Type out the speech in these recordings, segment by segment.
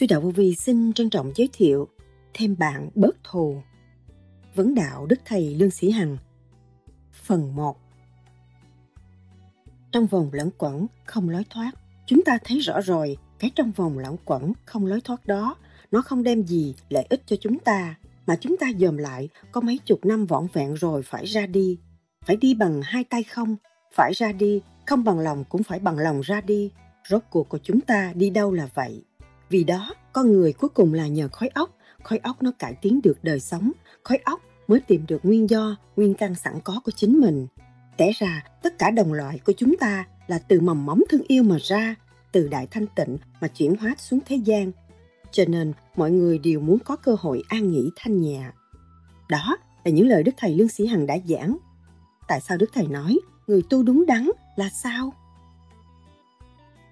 Suy đạo vô vi xin trân trọng giới thiệu thêm bạn bớt thù. Vấn đạo Đức Thầy Lương Sĩ Hằng. Phần 1 Trong vòng lẫn quẩn không lối thoát, chúng ta thấy rõ rồi cái trong vòng lẫn quẩn không lối thoát đó nó không đem gì lợi ích cho chúng ta mà chúng ta dòm lại có mấy chục năm vỏn vẹn rồi phải ra đi. Phải đi bằng hai tay không? Phải ra đi không bằng lòng cũng phải bằng lòng ra đi. Rốt cuộc của chúng ta đi đâu là vậy? Vì đó con người cuối cùng là nhờ khói óc khói óc nó cải tiến được đời sống. Khói óc mới tìm được nguyên do, nguyên căn sẵn có của chính mình. Té ra, tất cả đồng loại của chúng ta là từ mầm móng thương yêu mà ra, từ đại thanh tịnh mà chuyển hóa xuống thế gian. Cho nên, mọi người đều muốn có cơ hội an nghỉ thanh nhẹ. Đó là những lời đức thầy lương sĩ hằng đã giảng. Tại sao đức thầy nói, người tu đúng đắn là sao?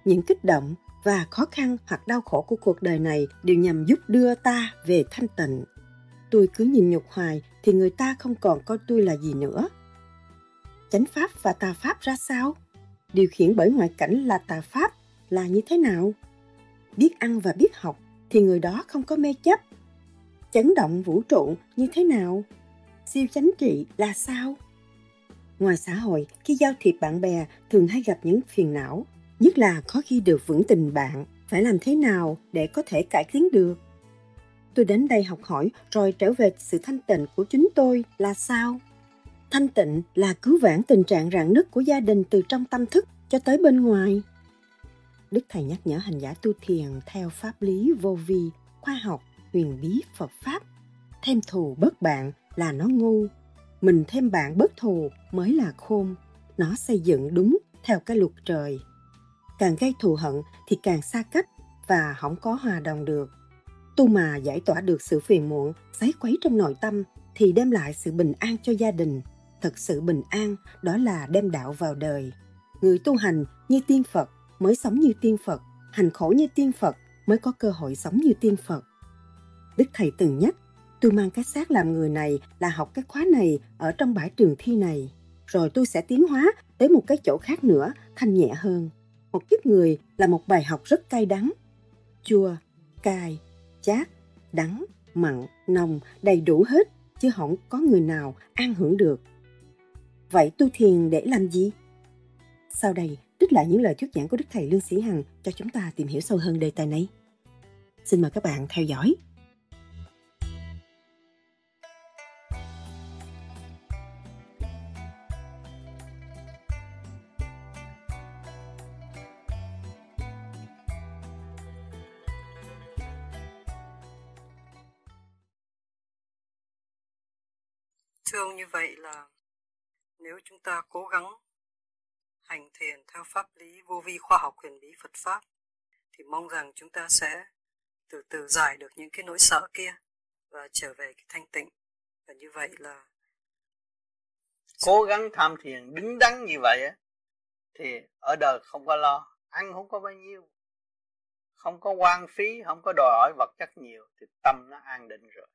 Những kích động và khó khăn hoặc đau khổ của cuộc đời này đều nhằm giúp đưa ta về thanh tịnh. Tôi cứ nhìn nhục hoài thì người ta không còn coi tôi là gì nữa. Chánh pháp và tà pháp ra sao? Điều khiển bởi ngoại cảnh là tà pháp là như thế nào? Biết ăn và biết học thì người đó không có mê chấp. Chấn động vũ trụ như thế nào? Siêu chánh trị là sao? Ngoài xã hội, khi giao thiệp bạn bè thường hay gặp những phiền não nhất là khó khi được vững tình bạn, phải làm thế nào để có thể cải tiến được? Tôi đến đây học hỏi rồi trở về sự thanh tịnh của chính tôi là sao? Thanh tịnh là cứu vãn tình trạng rạn nứt của gia đình từ trong tâm thức cho tới bên ngoài. Đức thầy nhắc nhở hành giả tu thiền theo pháp lý vô vi, khoa học, huyền bí phật pháp. Thêm thù bớt bạn là nó ngu. Mình thêm bạn bớt thù mới là khôn. Nó xây dựng đúng theo cái luật trời càng gây thù hận thì càng xa cách và không có hòa đồng được. Tu mà giải tỏa được sự phiền muộn sấy quấy trong nội tâm thì đem lại sự bình an cho gia đình. Thật sự bình an, đó là đem đạo vào đời. Người tu hành như tiên phật mới sống như tiên phật, hành khổ như tiên phật mới có cơ hội sống như tiên phật. Đức thầy từng nhắc tôi mang cái xác làm người này là học cái khóa này ở trong bãi trường thi này, rồi tôi sẽ tiến hóa tới một cái chỗ khác nữa, thanh nhẹ hơn một kiếp người là một bài học rất cay đắng. Chua cay chát, đắng, mặn, nồng đầy đủ hết, chứ không có người nào an hưởng được. Vậy tu thiền để làm gì? Sau đây, trích lại những lời thuyết giảng của đức thầy lương sĩ hằng cho chúng ta tìm hiểu sâu hơn đề tài này. Xin mời các bạn theo dõi. Vậy là nếu chúng ta cố gắng hành thiền theo pháp lý vô vi khoa học huyền bí Phật pháp, thì mong rằng chúng ta sẽ từ từ giải được những cái nỗi sợ kia và trở về cái thanh tịnh. Và như vậy là cố gắng tham thiền đứng đắn như vậy á, thì ở đời không có lo, ăn không có bao nhiêu, không có quan phí, không có đòi hỏi vật chất nhiều, thì tâm nó an định rồi.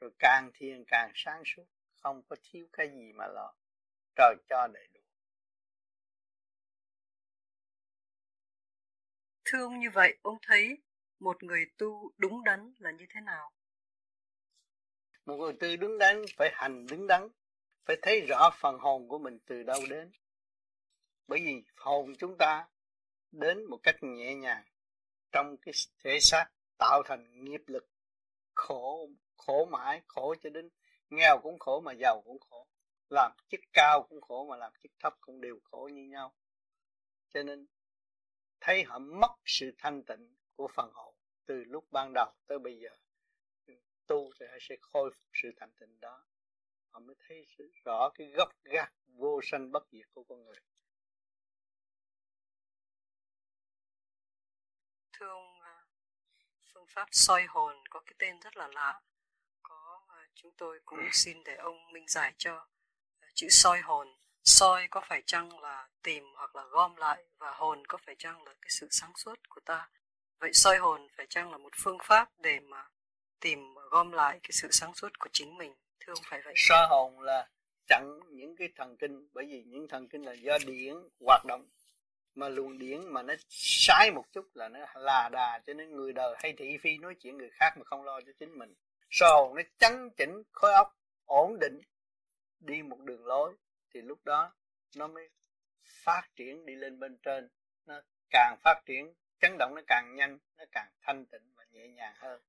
Rồi càng thiền càng sáng suốt không có thiếu cái gì mà lo. Trời cho đầy đủ. Thưa ông như vậy ông thấy một người tu đúng đắn là như thế nào? Một người tu đúng đắn phải hành đúng đắn phải thấy rõ phần hồn của mình từ đâu đến. Bởi vì hồn chúng ta đến một cách nhẹ nhàng trong cái thể xác tạo thành nghiệp lực khổ khổ mãi khổ cho đến nghèo cũng khổ mà giàu cũng khổ. Làm chức cao cũng khổ mà làm chức thấp cũng đều khổ như nhau. Cho nên, thấy họ mất sự thanh tịnh của phần hồn từ lúc ban đầu tới bây giờ, tu thì họ sẽ khôi phục sự thanh tịnh đó. Họ mới thấy rõ cái gốc gác vô sanh bất diệt của con người. Thưa ông à, phương pháp soi hồn có cái tên rất là lạ chúng tôi cũng xin để ông minh giải cho ờ, chữ soi hồn. Soi có phải chăng là tìm hoặc là gom lại và hồn có phải chăng là cái sự sáng suốt của ta? Vậy soi hồn phải chăng là một phương pháp để mà tìm ờ, gom lại cái sự sáng suốt của chính mình? Thưa ông, phải vậy. Soi hồn là chặn những cái thần kinh, bởi vì những thần kinh là do điển hoạt động, mà luồng điển mà nó sai một chút là nó là đà cho nên người đời hay thị phi nói chuyện người khác mà không lo cho chính mình sầu nó chấn chỉnh, khối óc ổn định, đi một đường lối, thì lúc đó nó mới phát triển đi lên bên trên. Nó càng phát triển, chấn động nó càng nhanh, nó càng thanh tịnh và nhẹ nhàng hơn.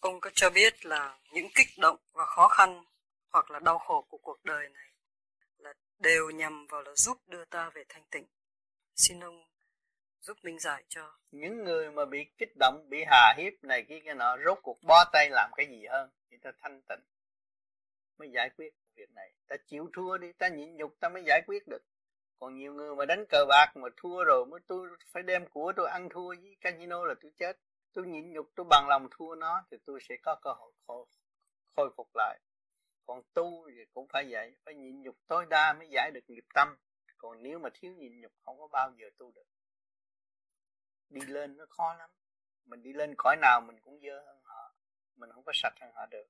Ông có cho biết là những kích động và khó khăn hoặc là đau khổ của cuộc đời này là đều nhằm vào là giúp đưa ta về thanh tịnh? Xin ông giúp minh giải cho. Những người mà bị kích động bị hà hiếp này kia cái nọ rốt cuộc bó tay làm cái gì hơn? Thì ta thanh tịnh mới giải quyết việc này. Ta chịu thua đi ta nhịn nhục ta mới giải quyết được. Còn nhiều người mà đánh cờ bạc mà thua rồi mới tôi phải đem của tôi ăn thua với casino là tôi chết. Tôi nhịn nhục tôi bằng lòng thua nó thì tôi sẽ có cơ hội khôi, khôi phục lại. Còn tu thì cũng phải vậy phải nhịn nhục tối đa mới giải được nghiệp tâm. Còn nếu mà thiếu nhịn nhục không có bao giờ tu được đi lên nó khó lắm. Mình đi lên cõi nào mình cũng dơ hơn họ. Mình không có sạch hơn họ được.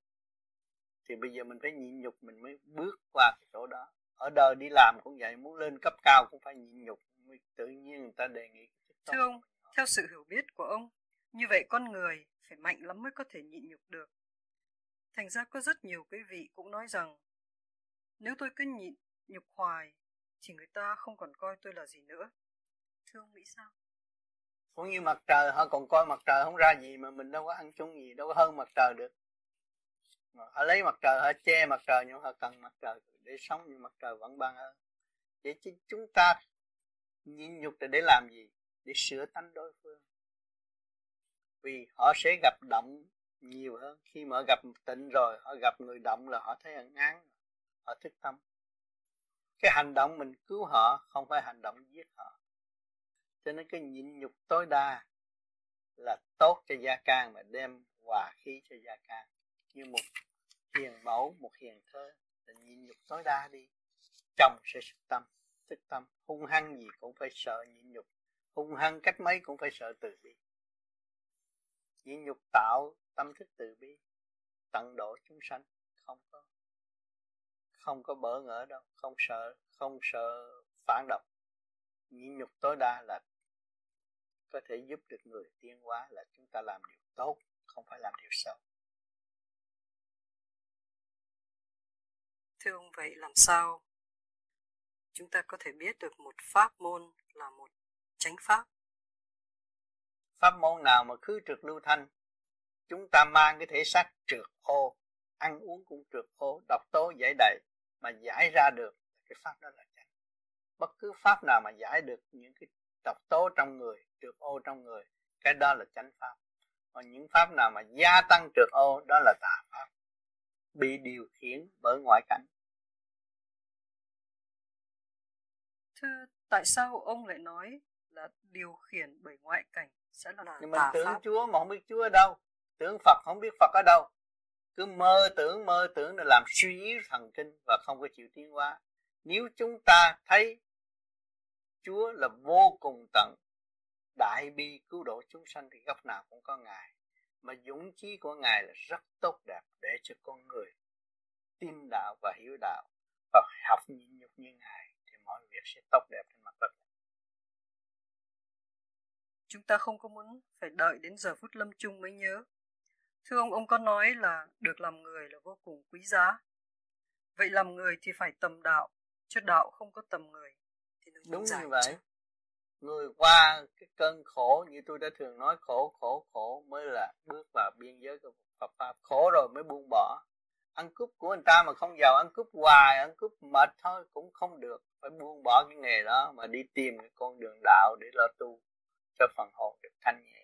Thì bây giờ mình phải nhịn nhục mình mới bước qua cái chỗ đó. Ở đời đi làm cũng vậy muốn lên cấp cao cũng phải nhịn nhục. Tự nhiên người ta đề nghị thưa ông theo sự hiểu biết của ông như vậy con người phải mạnh lắm mới có thể nhịn nhục được. Thành ra có rất nhiều quý vị cũng nói rằng nếu tôi cứ nhịn nhục hoài thì người ta không còn coi tôi là gì nữa. Thưa ông nghĩ sao cũng như mặt trời họ còn coi mặt trời không ra gì mà mình đâu có ăn chung gì, đâu có hơn mặt trời được. Họ lấy mặt trời họ che mặt trời nhưng họ cần mặt trời để sống nhưng mặt trời vẫn ban ơn. Vậy chứ chúng ta nhịn nhục để làm gì? Để sửa tánh đối phương. Vì họ sẽ gặp động nhiều hơn. Khi mà họ gặp tịnh rồi, họ gặp người động là họ thấy ngán họ thức tâm. Cái hành động mình cứu họ không phải hành động giết họ cho nên cái nhịn nhục tối đa là tốt cho gia can và đem hòa khí cho gia can. Như một hiền mẫu, một hiền thơ, là nhịn nhục tối đa đi. Chồng sẽ sức tâm, thức tâm. Hung hăng gì cũng phải sợ nhịn nhục. Hung hăng cách mấy cũng phải sợ từ bi. Nhịn nhục tạo tâm thức từ bi, tận độ chúng sanh. Không có không có bỡ ngỡ đâu. Không sợ không sợ phản động. Nhịn nhục tối đa là có thể giúp được người tiến hóa là chúng ta làm điều tốt không phải làm điều xấu. Thưa ông vậy làm sao chúng ta có thể biết được một pháp môn là một chánh pháp? Pháp môn nào mà khứ trượt lưu thanh? Chúng ta mang cái thể xác trượt ô ăn uống cũng trượt ô độc tố giải đầy mà giải ra được. Cái pháp đó là chánh. Bất cứ pháp nào mà giải được những cái độc tố trong người trượt ô trong người cái đó là chánh pháp. Còn những pháp nào mà gia tăng trượt ô đó là tà pháp bị điều khiển bởi ngoại cảnh. Thưa tại sao ông lại nói là điều khiển bởi ngoại cảnh sẽ là nhưng mình tưởng pháp. Chúa mà không biết Chúa ở đâu tưởng Phật không biết Phật ở đâu. Cứ mơ tưởng mơ tưởng để làm suy yếu thần kinh và không có chịu tiến hóa. Nếu chúng ta thấy Chúa là vô cùng tận đại bi cứu độ chúng sanh thì góc nào cũng có Ngài mà dũng chí của Ngài là rất tốt đẹp để cho con người tin đạo và hiểu đạo và học nhịn nhục như Ngài thì mọi việc sẽ tốt đẹp trên mặt đất chúng ta không có muốn phải đợi đến giờ phút lâm chung mới nhớ. Thưa ông, ông có nói là được làm người là vô cùng quý giá. Vậy làm người thì phải tầm đạo, chứ đạo không có tầm người. Thì Đúng như vậy. Chứ. Người qua cái cơn khổ như tôi đã thường nói khổ khổ khổ mới là bước vào biên giới của Phật Pháp. Khổ rồi mới buông bỏ. Ăn cúp của người ta mà không giàu, ăn cúp hoài, ăn cúp mệt thôi cũng không được. Phải buông bỏ cái nghề đó mà đi tìm cái con đường đạo để lo tu cho phần hồn được thanh nhẹ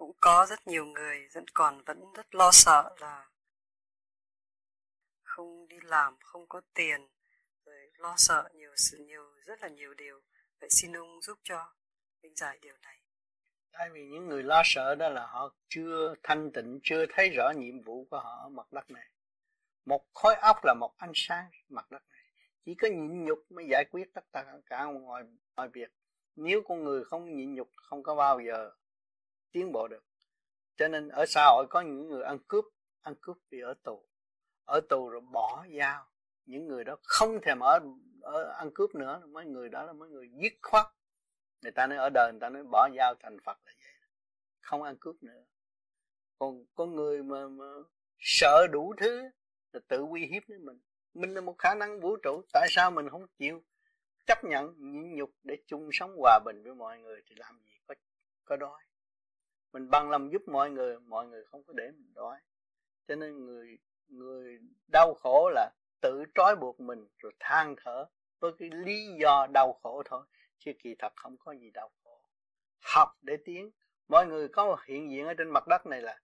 cũng có rất nhiều người vẫn còn vẫn rất lo sợ là không đi làm, không có tiền, rồi lo sợ nhiều sự, nhiều, rất là nhiều điều. Vậy xin ông giúp cho minh giải điều này. Tại vì những người lo sợ đó là họ chưa thanh tịnh, chưa thấy rõ nhiệm vụ của họ ở mặt đất này. Một khối óc là một ánh sáng mặt đất này. Chỉ có nhịn nhục mới giải quyết tất cả cả mọi mọi việc. Nếu con người không nhịn nhục, không có bao giờ tiến bộ được. Cho nên ở xã hội có những người ăn cướp ăn cướp vì ở tù ở tù rồi bỏ dao. Những người đó không thèm ở, ở ăn cướp nữa. Mấy người đó là mấy người dứt khoát. Người ta nói ở đời người ta nói bỏ dao thành phật là vậy. Không ăn cướp nữa. Còn có người mà, mà sợ đủ thứ là tự uy hiếp đến mình. Mình là một khả năng vũ trụ. Tại sao mình không chịu chấp nhận nhịn nhục để chung sống hòa bình với mọi người thì làm gì có có đói? Mình bằng lòng giúp mọi người mọi người không có để mình đói. Cho nên người người đau khổ là tự trói buộc mình rồi than thở với cái lý do đau khổ thôi, chứ kỳ thật không có gì đau khổ. Học để tiến. Mọi người có hiện diện ở trên mặt đất này là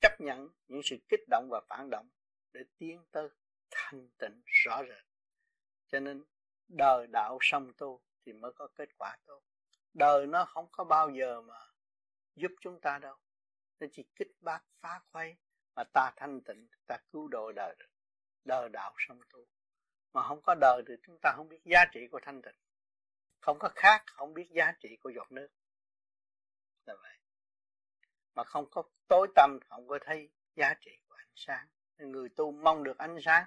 chấp nhận những sự kích động và phản động để tiến tới thanh tịnh, rõ rệt. Cho nên đời đạo song tu thì mới có kết quả tốt. Đời nó không có bao giờ mà giúp chúng ta đâu. Nó chỉ kích bác phá khuấy mà ta thanh tịnh, ta cứu độ đời đời đạo song tu. Mà không có đời thì chúng ta không biết giá trị của thanh tịnh. Không có khác, không biết giá trị của giọt nước. Là vậy. Mà không có tối tâm không có thấy giá trị của ánh sáng. Người tu mong được ánh sáng,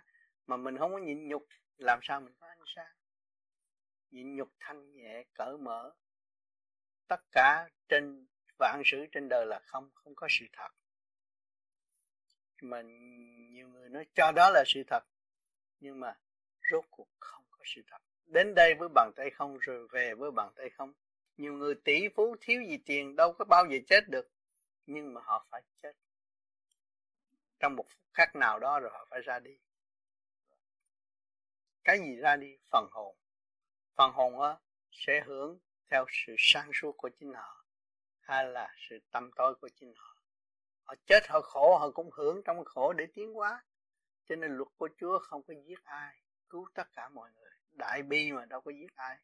mà mình không có nhịn nhục, làm sao mình có ánh sáng? Nhịn nhục thanh nhẹ cởi mở. Tất cả trên vạn sự trên đời là không không có sự thật mà nhiều người nói cho đó là sự thật. Nhưng mà rốt cuộc không có sự thật. Đến đây với bàn tay không, rồi về với bàn tay không. Nhiều người tỷ phú, thiếu gì tiền, đâu có bao giờ chết được. Nhưng mà họ phải chết. Trong một phút khắc nào đó rồi họ phải ra đi. Cái gì ra đi? Phần hồn. Phần hồn á, sẽ hướng theo sự sáng suốt của chính họ, hay là sự tâm tối của chính họ họ chết, họ khổ, họ cũng hưởng trong khổ để tiến hóa. Cho nên luật của Chúa không có giết ai, cứu tất cả mọi người. Đại bi mà đâu có giết ai.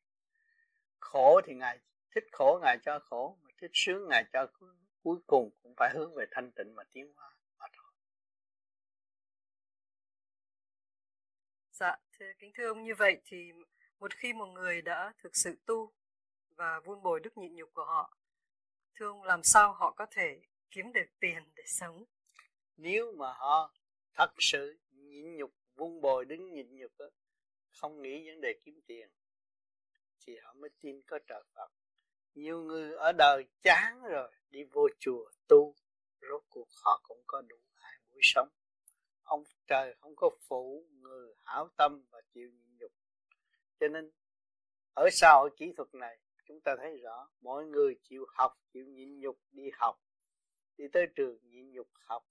Khổ thì ngài thích khổ, ngài cho khổ, mà thích sướng, ngài cho cuối cùng cũng phải hướng về thanh tịnh mà tiến hóa mà thôi. Dạ thưa kính thưa ông, như vậy thì một khi một người đã thực sự tu và vun bồi đức nhịn nhục của họ, thưa ông, làm sao họ có thể kiếm được tiền để sống. Nếu mà họ thật sự nhịn nhục vun bồi đứng nhịn nhục đó, không nghĩ vấn đề kiếm tiền thì họ mới tin có trời Phật. Nhiều người ở đời chán rồi đi vô chùa tu rốt cuộc họ cũng có đủ hai buổi sống. Ông trời không có phụ người hảo tâm và chịu nhịn nhục. Cho nên ở sau ở kỹ thuật này chúng ta thấy rõ mỗi người chịu học chịu nhịn nhục đi học đi tới trường nhịn nhục học.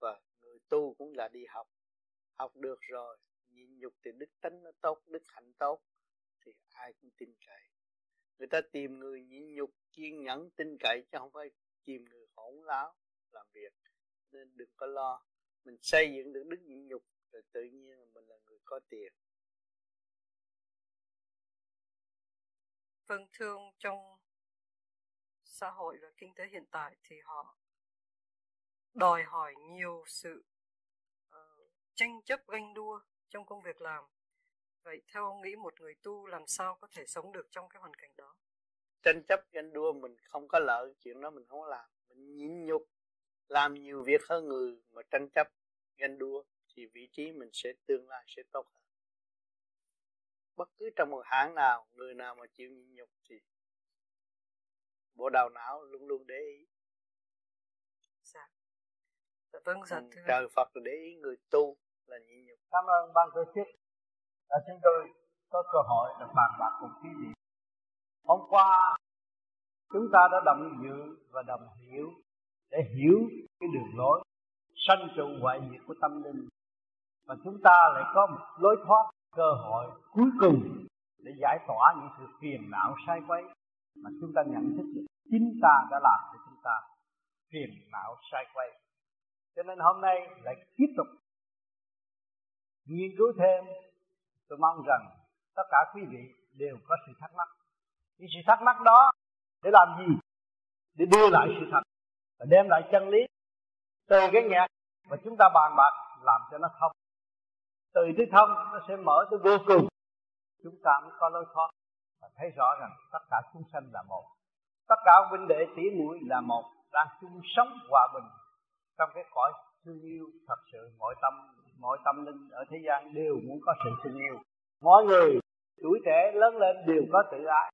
Và người tu cũng là đi học. Học được rồi, nhịn nhục thì đức tính nó tốt, đức hạnh tốt, thì ai cũng tin cậy. Người ta tìm người nhịn nhục, kiên nhẫn, tin cậy chứ không phải tìm người hỗn láo làm việc. Nên đừng có lo. Mình xây dựng được đức nhịn nhục, rồi tự nhiên mình là người có tiền. Vâng thương trong xã hội và kinh tế hiện tại thì họ đòi hỏi nhiều sự uh, tranh chấp ganh đua trong công việc làm. Vậy theo ông nghĩ một người tu làm sao có thể sống được trong cái hoàn cảnh đó? Tranh chấp ganh đua mình không có lợi chuyện đó mình không có làm. Mình nhịn nhục làm nhiều việc hơn người mà tranh chấp ganh đua thì vị trí mình sẽ tương lai sẽ tốt hơn. Bất cứ trong một hãng nào người nào mà chịu nhịn nhục thì bộ đầu não luôn luôn để ý. Dạ, vâng dạ thưa. trời Phật để ý người tu là nhịn nhục. Cảm ơn ban tổ chức. Đã chúng tôi có cơ hội được bàn bạc cùng quý vị. Hôm qua chúng ta đã đồng dự và đồng hiểu để hiểu cái đường lối sanh trụ ngoại diệt của tâm linh. Và chúng ta lại có một lối thoát cơ hội cuối cùng để giải tỏa những sự phiền não sai quấy mà chúng ta nhận thức được, chính ta đã làm cho chúng ta phiền não sai quay. Cho nên hôm nay lại tiếp tục nghiên cứu thêm. Tôi mong rằng tất cả quý vị đều có sự thắc mắc. Cái sự thắc mắc đó để làm gì? Để đưa lại sự thật và đem lại chân lý từ cái nhạc mà chúng ta bàn bạc làm cho nó thông. Từ cái thông, nó sẽ mở tới vô cùng. Chúng ta mới có lối thoát và thấy rõ rằng tất cả chúng sanh là một. Tất cả huynh đệ tỷ muội là một, đang chung sống hòa bình trong cái cõi thương yêu thật sự. Mọi tâm mọi tâm linh ở thế gian đều muốn có sự thương yêu. Mọi người, tuổi trẻ, lớn lên đều có tự ái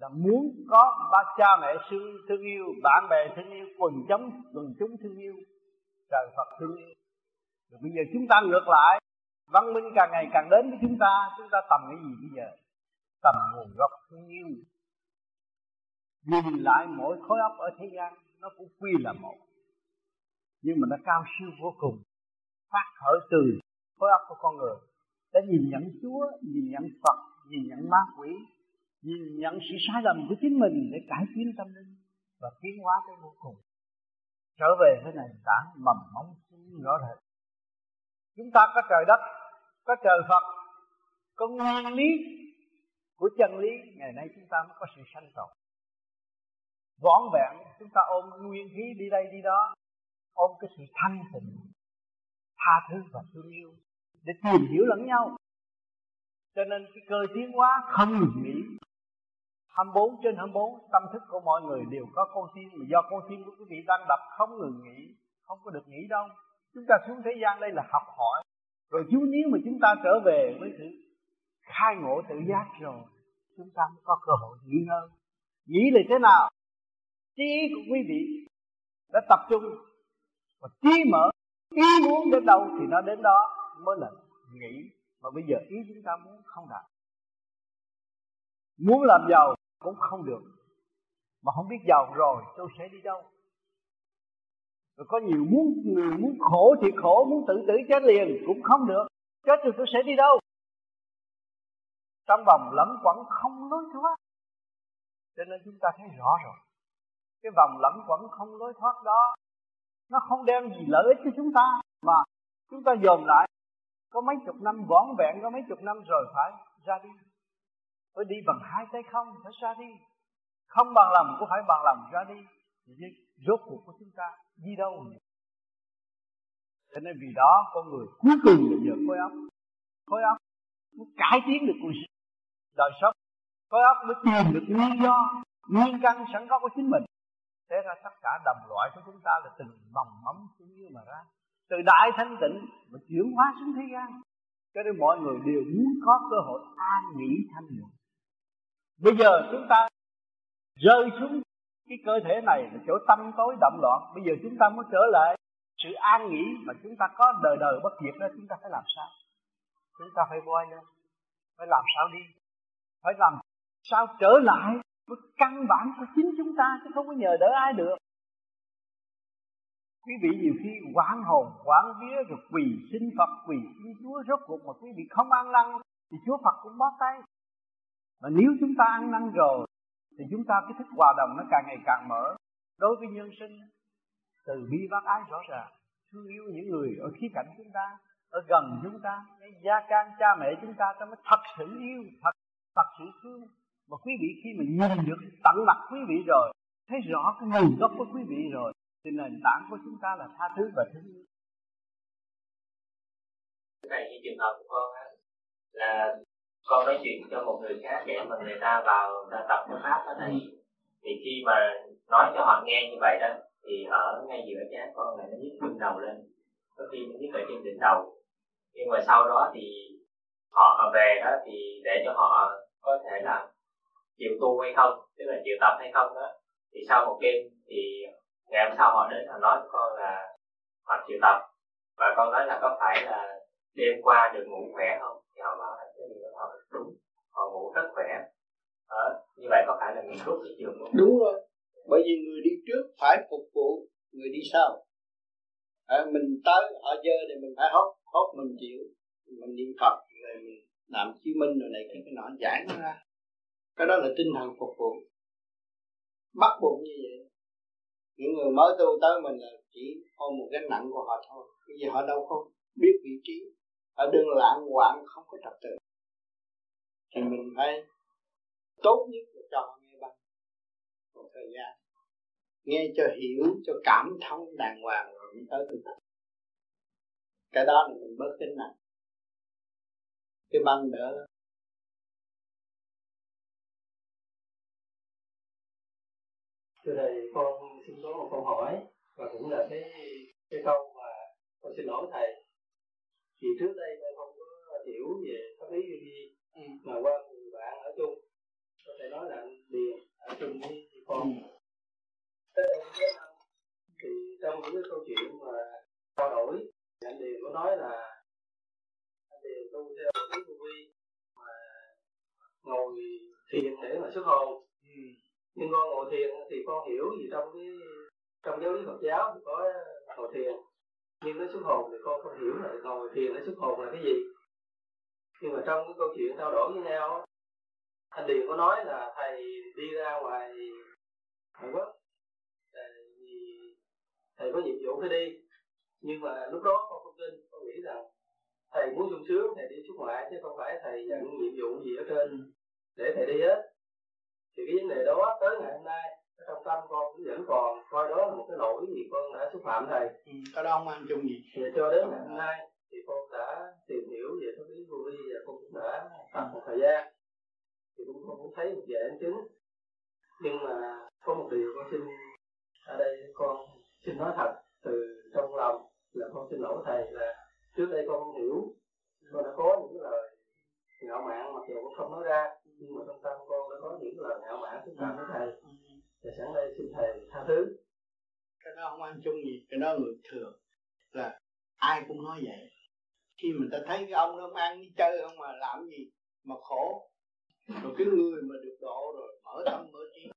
là muốn có ba cha mẹ sư thương yêu, bạn bè thương yêu, quần chúng quần chúng thương yêu, trời Phật thương yêu. Rồi bây giờ chúng ta ngược lại, văn minh càng ngày càng đến với chúng ta chúng ta tầm cái gì bây giờ? Tầm nguồn gốc thương yêu nhìn lại mỗi khối óc ở thế gian, nó cũng quy là một. Nhưng mà nó cao siêu vô cùng. Phát khởi từ khối óc của con người. Đã nhìn nhận Chúa, nhìn nhận Phật, nhìn nhận ma quỷ, nhìn nhận sự sai lầm của chính mình để cải tiến tâm linh và tiến hóa tới vô cùng. Trở về với nền tảng mầm móng rõ rệt. Chúng ta có trời đất, có trời Phật, có nguyên lý của chân lý, ngày nay chúng ta mới có sự sanh tồn. Vón vẹn, chúng ta ôm nguyên khí đi đây đi đó, ôm cái sự thanh tịnh, tha thứ và thương yêu, để tìm hiểu lẫn nhau. Cho nên cái cơ tiến hóa không ngừng nghỉ 24 trên 24 tâm thức của mọi người đều có con tim, mà do con tim của quý vị đang đập không ngừng nghỉ, không có được nghỉ đâu. Chúng ta xuống thế gian đây là học hỏi. Rồi chú nếu mà chúng ta trở về với sự khai ngộ tự giác rồi, chúng ta mới có cơ hội nghỉ ngơi. Nghĩ là thế nào? Trí của quý vị đã tập trung và trí mở, ý muốn đến đâu thì nó đến đó mới là nghĩ. Mà bây giờ ý chúng ta muốn không đạt. Muốn làm giàu cũng không được. Mà không biết giàu rồi, tôi sẽ đi đâu? Rồi có nhiều muốn, người muốn khổ thì khổ, muốn tự tử chết liền cũng không được. Chết rồi tôi sẽ đi đâu? Trong vòng lẫn quẩn không lối thoát. Cho nên chúng ta thấy rõ rồi, cái vòng lẫn quẩn không lối thoát đó, nó không đem gì lợi ích cho chúng ta, mà chúng ta dồn lại. Có mấy chục năm vỏn vẹn, có mấy chục năm rồi phải ra đi. Phải đi bằng hai tay không, phải ra đi. Không bằng lòng cũng phải bằng lòng ra đi. Vậy rốt cuộc của chúng ta đi đâu cho nên vì đó con người cuối cùng là nhờ khối óc. Khối óc cải tiến được cuộc đời sống khối óc mới tìm được nguyên do nguyên căn sẵn có của chính mình. Thế ra tất cả đồng loại của chúng ta là từng mầm móng xuống như mà ra. Từ đại thanh tịnh mà chuyển hóa xuống thế gian. Cho nên mọi người đều muốn có cơ hội an nghỉ thanh nhẹ. Bây giờ chúng ta rơi xuống cái cơ thể này là chỗ tâm tối động loạn. Bây giờ chúng ta muốn trở lại sự an nghỉ mà chúng ta có đời đời bất diệt đó, chúng ta phải làm sao? Chúng ta phải voi lên, phải làm sao đi? Phải làm sao trở lại với căn bản của chính chúng ta chứ không có nhờ đỡ ai được? Quý vị nhiều khi quán hồn quán vía rồi quỳ xin phật, quỳ xin chúa, rốt cuộc mà quý vị không ăn năn thì chúa phật cũng bó tay. Mà nếu chúng ta ăn năn rồi thì chúng ta cái thức hòa đồng nó càng ngày càng mở. Đối với nhân sinh, từ bi bác ái rõ ràng, thương yêu những người ở khía cạnh chúng ta, ở gần chúng ta, cái gia can cha mẹ chúng ta ta mới thật sự yêu, thật thật sự thương. Mà quý vị khi mà nhìn được tận mặt quý vị rồi thấy rõ cái nguồn gốc của quý vị rồi thì nền tảng của chúng ta là tha thứ và thương yêu. Này như trường hợp của con á là con nói chuyện cho một người khác để mà người ta vào ta tập cái pháp ở đây. Thì khi mà nói cho họ nghe như vậy đó thì ở ngay giữa chán con này nó nhức lưng đầu lên. Có khi nó nhức ở trên đỉnh đầu. Nhưng mà sau đó thì họ về đó thì để cho họ có thể là chịu tu hay không tức là chịu tập hay không đó. Thì sau một đêm thì ngày hôm sau họ đến họ nói với con là họ chịu tập. Và con nói là có phải là đêm qua được ngủ khỏe không? Thì họ bảo là cái điều đó họ đúng họ ngủ rất khỏe. Đó. như vậy có phải là mình rút cái trường không? Đúng rồi. Bởi vì người đi trước phải phục vụ người đi sau. À, mình tới họ dơ thì mình phải hốt hốt mình chịu. Mình niệm phật rồi mình làm chứng minh rồi này cái cái nọ giải nó ra. Cái đó là tinh thần phục vụ. Bắt buộc như vậy. Những người mới tu tới mình là chỉ ôm một gánh nặng của họ thôi. Cái gì họ đâu có biết vị trí. Ở đường lạng quạng không có trật tự. Thì mình phải tốt nhất là cho họ nghe bằng một thời gian. Nghe cho hiểu, cho cảm thông đàng hoàng rồi mới tới thực cái đó là mình bớt tính nặng cái băng đỡ lắm Thưa thầy, con xin có một câu hỏi và cũng là cái cái câu mà con xin lỗi thầy thì trước đây tôi không có hiểu về pháp lý gì ừ. mà qua người bạn ở chung có thể nói là anh điền ở chung với con Ừ. tới đây cũng năm thì trong những cái câu chuyện mà trao đổi thì anh điền có nói là tu theo vô vi mà ngồi thiền để mà xuất hồn. Ừ. nhưng con ngồi thiền thì con hiểu gì trong cái trong giáo lý Phật giáo thì có ngồi thiền. Nhưng cái xuất hồn thì con không hiểu là ngồi thiền nó xuất hồn là cái gì. Nhưng mà trong cái câu chuyện trao đổi với nhau anh Điền có nói là thầy đi ra ngoài ngoại quốc thầy có nhiệm vụ phải đi. Nhưng mà lúc đó con không tin con nghĩ rằng thầy muốn sung sướng thầy đi xuất ngoại chứ không phải thầy nhận nhiệm vụ gì ở trên để thầy đi hết. Thì cái vấn đề đó tới ngày hôm nay trong tâm con cũng vẫn còn coi đó là một cái lỗi vì con đã xúc phạm thầy. Ừ. cái đó không ăn chung gì? Thì cho đến ngày hôm nay thì con đã tìm hiểu về pháp lý vô vi và con cũng đã tập một thời gian. Thì cũng con cũng thấy một vài ấn chứng. Nhưng mà có một điều con xin ở đây con xin nói thật từ trong lòng là con xin lỗi thầy là trước đây con không hiểu con đã có những lời ngạo mạn, mặc dù con không nói ra, nhưng mà trong tâm con đã có những lời ngạo mạn xúc phạm với thầy. Thì sẵn đây xin thầy tha thứ. Cái đó không ăn chung gì, cái đó người thường. Là ai cũng nói vậy. Khi mình ta thấy cái ông đó ăn đi chơi không mà làm gì mà khổ. Rồi cái người mà được độ rồi, mở tâm mở trí.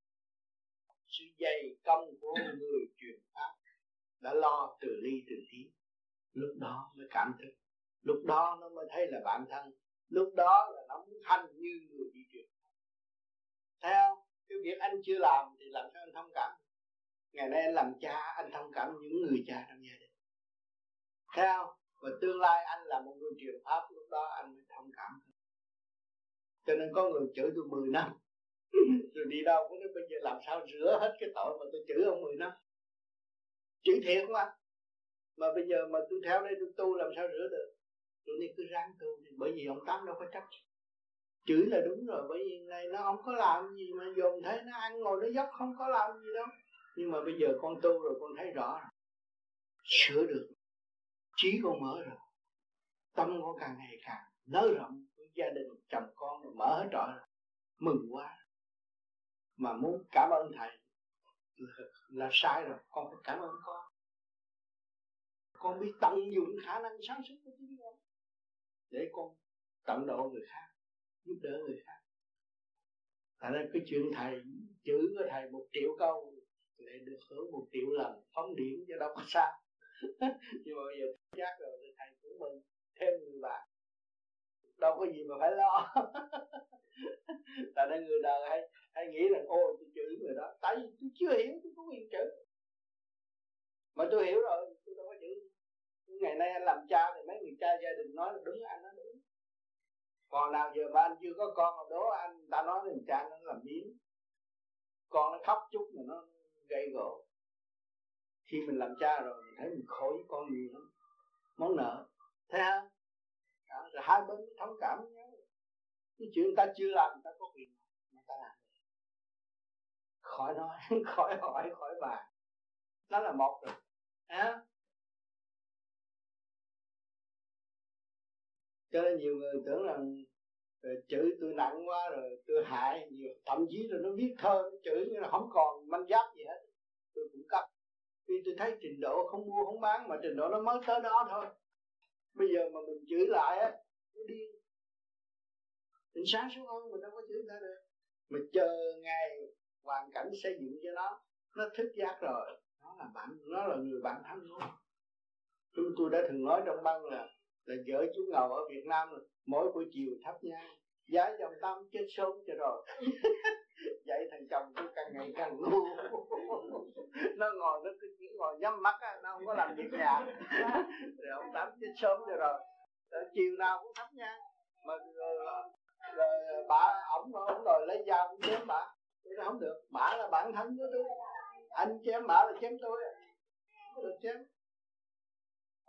Sự dày công của người truyền pháp đã lo từ ly từ tí lúc đó mới cảm thức. Lúc đó nó mới thấy là bản thân. Lúc đó là nó muốn thanh như người đi truyền Theo cái việc anh chưa làm thì làm sao anh thông cảm? Ngày nay anh làm cha, anh thông cảm những người cha trong gia đình. Theo và tương lai anh là một người truyền pháp, lúc đó anh mới thông cảm. Cho nên có người chửi tôi 10 năm. Rồi đi đâu cũng nói bây giờ làm sao rửa hết cái tội mà tôi chửi ông 10 năm. Chửi thiệt mà mà bây giờ mà tôi theo đây tôi tu làm sao rửa được? Tôi nên cứ ráng tu thì bởi vì ông tám đâu có trách chửi là đúng rồi bởi vì này nó không có làm gì mà dồn thấy nó ăn ngồi nó dốc không có làm gì đâu. Nhưng mà bây giờ con tu rồi con thấy rõ rồi. sửa được. Trí con mở rồi. Tâm con càng ngày càng nới rộng với gia đình chồng con rồi mở hết trọi rồi. Mừng quá. Mà muốn cảm ơn thầy là, là sai rồi con phải cảm ơn con con biết tận dụng khả năng sáng suốt của chính con để con tận độ người khác giúp đỡ người khác. Tại nên cái chuyện thầy chữ của thầy một triệu câu lại được hưởng một triệu lần phóng điểm cho đâu có sao. Nhưng mà bây giờ giác rồi thì thầy cũng mừng thêm người bạn. Đâu có gì mà phải lo. Tại nên người đời hay hay nghĩ rằng ô tôi chữ người đó tại vì tôi chưa hiểu tôi có quyền chữ, mà tôi hiểu rồi tôi đâu có chửi ngày nay anh làm cha thì mấy người cha gia đình nói là đúng anh nói đúng. Còn nào giờ mà anh chưa có con mà đố anh ta nói là cha nó làm biến con nó khóc chút mà nó gây gỗ khi mình làm cha rồi mình thấy mình khổ với con nhiều lắm. Món nợ thấy không? Đó, rồi hai bên mới thông cảm với nhau. Cái chuyện người ta chưa làm người ta có quyền mà ta làm khỏi nói khỏi hỏi khỏi bàn. Nó là một rồi. À. cho nên nhiều người tưởng rằng ờ, chữ tôi nặng quá rồi tôi hại nhiều, thậm chí là nó viết thơ, nó chữ như là không còn manh giáp gì hết. Tôi cũng cấp vì tôi thấy trình độ không mua, không bán mà trình độ nó mới tới đó thôi. Bây giờ mà mình chửi lại á, nó đi. Mình sáng suốt hơn mình đâu có chửi ra được. Mà chờ ngày hoàn cảnh xây dựng cho nó nó thức giác rồi. Nó là bạn, nó là người bạn thân luôn. Chúng tôi đã thường nói trong băng là là vợ chú ngầu ở Việt Nam rồi mỗi buổi chiều thắp nhang giá dòng tâm chết sớm cho rồi. Vậy thằng chồng tôi càng ngày càng ngu. Nó ngồi nó cứ chỉ ngồi nhắm mắt á nó không có làm việc nhà. Rồi ông tám chết sớm cho rồi. Rồi chiều nào cũng thắp nhang. Mà rồi, rồi bà ổng ổng đòi lấy dao cũng chém bà. Tôi nói không được bà là bản thân của tôi. Anh chém bà là chém tôi. Được chém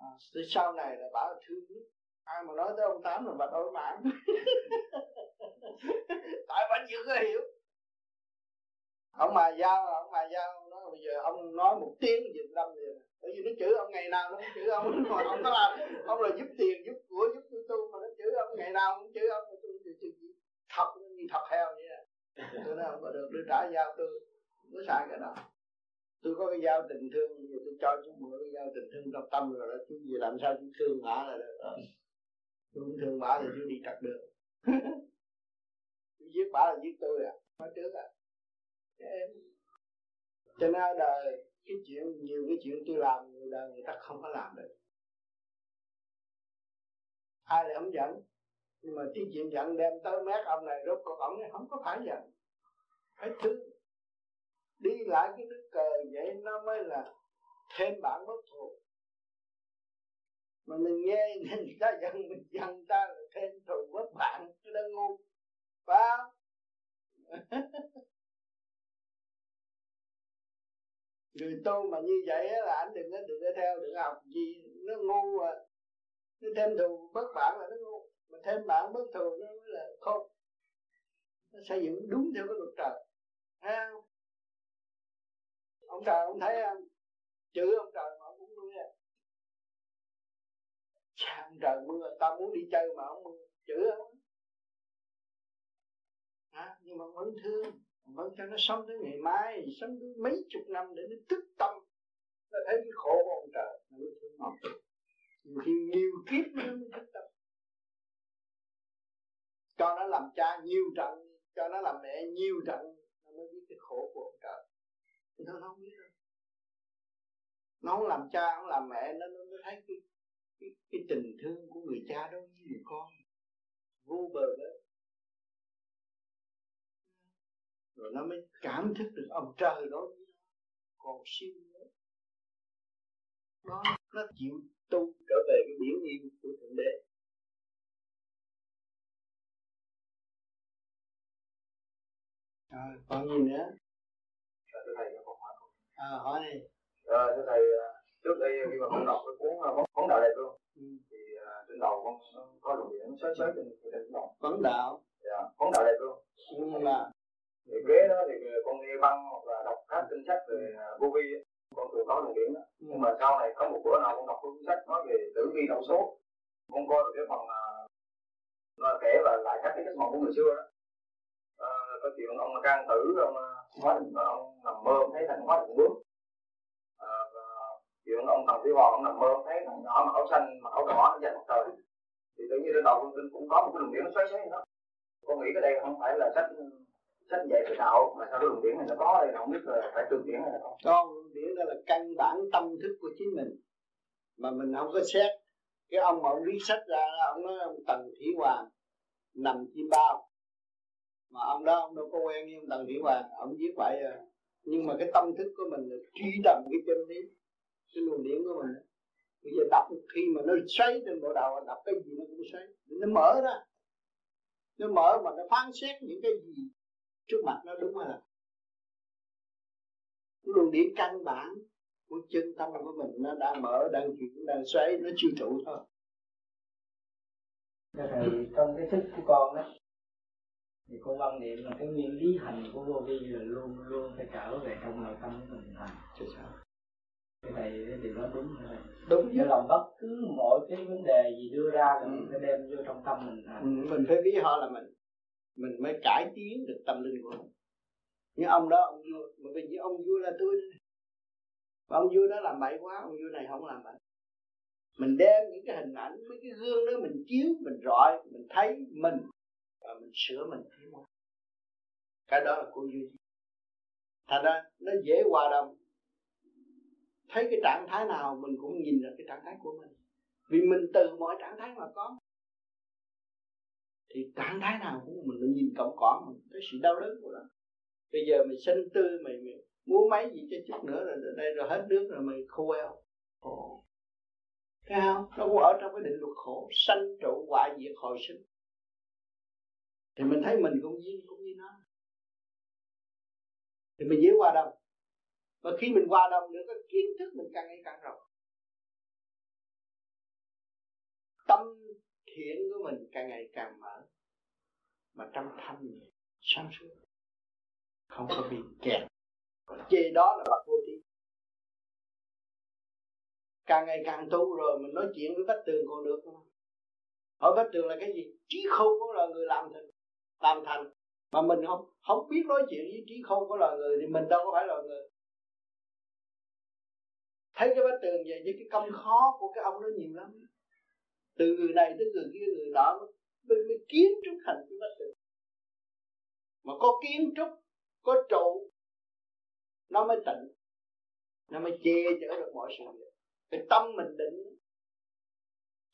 à, sau này là bảo là thương ai mà nói tới ông tám là bà đối mãn tại bà chưa có hiểu. Ông mà giao ông mà giao nói bây giờ ông nói một tiếng việt lâm gì, bởi vì nó chửi ông ngày nào nó cũng chửi ông. Mà ông có làm ông là giúp tiền giúp của giúp tôi tu mà nó chửi ông ngày nào cũng chửi ông. Tôi thì tôi chỉ thật như thật heo vậy nè tôi nói không có được đưa trả giao tôi. Nó xài cái đó tôi có cái giao tình thương giờ tôi cho chú mượn cái giao tình thương trong tâm rồi đó. Chú gì làm sao chú thương bả là được. Đó tôi không thương bả thì chú đi trật đường. Giết bả là giết tôi à. Nói trước à. Cho nên đời cái chuyện nhiều cái chuyện tôi làm người đời người ta không có làm được. Ai lại không giận? Nhưng mà cái chuyện giận đem tới mét ông này rốt cuộc này không có phải giận. Phải thương đi lại cái nước cờ vậy, nó mới là thêm bạn bất thù mà mình nghe người ta giận, mình giận ta là thêm thù bất bạn cái đang ngu. Phải không? Người tu mà như vậy là anh đừng có đừng có theo, đừng học gì, nó ngu à. Nó thêm thù bất bạn là nó ngu, mà thêm bạn bất thù nó mới là không nó xây dựng đúng theo cái luật trời. Thấy không? Ông trời ông thấy không chữ ông trời mà ông cũng mưa cha ông trời mưa tao muốn đi chơi mà ông mưa. Chữ ông à, nhưng mà vẫn thương vẫn cho nó sống tới ngày mai sống tới mấy chục năm để nó thức tâm. Nó thấy cái khổ của ông trời nó mới thương ông. Nhiều khi nhiều kiếp nó mới thức tâm. Cho nó làm cha nhiều trận cho nó làm mẹ nhiều trận nó mới biết cái khổ của ông trời thì nó không biết đâu. Nó không làm cha không làm mẹ nó nó thấy cái cái, cái tình thương của người cha đối với người con. Vô bờ bến. Rồi nó mới cảm thức được ông trời đó còn siêu nữa. Nó nó chịu tu trở về cái biển yên của thượng đế. Rồi còn gì nữa dạ, thưa thầy có hỏi à hỏi đi. À, thưa thầy trước đây khi mà con đọc cái cuốn à, vấn đạo đẹp luôn ừ. thì uh, trên đầu con có luồng điện sới sới trên trên đầu vấn đạo. Dạ vấn đạo đẹp luôn. Nhưng mà thì ghế đó thì con nghe băng hoặc là đọc các kinh sách về vô vi con thường có luồng điển đó. Ừ. nhưng mà sau này có một bữa nào con đọc cuốn sách nói về tử vi đầu số con coi được cái phần nó kể và lại các cái giấc mộng của người xưa đó. À, có chuyện ông can tử ông quá trình ông nằm mơ thấy thằng quá định bước ờ, à, chuyện ông thằng phi hoàng ông nằm mơ thấy thằng nhỏ mặc áo xanh mặc áo đỏ nó dành trời. Thì tự nhiên trên đầu con cũng có một cái luồng điển nó xoáy xoáy đó. Con nghĩ cái đây không phải là sách sách dạy cái đạo mà sao cái luồng điển này nó có đây không biết là phải tương điển hay là không? Con điển đó là căn bản tâm thức của chính mình. Mà mình không có xét. Cái ông mà ông viết sách ra ông nói ông tần thủy hoàng nằm chim bao mà ông đó, ông đâu có quen với ông tần thủy hoàng ông viết vậy à nhưng mà cái tâm thức của mình là truy tầm cái chân lý, cái luồng điển của mình bây giờ đọc, khi mà nó xoay trên bộ đầu, đọc cái gì nó cũng xoay nó mở ra. Nó mở mà nó phán xét những cái gì trước mặt nó đúng là luồng điển căn bản của chân tâm của mình nó đang mở, đang chuyển, đang xoáy, nó chưa trụ thôi. Thầy trong cái thức của con đó thì con quan niệm là cái nguyên lý hành của vô vi là luôn luôn phải trở về trong nội tâm của mình hành chứ sao cái này cái điều đó đúng rồi đúng. Chứ lòng bất cứ mọi cái vấn đề gì đưa ra là ừ. mình phải đem vô trong tâm mình hành. Ừ, mình phải biết họ là mình. Mình mới cải tiến được tâm linh của mình. Nhưng ông đó ông vua mà bây giờ ông vua là tôi. Và ông vua đó làm bậy quá ông vua này không làm bậy. Mình đem những cái hình ảnh mấy cái gương đó mình chiếu mình rọi mình thấy mình và mình sửa mình tiến hóa cái đó là của duy thành ra nó dễ hòa đồng. Thấy cái trạng thái nào mình cũng nhìn ra cái trạng thái của mình. Vì mình từ mọi trạng thái mà có. Thì trạng thái nào cũng mình mình nhìn cộng cỏ mình thấy sự đau đớn của nó. Bây giờ mình sinh tư mày, mày muốn mấy gì cho chút nữa rồi đây rồi hết nước rồi mày khô eo. Khổ thấy không? Nó cũng ở trong cái định luật khổ sanh trụ hoại diệt hồi sinh thì mình thấy mình cũng như cũng như nó. Thì mình dễ qua đông. Và khi mình qua đông nữa, cái kiến thức mình càng ngày càng rộng. Tâm thiện của mình càng ngày càng mở. Mà trong thanh sáng suốt. Không có bị kẹt. Còn chê đó là bậc vô trí càng ngày càng tu rồi, mình nói chuyện với vách tường còn được không hỏi vách tường là cái gì? Trí khôn của là người làm thành tam thành mà mình không không biết nói chuyện với trí khôn của loài người thì mình đâu có phải loài người. Thấy cái bát tường vậy với cái công khó của cái ông nó nhiều lắm. Từ người này tới người kia người nọ mới, mới kiến trúc thành cái bát tường. Mà có kiến trúc có trụ nó mới tịnh nó mới che chở được mọi sự. Việc cái tâm mình định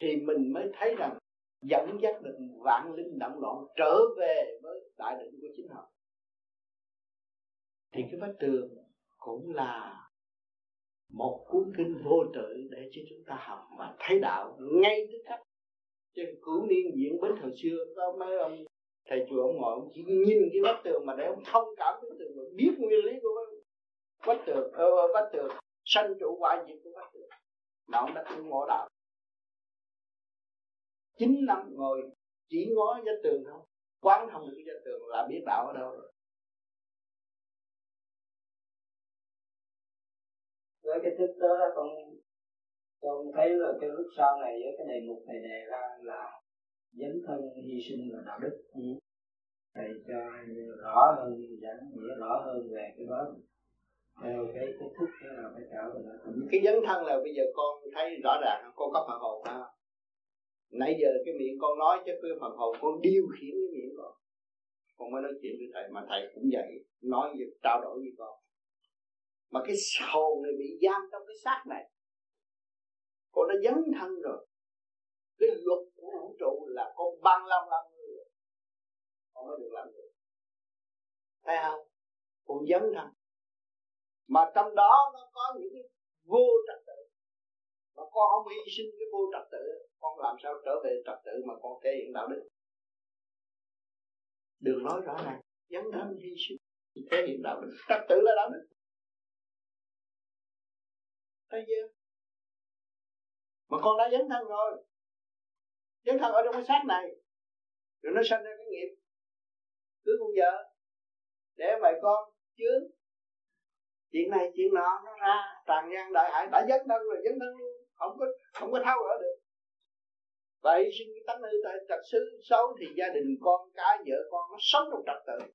thì mình mới thấy rằng dẫn dắt được vạn linh động loạn trở về với đại định của chính họ. Thì cái vách tường cũng là một cuốn kinh vô tự để cho chúng ta học và thấy đạo ngay tức khắc. Trên cửu niên diễn bến thời xưa có mấy ông thầy chùa ông ngồi ông chỉ nhìn cái vách tường mà để ông thông cảm với tường mà biết nguyên lý của vách tường ờ, vách tường sanh trụ quả diệt của vách tường. Mà ông đã không ngộ đạo chín năm ngồi chỉ ngó vách tường không? Quán thông được cái tường là biết đạo ở đâu rồi. Với cái thức đó con con thấy là cái lúc sau này với cái đề mục này đề ra là dấn thân hy sinh và đạo đức. Ừ. thầy cho rõ hơn giảng nghĩa rõ hơn về cái đó. Theo cái cái thức thế nào phải trở về nó cái dấn thân là bây giờ con thấy rõ ràng con có phần hồn ha nãy giờ cái miệng con nói chứ cái phần hồn con điều khiển cái miệng con. Con mới nói chuyện với thầy, mà thầy cũng vậy, nói gì trao đổi với con. Mà cái hồn này bị giam trong cái xác này, con đã dấn thân rồi. Cái luật của vũ trụ là con băng lâm lâm người con mới được làm được. Thấy không? Con dấn thân. Mà trong đó nó có những cái vô trật mà con không hy sinh cái vô trật tự, con làm sao trở về trật tự mà con thể hiện đạo đức? Đường nói rõ ràng dấn thân hy sinh, thể hiện đạo đức, trật tự là đạo đức. Thấy chưa? Mà con đã dấn thân rồi. Dấn thân ở trong cái xác này, rồi nó sanh ra cái nghiệp. Cứ con vợ, để mày con chướng. Chuyện này, chuyện nọ, nó ra, tràn gian đại hải, đã dấn thân rồi, dấn thân luôn không có không có thao gỡ được. Vậy sinh cái tánh hư tại trật xứ xấu thì gia đình con cái, vợ con nó sống trong trật tự.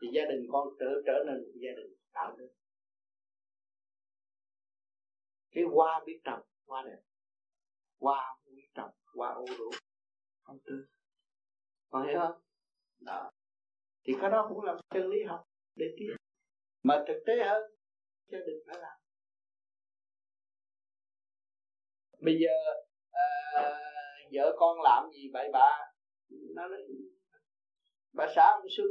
Thì gia đình con trở trở nên một gia đình đạo đức. Cái hoa biết trồng, hoa đẹp. Hoa biết trồng, hoa ô đủ không tư. Còn hiểu không? Đó. Thì cái đó cũng là chân lý học để tiến. Mà thực tế hơn, gia đình phải làm. Bây giờ à, vợ con làm gì vậy bà? Nó nói bà xã ông xuân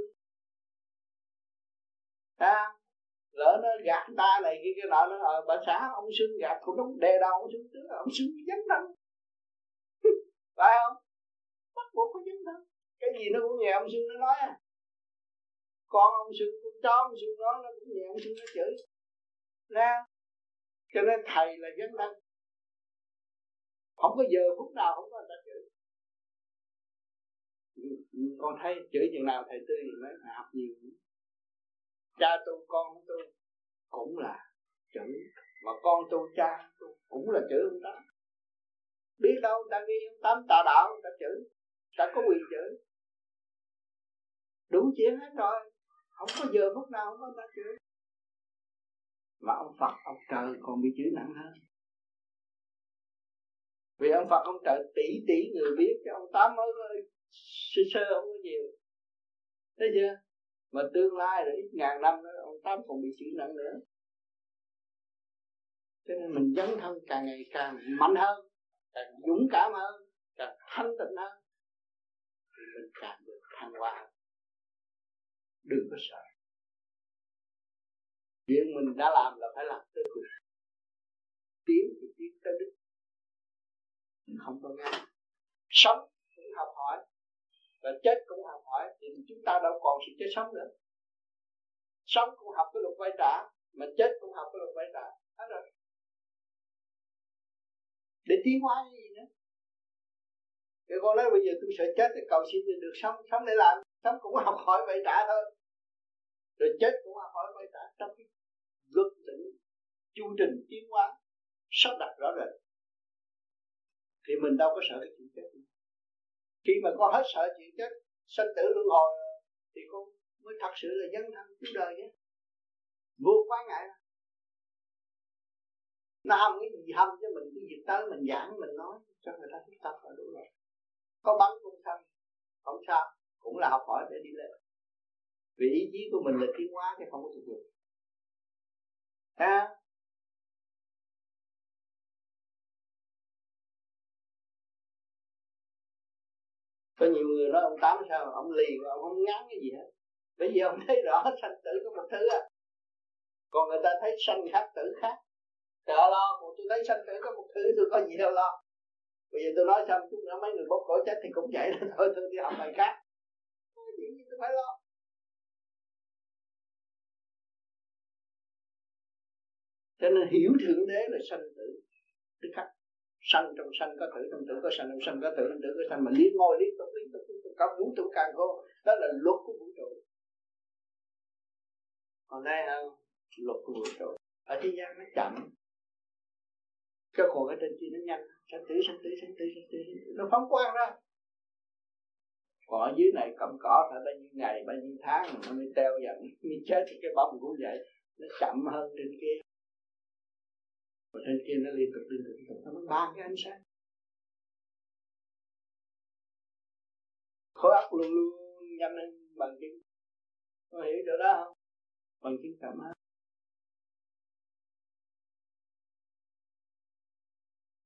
à, lỡ nó gạt ta này kia cái nọ nó ờ, bà xã ông xuân gạt cũng đúng đè đầu ông xuân trước ông xuân dấn thân. Phải không? Bắt buộc phải dấn thân. Cái gì nó cũng nghe ông xuân nó nói à. Con ông xuân con chó ông xuân nói nó cũng nghe ông xuân nó chửi. Ra cho nên thầy là dấn thân không có giờ phút nào không có người ta chửi. Ừ, ừ, con thấy chửi chừng nào thầy tươi thì mới học nhiều. Cha tu, con tu cũng là chữ. Mà con tu cha tu cũng là chữ ông tám biết đâu, ta nghi ông tám tà đạo, ta chữ ta có quyền chữ đủ chuyện hết rồi. Không có giờ phút nào không có ta chữ mà ông Phật, ông trời còn bị chữ nặng hơn vì ông Phật ông trợ tỷ tỷ người biết cho ông tám mới sơ sơ, không có nhiều. Thấy chưa? Mà tương lai rồi, ít ngàn năm nữa, ông tám còn bị chữ nặng nữa. Cho nên mình dấn thân càng ngày càng mạnh hơn, càng dũng cảm hơn, càng thanh tịnh hơn, thì mình càng được thăng hoa. Đừng có sợ. Chuyện mình đã làm là phải làm tới cùng. Tiến thì tiến tới đích không có ngăn sống cũng học hỏi. Và chết cũng học hỏi. Thì chúng ta đâu còn sự chết sống nữa. Sống cũng học cái luật vay trả mà chết cũng học cái luật vay trả hết rồi. Để tiến hóa cái gì nữa? Thì con nói bây giờ tôi sợ chết thì cầu xin được sống sống để làm. Sống cũng học hỏi vay trả thôi. Rồi chết cũng học hỏi vay trả trong cái luật định chu trình tiến hóa sắp đặt rõ rệt thì mình đâu có sợ cái chuyện chết. Khi mà con hết sợ chuyện chết, sanh tử luân hồi thì con mới thật sự là dân thân cứu đời chứ vô quá ngại. Nó hâm cái gì hâm cho mình, cái việc tới mình giảng, mình nói cho người ta thích tập là đủ rồi. Có bắn cũng xong không sao, cũng là học hỏi để đi lên. Vì ý chí của mình là tiến hóa chứ không có thực dụng. Ha? Có nhiều người nói ông tám sao ông lì ông không ngán cái gì hết. Bởi vì ông thấy rõ sanh tử có một thứ à còn người ta thấy sanh khác tử khác. Sợ lo còn tôi thấy sanh tử có một thứ, tôi có gì đâu lo. Bây giờ tôi nói xong chút nữa, mấy người bốc cổ chết thì cũng vậy thôi tôi đi học bài khác. Có gì tôi phải lo. Cho nên hiểu thượng đế là sanh tử tức khắc sanh trong sanh có tử, trong tử có sanh, trong sanh có tử, trong tử có sanh. Mà liên ngôi, liên tục liên tục liên tục. Cả vũ trụ càng khôn, đó là luật của vũ trụ. Còn đây hơn? Luật của vũ trụ. Ở thế gian nó chậm. Cho còn ở trên kia nó nhanh. Sanh tử sanh tử sanh tử sanh tử. Nó phóng quang ra. Còn ở dưới này cầm cỏ phải bao nhiêu ngày, bao nhiêu tháng nó mới teo dần. Mới chết cái bông cũng vậy. Nó chậm hơn trên kia và trên kia nó liên tục liên tục liên tục. Nó mới ba cái ánh sáng. Khối óc luôn luôn nhanh hơn bằng chứng. Có hiểu được đó không? Bằng chứng cảm ơn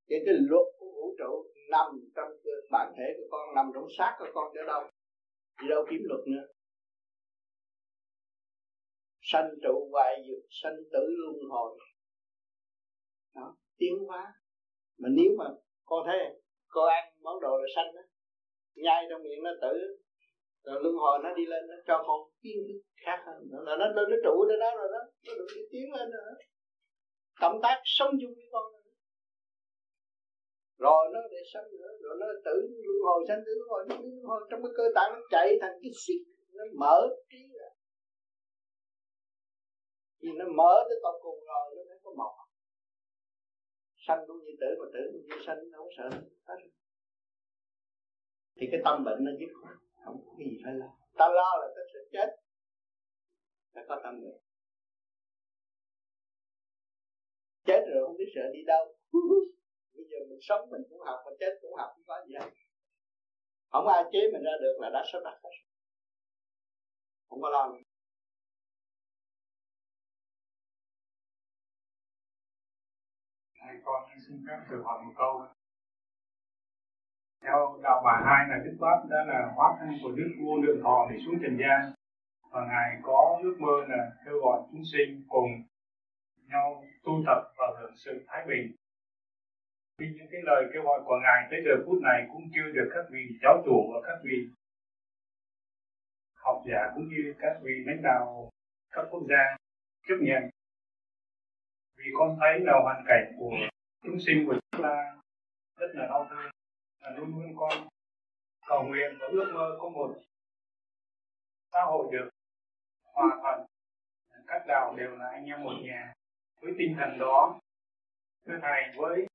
Vậy cái luật của vũ trụ nằm trong bản thể của con, nằm trong xác của con ở đâu. Đi đâu kiếm luật nữa? Sanh trụ hoại diệt sanh tử luân hồi đó tiến hóa. Mà nếu mà con thấy con ăn món đồ là xanh đó nhai trong miệng nó tử rồi luân hồi nó đi lên nó cho con kiến thức khác hơn. Là nó nó, nó trụ ở đó rồi đó nó được đi tiến lên rồi cộng tác sống chung với con rồi, rồi nó để sống nữa rồi nó tử luân hồi sanh tử luân hồi nó luân hồi trong cái cơ tạng nó chạy thành cái xích nó mở trí ra. Thì nó mở tới tận cùng rồi nó mới có màu sanh cũng như tử, mà tử cũng như sanh, nó có sợ hết. Thì cái tâm bệnh nó dứt khoát, không có gì phải lo. Ta lo là ta sẽ chết ta có tâm bệnh. Chết rồi không biết sợ đi đâu. Bây giờ mình sống mình cũng học, mà chết cũng học, không có gì hết. Không ai chế mình ra được là đã sắp đặt hết không có lo nữa. Con xin phép được hỏi một câu theo đạo bà hai là đức pháp đã là hóa thân của đức vua lượng thọ để xuống trần gian. Và ngài có ước mơ là kêu gọi chúng sinh cùng nhau tu tập và hưởng sự thái bình. Vì những cái lời kêu gọi của ngài tới giờ phút này cũng chưa được các vị giáo chủ và các vị học giả cũng như các vị lãnh đạo các quốc gia chấp nhận. Vì con thấy là hoàn cảnh của chúng sinh của chúng ta rất là đau thương, là luôn luôn con cầu nguyện và ước mơ có một xã hội được hòa thuận các đạo đều là anh em một nhà với tinh thần đó, thưa thầy, với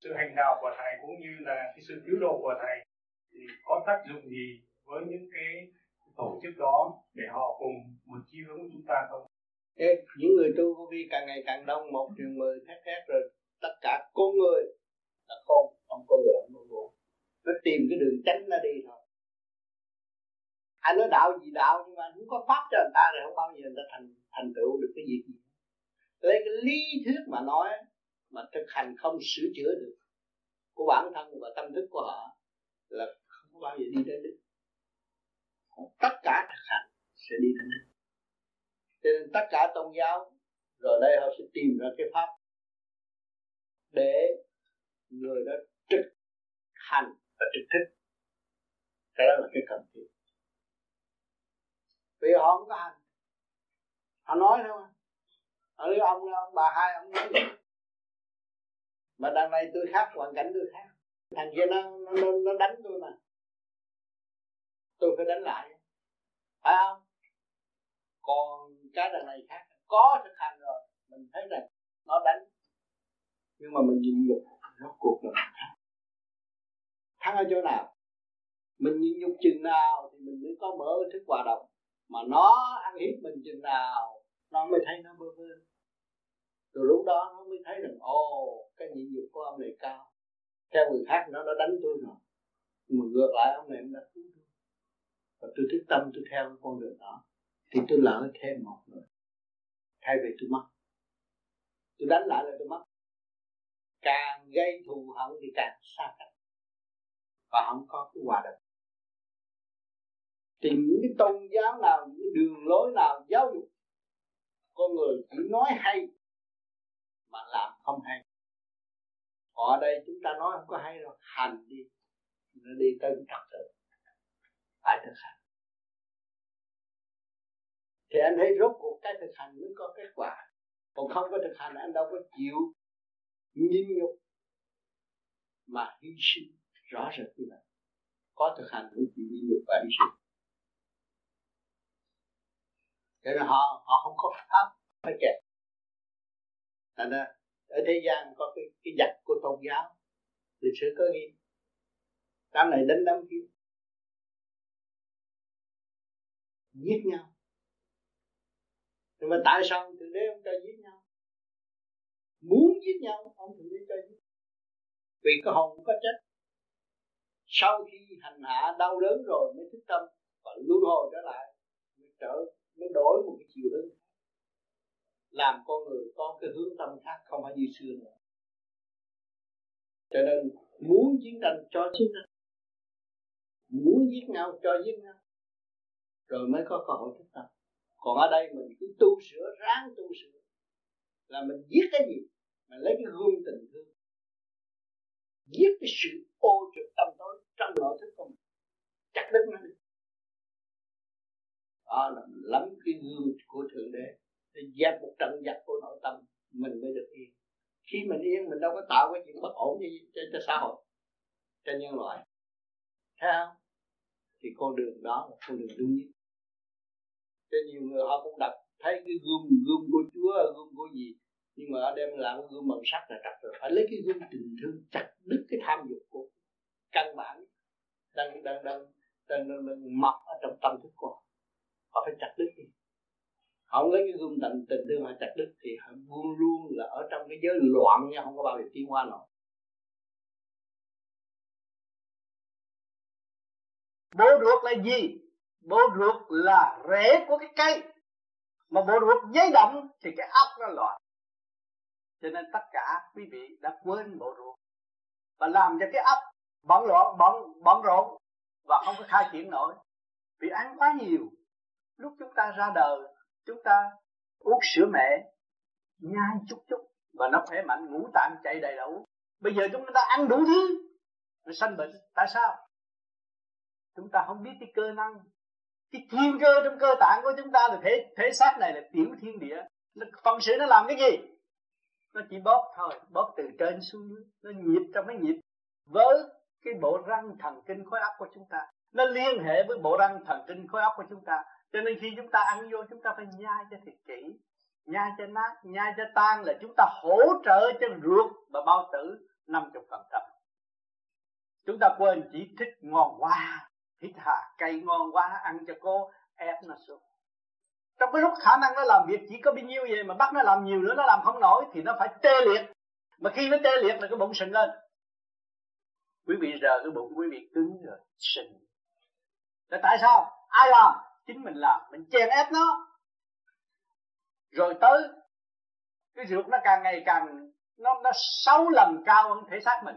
sự hành đạo của thầy cũng như là cái sự cứu độ của thầy, thì có tác dụng gì với những cái tổ chức đó để họ cùng một chi hướng với chúng ta không? Ê, những người tu vô vi càng ngày càng đông một triệu mười khác khác rồi tất cả con người là không không có người không có nó tìm cái đường tránh nó đi thôi. Anh nói đạo gì đạo nhưng mà anh không có pháp cho người ta thì không bao giờ người ta thành thành tựu được cái gì lấy cái lý thuyết mà nói mà thực hành không sửa chữa được của bản thân và tâm thức của họ là không có bao giờ đi đến đích. Tất cả thực hành sẽ đi đến đích cho nên tất cả tôn giáo, rồi đây họ sẽ tìm ra cái pháp để người đó trực hành và trực thích cái đó là cái cần thiết. Vì họ không có hành. Họ nói thôi họ nói, ông ông, bà hai ông nói vậy. Mà đằng này tôi khác, hoàn cảnh tôi khác. Thằng kia nó nó nó đánh tôi mà. Tôi phải đánh lại. Phải không? Còn cái đằng này khác. Có thực hành rồi, mình thấy rằng nó đánh. Nhưng mà mình nhịn nhục rốt cuộc là thắng ở chỗ nào? Mình nhịn nhục chừng nào thì mình mới có mở thức hòa đồng. Mà nó ăn hiếp mình chừng nào, nó mới thấy nó bơ vơ. Từ lúc đó nó mới thấy rằng, ồ, cái nhịn nhục của ông này cao. Theo người khác nó đã đánh tôi rồi. Nhưng mà ngược lại, ông này ông đã cứu tôi. Và tôi thức tâm, tôi theo cái con đường đó thì tôi lỡ thêm một người thay vì tôi mất. Tôi đánh lại là tôi mất. Càng gây thù hận thì càng xa cách. Và không có cái hòa đồng. Thì những cái tôn giáo nào, những cái đường lối nào, giáo dục, con người chỉ nói hay mà làm không hay. Còn ở đây chúng ta nói không có hay đâu. Hành đi. Nó đi tới trật tự. Phải thực hành thì anh thấy rốt cuộc cái thực hành mới có kết quả. Còn không có thực hành, anh đâu có chịu nhịn nhục mà hy sinh rõ rệt như vậy. Có thực hành mới chịu nhịn nhục và hy sinh. Cho nên họ họ không có pháp, phải kẹt. Thành ra, ở thế gian có cái cái giặc của tôn giáo. Lịch sử có ghi. Đám này đến đám kia. Giết nhau nhưng mà tại sao thượng đế ông cho giết nhau? Muốn giết nhau, ông thượng đế cho giết vì cái hồn có chết. Sau khi hành hạ đau đớn rồi mới thức tâm và luân hồi trở lại, mới trở, mới đổi một cái chiều hướng làm con người có cái hướng tâm khác, không phải như xưa nữa. Cho nên muốn chiến tranh cho chiến tranh. Muốn giết nhau cho giết nhau. Rồi mới có cơ hội thức tâm còn ở đây mình cứ tu sửa ráng tu sửa. Là mình giết cái gì? Mình lấy cái gương tình thương. Giết cái sự ô trực tâm tối trong nội thức của mình. Chắc đứt nó đi. Đó là mình lắm cái gương của thượng đế. Để dẹp một trận giặc của nội tâm mình mới được yên. Khi mình yên mình đâu có tạo cái chuyện bất ổn gì cho, cho xã hội cho nhân loại. Thấy không? Thì con đường đó là con đường đúng nhất cho nhiều người họ cũng đặt thấy cái gương gương của chúa gương của gì. Nhưng mà họ đem làm cái gương bằng sắt là chặt rồi phải lấy cái gương tình thương chặt đứt cái tham dục của căn bản. Đang đang đang đang, đang, đang mọc ở trong tâm thức của họ. Họ phải chặt đứt đi. Họ không lấy cái gương tình tình thương họ chặt đứt thì họ luôn luôn là ở trong cái giới loạn nha không có bao giờ tiến qua nổi. Bố ruột là gì? Bộ ruột là rễ của cái cây. Mà bộ ruột giấy động thì cái ốc nó loạn. Cho nên tất cả quý vị đã quên bộ ruột. Và làm cho cái ốc bận loạn, bận bận rộn và không có khai triển nổi. Vì ăn quá nhiều, lúc chúng ta ra đời, chúng ta uống sữa mẹ nhai chút chút và nó khỏe mạnh ngủ tạng chạy đầy đủ. Bây giờ chúng ta ăn đủ thứ nó sanh bệnh. Tại sao? Chúng ta không biết cái cơ năng cái thiên cơ trong cơ tạng của chúng ta là thể thể xác này là tiểu thiên địa. Nó phân sự nó làm cái gì? Nó chỉ bóp thôi, bóp từ trên xuống dưới. Nó nhịp trong cái nhịp với cái bộ răng thần kinh khối óc của chúng ta. Nó liên hệ với bộ răng thần kinh khối óc của chúng ta. Cho nên khi chúng ta ăn vô, chúng ta phải nhai cho thật kỹ. Nhai cho nát, nhai cho tan là chúng ta hỗ trợ cho ruột và bao tử 50 phần trăm. Chúng ta quên chỉ thích ngon quá hít hà cây ngon quá, ăn cho cô ép nó xuống. Trong cái lúc khả năng nó làm việc chỉ có bao nhiêu vậy mà bắt nó làm nhiều nữa, nó làm không nổi thì nó phải tê liệt. Mà khi nó tê liệt là cái bụng sình lên. Quý vị giờ cái bụng, quý vị cứng rồi sình là tại sao? Ai làm? Chính mình làm, mình chèn ép nó. Rồi tới, cái ruột nó càng ngày càng, nó nó sáu lần cao hơn thể xác mình.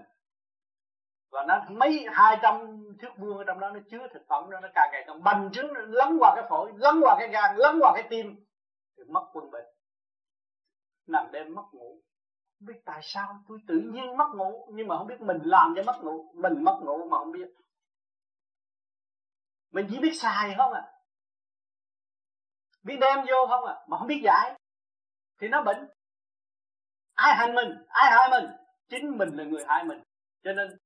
Và nó mấy hai trăm thước vuông ở trong đó nó chứa thực phẩm đó, nó càng ngày càng bành trướng lấn qua cái phổi, lấn qua cái gan, lấn qua cái tim, thì mất quân bình. Nằm đêm mất ngủ. Không biết tại sao, tôi tự nhiên mất ngủ, nhưng mà không biết mình làm cho mất ngủ, mình mất ngủ mà không biết. Mình chỉ biết xài không à. Biết đem vô không à mà không biết giải, thì nó bệnh. Ai hại mình? Ai hại mình? Chính mình là người hại mình. Cho nên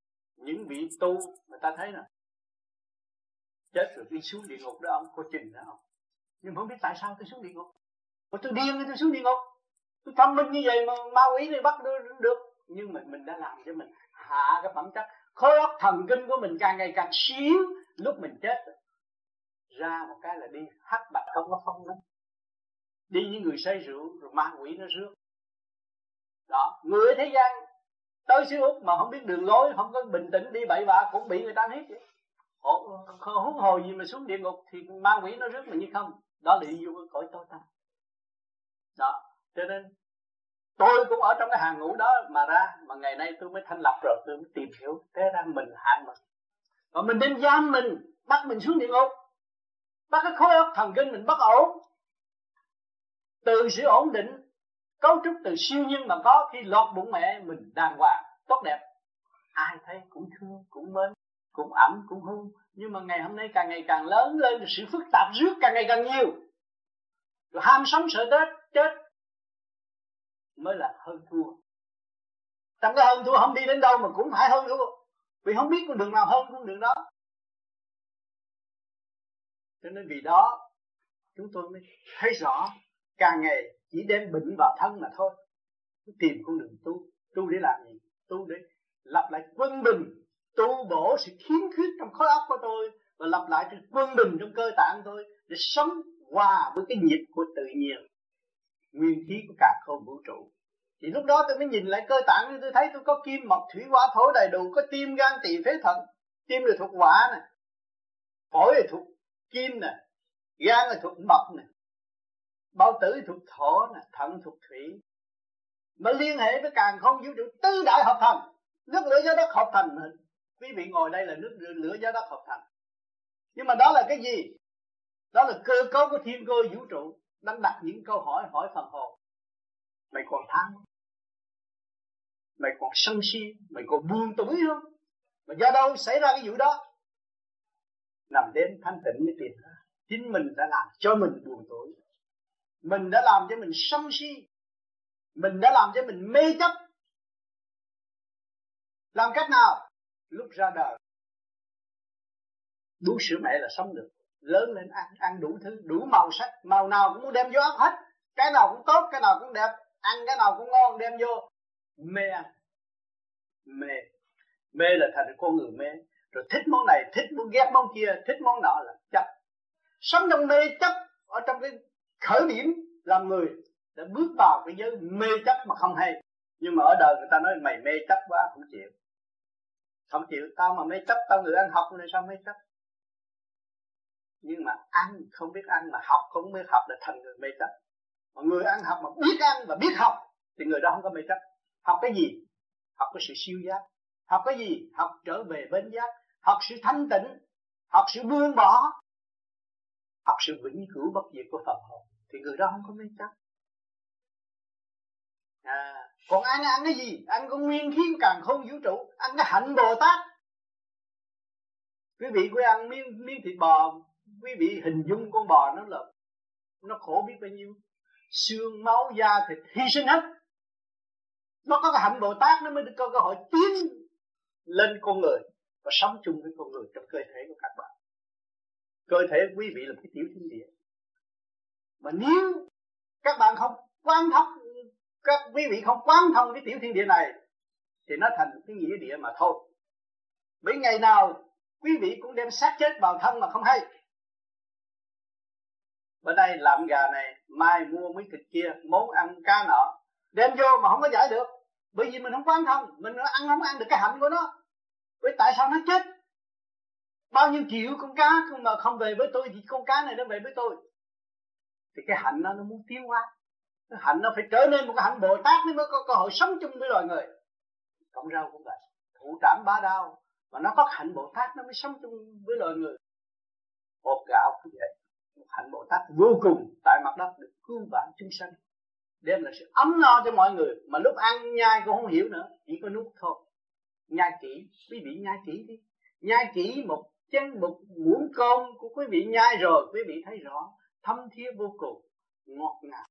những vị tu người ta thấy nè chết rồi đi xuống địa ngục đó ông có trình đó không? Nhưng mà không biết tại sao tôi xuống địa ngục. Mà tôi điên tôi xuống địa ngục. Tôi thông minh như vậy mà ma quỷ này bắt được, được. Nhưng mà mình đã làm cho mình hạ cái phẩm chất khối óc thần kinh của mình càng ngày càng xíu. Lúc mình chết ra một cái là đi hắc bạch không có phong lắm. Đi những người say rượu rồi ma quỷ nó rước. Đó người ở thế gian tới xứ úc mà không biết đường lối, không có bình tĩnh đi, bậy bạ cũng bị người ta hết vậy. Huống hồ gì mà xuống địa ngục thì ma quỷ nó rước mình như không? Đó là đi vô cái cõi tối tăm đó, cho nên tôi cũng ở trong cái hàng ngũ đó mà ra, mà ngày nay tôi mới thanh lập rồi, tôi mới tìm hiểu thế ra mình hại mình và mình đem giam mình, bắt mình xuống địa ngục, bắt cái khối óc thần kinh mình bất ổn. Từ sự ổn định cấu trúc từ siêu nhân mà có khi lọt bụng mẹ mình đàng hoàng, tốt đẹp. Ai thấy cũng thương, cũng mến, cũng ẩm cũng hư. Nhưng mà ngày hôm nay càng ngày càng lớn lên, sự phức tạp rước càng ngày càng nhiều. Rồi ham sống sợ chết chết mới là hơn thua. Trong cái hơn thua không đi đến đâu mà cũng phải hơn thua. Vì không biết con đường nào hơn con đường đó. Cho nên vì đó, chúng tôi mới thấy rõ càng ngày chỉ đem bệnh vào thân mà thôi. Tìm con đường tu. Tu để làm gì? Tu để lập lại quân bình. Tu bổ sự khiếm khuyết trong khối óc của tôi và lập lại sự quân bình trong cơ tạng tôi để sống hòa với cái nhịp của tự nhiên. Nguyên khí của cả không vũ trụ. Thì lúc đó tôi mới nhìn lại cơ tạng tôi thấy tôi có kim, mộc, thủy, hỏa, thổ đầy đủ, có tim, gan, tỳ, phế thận tim là thuộc hỏa nè, phổi là thuộc kim nè, gan là thuộc mộc nè bao tử thuộc thổ nè, thận thuộc thủy. Mà liên hệ với càng không vũ trụ, tứ đại hợp thành. Nước lửa gió đất hợp thành quý vị ngồi đây là nước lửa gió đất hợp thành. Nhưng mà đó là cái gì? Đó là cơ cấu của thiên cơ vũ trụ đang đặt những câu hỏi hỏi phần hồn. Mày còn tham, mày còn sân si, mày còn buồn tủi không mà do đâu xảy ra cái vụ đó? Nằm đến thanh tịnh mới tìm ra. Chính mình đã làm cho mình buồn tủi mình đã làm cho mình sân si. Mình đã làm cho mình mê chấp. Làm cách nào? Lúc ra đời. Bú sữa mẹ là sống được. Lớn lên ăn ăn đủ thứ, đủ màu sắc. Màu nào cũng muốn đem vô ăn hết. Cái nào cũng tốt, cái nào cũng đẹp. Ăn cái nào cũng ngon, đem vô. Mê ăn. Mê. Mê là thành con người mê. Rồi thích món này, thích muốn ghét món kia, thích món nọ là chấp. Sống trong mê chấp ở trong cái khởi điểm làm người đã bước vào cái giới mê chấp mà không hay. Nhưng mà ở đời người ta nói mày mê chấp quá, không chịu. Không chịu. Tao mà mê chấp, tao người ăn học này sao mê chấp? Nhưng mà ăn, không biết ăn mà học, không biết học là thành người mê chấp. Mà người ăn học mà biết ăn và biết học thì người đó không có mê chấp. Học cái gì? Học cái sự siêu giác. Học cái gì? Học trở về bên giác. Học sự thanh tịnh. Học sự buông bỏ. Học sự vĩnh cửu bất diệt của Phật hồn thì người đó không có mê chấp à, còn ăn ăn cái gì? Ăn có nguyên khí càng không vũ trụ. Ăn cái hạnh bồ tát. Quý vị quý ăn miếng miếng thịt bò quý vị hình dung con bò nó là nó khổ biết bao nhiêu. Xương máu da thịt hy sinh hết. Nó có cái hạnh bồ tát nó mới được có cơ hội tiến lên con người và sống chung với con người trong cơ thể của các bạn. Cơ thể quý vị là cái tiểu thiên địa mà nếu các bạn không quan thông, các quý vị không quán thông cái tiểu thiên địa này, thì nó thành cái nghĩa địa mà thôi. Bởi ngày nào quý vị cũng đem xác chết vào thân mà không hay. Bữa nay làm gà này, mai mua mấy thịt kia, món ăn cá nọ, đem vô mà không có giải được. Bởi vì mình không quán thông, mình ăn không ăn được cái hạnh của nó. Bởi tại sao nó chết? Bao nhiêu triệu con cá mà không về với tôi thì con cá này nó về với tôi thì cái hạnh nó nó muốn tiêu hóa. Cái hạnh nó phải trở nên một cái hạnh bồ tát mới có cơ hội sống chung với loài người. Cộng rau cũng vậy. Thủ trảm bá đao. Mà nó có hạnh bồ tát nó mới sống chung với loài người. Hột gạo cũng vậy. Một hạnh bồ tát vô cùng tại mặt đất được cứu vãn chúng sanh. Đem lại sự ấm no cho mọi người. Mà lúc ăn nhai cũng không hiểu nữa. Chỉ có nuốt thôi. Nhai kỹ. Quý vị nhai kỹ đi. Nhai kỹ một chân một muỗng cơm của quý vị nhai rồi. Quý vị thấy rõ thâm thiết vô cùng, ngọt ngào,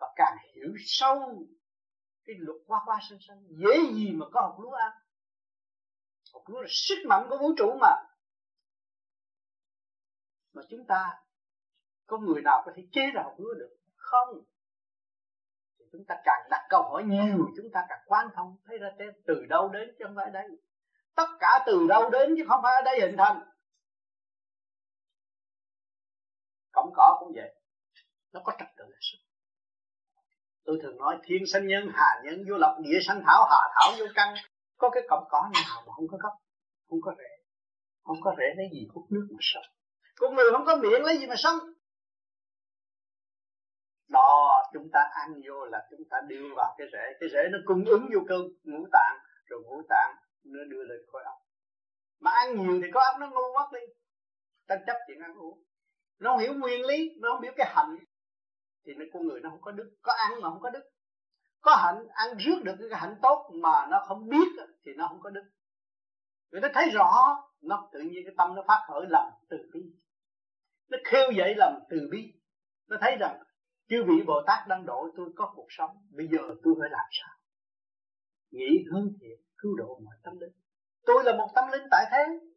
và càng hiểu sâu cái luật hoa hoa sinh sinh dễ gì mà có học lúa ăn? Học lúa là sức mạnh của vũ trụ mà. Mà chúng ta, có người nào có thể chế ra học lúa được? Không. Chúng ta càng đặt câu hỏi nhiều, chúng ta càng quan thông. Thấy ra từ đâu đến chứ không phải đây tất cả từ đâu đến chứ không phải ở đây hình thành. Cổng cỏ cũng vậy. Nó có trật tự là sự tôi thường nói, thiên sanh nhân, hà nhân, vô lập, địa sanh, thảo, hà thảo, vô căn. Có cái cọng cỏ nào mà không có gốc, không có rễ? Không có rễ lấy gì hút nước mà sống? Con người không có miệng lấy gì mà sống? Đó, chúng ta ăn vô là chúng ta đưa vào cái rễ. Cái rễ nó cung ứng vô cơ ngũ tạng, rồi ngũ tạng nó đưa lên khối óc. Mà ăn nhiều thì có óc nó ngu mất đi. Ta chấp chuyện ăn uống nó không hiểu nguyên lý, nó không biết cái hạnh. Thì nó con người nó không có đức, có ăn mà không có đức. Có hạnh, ăn rước được cái hạnh tốt mà nó không biết thì nó không có đức. Người ta thấy rõ, nó tự nhiên cái tâm nó phát khởi lòng từ bi. Nó khêu dậy lòng từ bi. Nó thấy rằng, chư vị bồ tát đang độ tôi có cuộc sống, bây giờ tôi phải làm sao? Nghĩ hướng thiện, cứu độ mọi tâm linh. Tôi là một tâm linh tại thế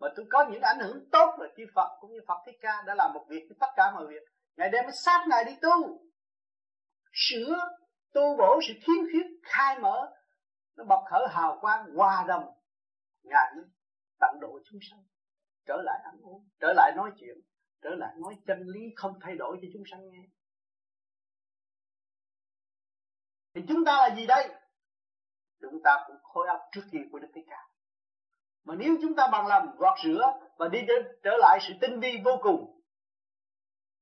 mà tôi có những ảnh hưởng tốt là chư Phật cũng như Phật Thích Ca đã làm một việc với tất cả mọi việc. Ngày đêm mới sát Ngài đi tu. Sửa tu bổ sự khiếm khuyết, khai mở, Nó bộc khởi hào quang, hòa đồng. Ngài mới tận độ chúng sanh, Trở lại ăn uống, Trở lại nói chuyện, Trở lại nói chân lý, không thay đổi cho chúng sanh nghe. Thì chúng ta là gì đây? Chúng ta cũng khối óc trước khi của Đức Thích Ca mà nếu chúng ta bằng lòng gọt rửa và đi đến, trở lại sự tinh vi vô cùng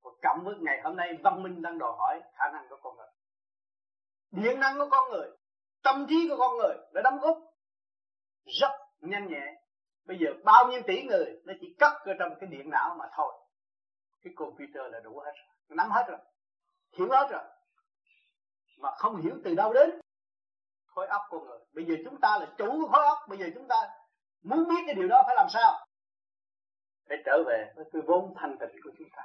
và cộng với ngày hôm nay văn minh đang đòi hỏi khả năng của con người. Điện năng của con người tâm trí của con người đã đóng góp rất nhanh nhẹ. Bây giờ bao nhiêu tỷ người nó chỉ cất ở trong cái điện não mà thôi. Cái computer là đủ hết rồi nắm hết rồi hiểu hết rồi. Mà không hiểu từ đâu đến khối óc con người. Bây giờ chúng ta là chủ của khối óc bây giờ chúng ta muốn biết cái điều đó phải làm sao? Phải trở về với cái vốn thanh tịnh của chúng ta.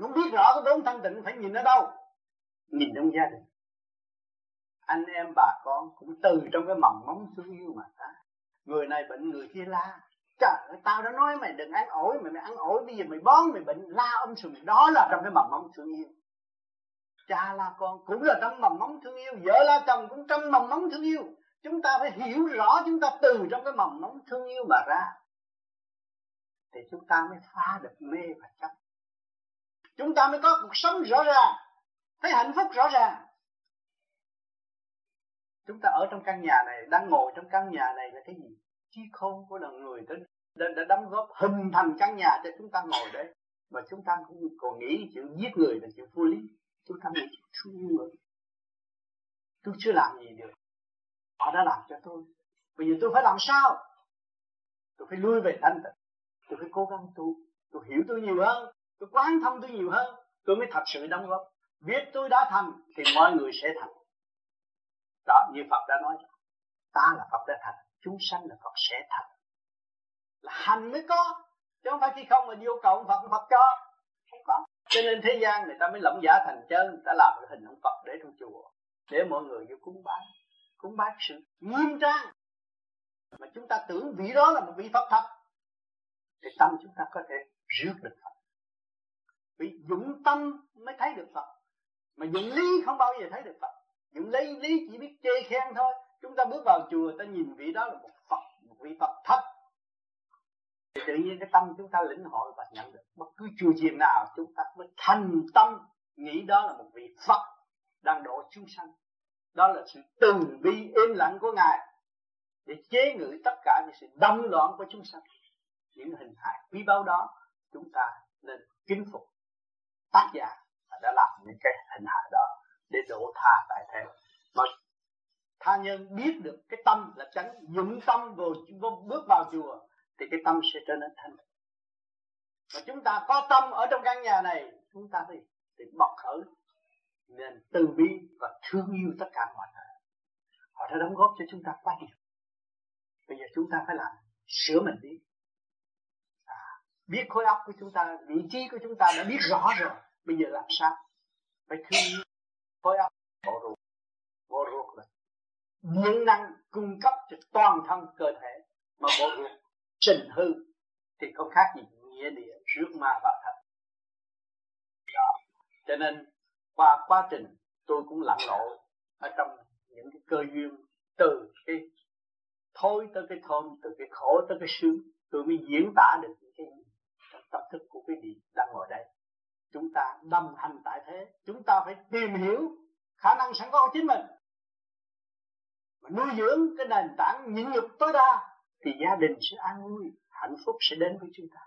Muốn biết rõ cái vốn thanh tịnh phải nhìn ở đâu? Nhìn trong gia đình. Anh em bà con cũng từ trong cái mầm móng thương yêu mà ta. Người này bệnh, người kia la. Trời ơi, tao đã nói mày đừng ăn ổi, mày mày ăn ổi, bây giờ mày bón mày bệnh, la âm sùm đó là trong cái mầm móng thương yêu. Cha la con cũng là trong mầm móng thương yêu, vợ la chồng cũng trong mầm móng thương yêu chúng ta phải hiểu rõ chúng ta từ trong cái mầm nóng thương yêu mà ra. Thì chúng ta mới phá được mê và chấp. Chúng ta mới có cuộc sống rõ ràng thấy hạnh phúc rõ ràng. Chúng ta ở trong căn nhà này đang ngồi trong căn nhà này là cái gì? Chi khôn của lòng người đã, đã, đã đóng góp hình thành căn nhà cho chúng ta ngồi đấy. Mà chúng ta cũng còn nghĩ chuyện giết người là chuyện vô lý. Chúng ta nghĩ chuyện thương người. Tôi chưa làm gì được họ đã làm cho tôi. Bây giờ tôi phải làm sao? Tôi phải lui về thanh tịnh. Tôi phải cố gắng tu. Tôi hiểu tôi nhiều hơn. Tôi quán thông tôi nhiều hơn. Tôi mới thật sự đóng góp. Biết tôi đã thành, thì mọi người sẽ thành. Đó, như Phật đã nói. Ta là Phật đã thành, chúng sanh là Phật sẽ thành. Là hành mới có, chứ không phải khi không mà vô cầu Phật Phật cho. Không có. Cho nên thế gian người ta mới lộng giả thành chân. Người ta làm cái hình ông Phật để trong chùa, để mọi người vô cúng bái cúng bái sự nghiêm trang. Mà chúng ta tưởng vị đó là một vị Phật thật, thì tâm chúng ta có thể rước được Phật. Vì dụng tâm mới thấy được Phật. Mà dụng lý không bao giờ thấy được Phật. Dụng lý lý chỉ biết chê khen thôi. Chúng ta bước vào chùa, ta nhìn vị đó là một Phật, một vị Phật thật. Thì tự nhiên cái tâm chúng ta lĩnh hội và nhận được bất cứ chùa chiền nào, chúng ta mới thành tâm nghĩ đó là một vị Phật đang độ chúng sanh đó là sự từ bi im lặng của ngài để chế ngự tất cả những sự đâm loạn của chúng sanh. Những hình hài quý báu đó chúng ta nên kính phục. Tác giả đã làm những cái hình hài đó để độ tha tại thế. Mà tha nhân biết được cái tâm là tránh dụng tâm vào, vô bước vào chùa thì cái tâm sẽ trở nên thanh và chúng ta có tâm ở trong căn nhà này chúng ta thì, thì bộc khởi nên từ bi và thương yêu tất cả mọi người. Họ đã đóng góp cho chúng ta quá nhiều bây giờ chúng ta phải làm sửa mình đi. À, biết khối óc của chúng ta vị trí của chúng ta đã biết rõ rồi. Bây giờ làm sao? Phải thương yêu khối óc. Bộ ruột. Bộ ruột là điện năng cung cấp cho toàn thân cơ thể mà bộ ruột trình hư thì không khác gì nghĩa địa rước ma vào thật. Đó. Cho nên qua quá trình tôi cũng lặn lội ở trong những cái cơ duyên từ cái thôi tới cái thơm, từ cái khổ tới cái sướng, tôi mới diễn tả được những cái gì trong tâm thức của quý vị đang ngồi đây. Chúng ta đâm hành tại thế, chúng ta phải tìm hiểu khả năng sẵn có của chính mình. Và nuôi dưỡng cái nền tảng nhịn nhục tối đa thì gia đình sẽ an vui, hạnh phúc sẽ đến với chúng ta.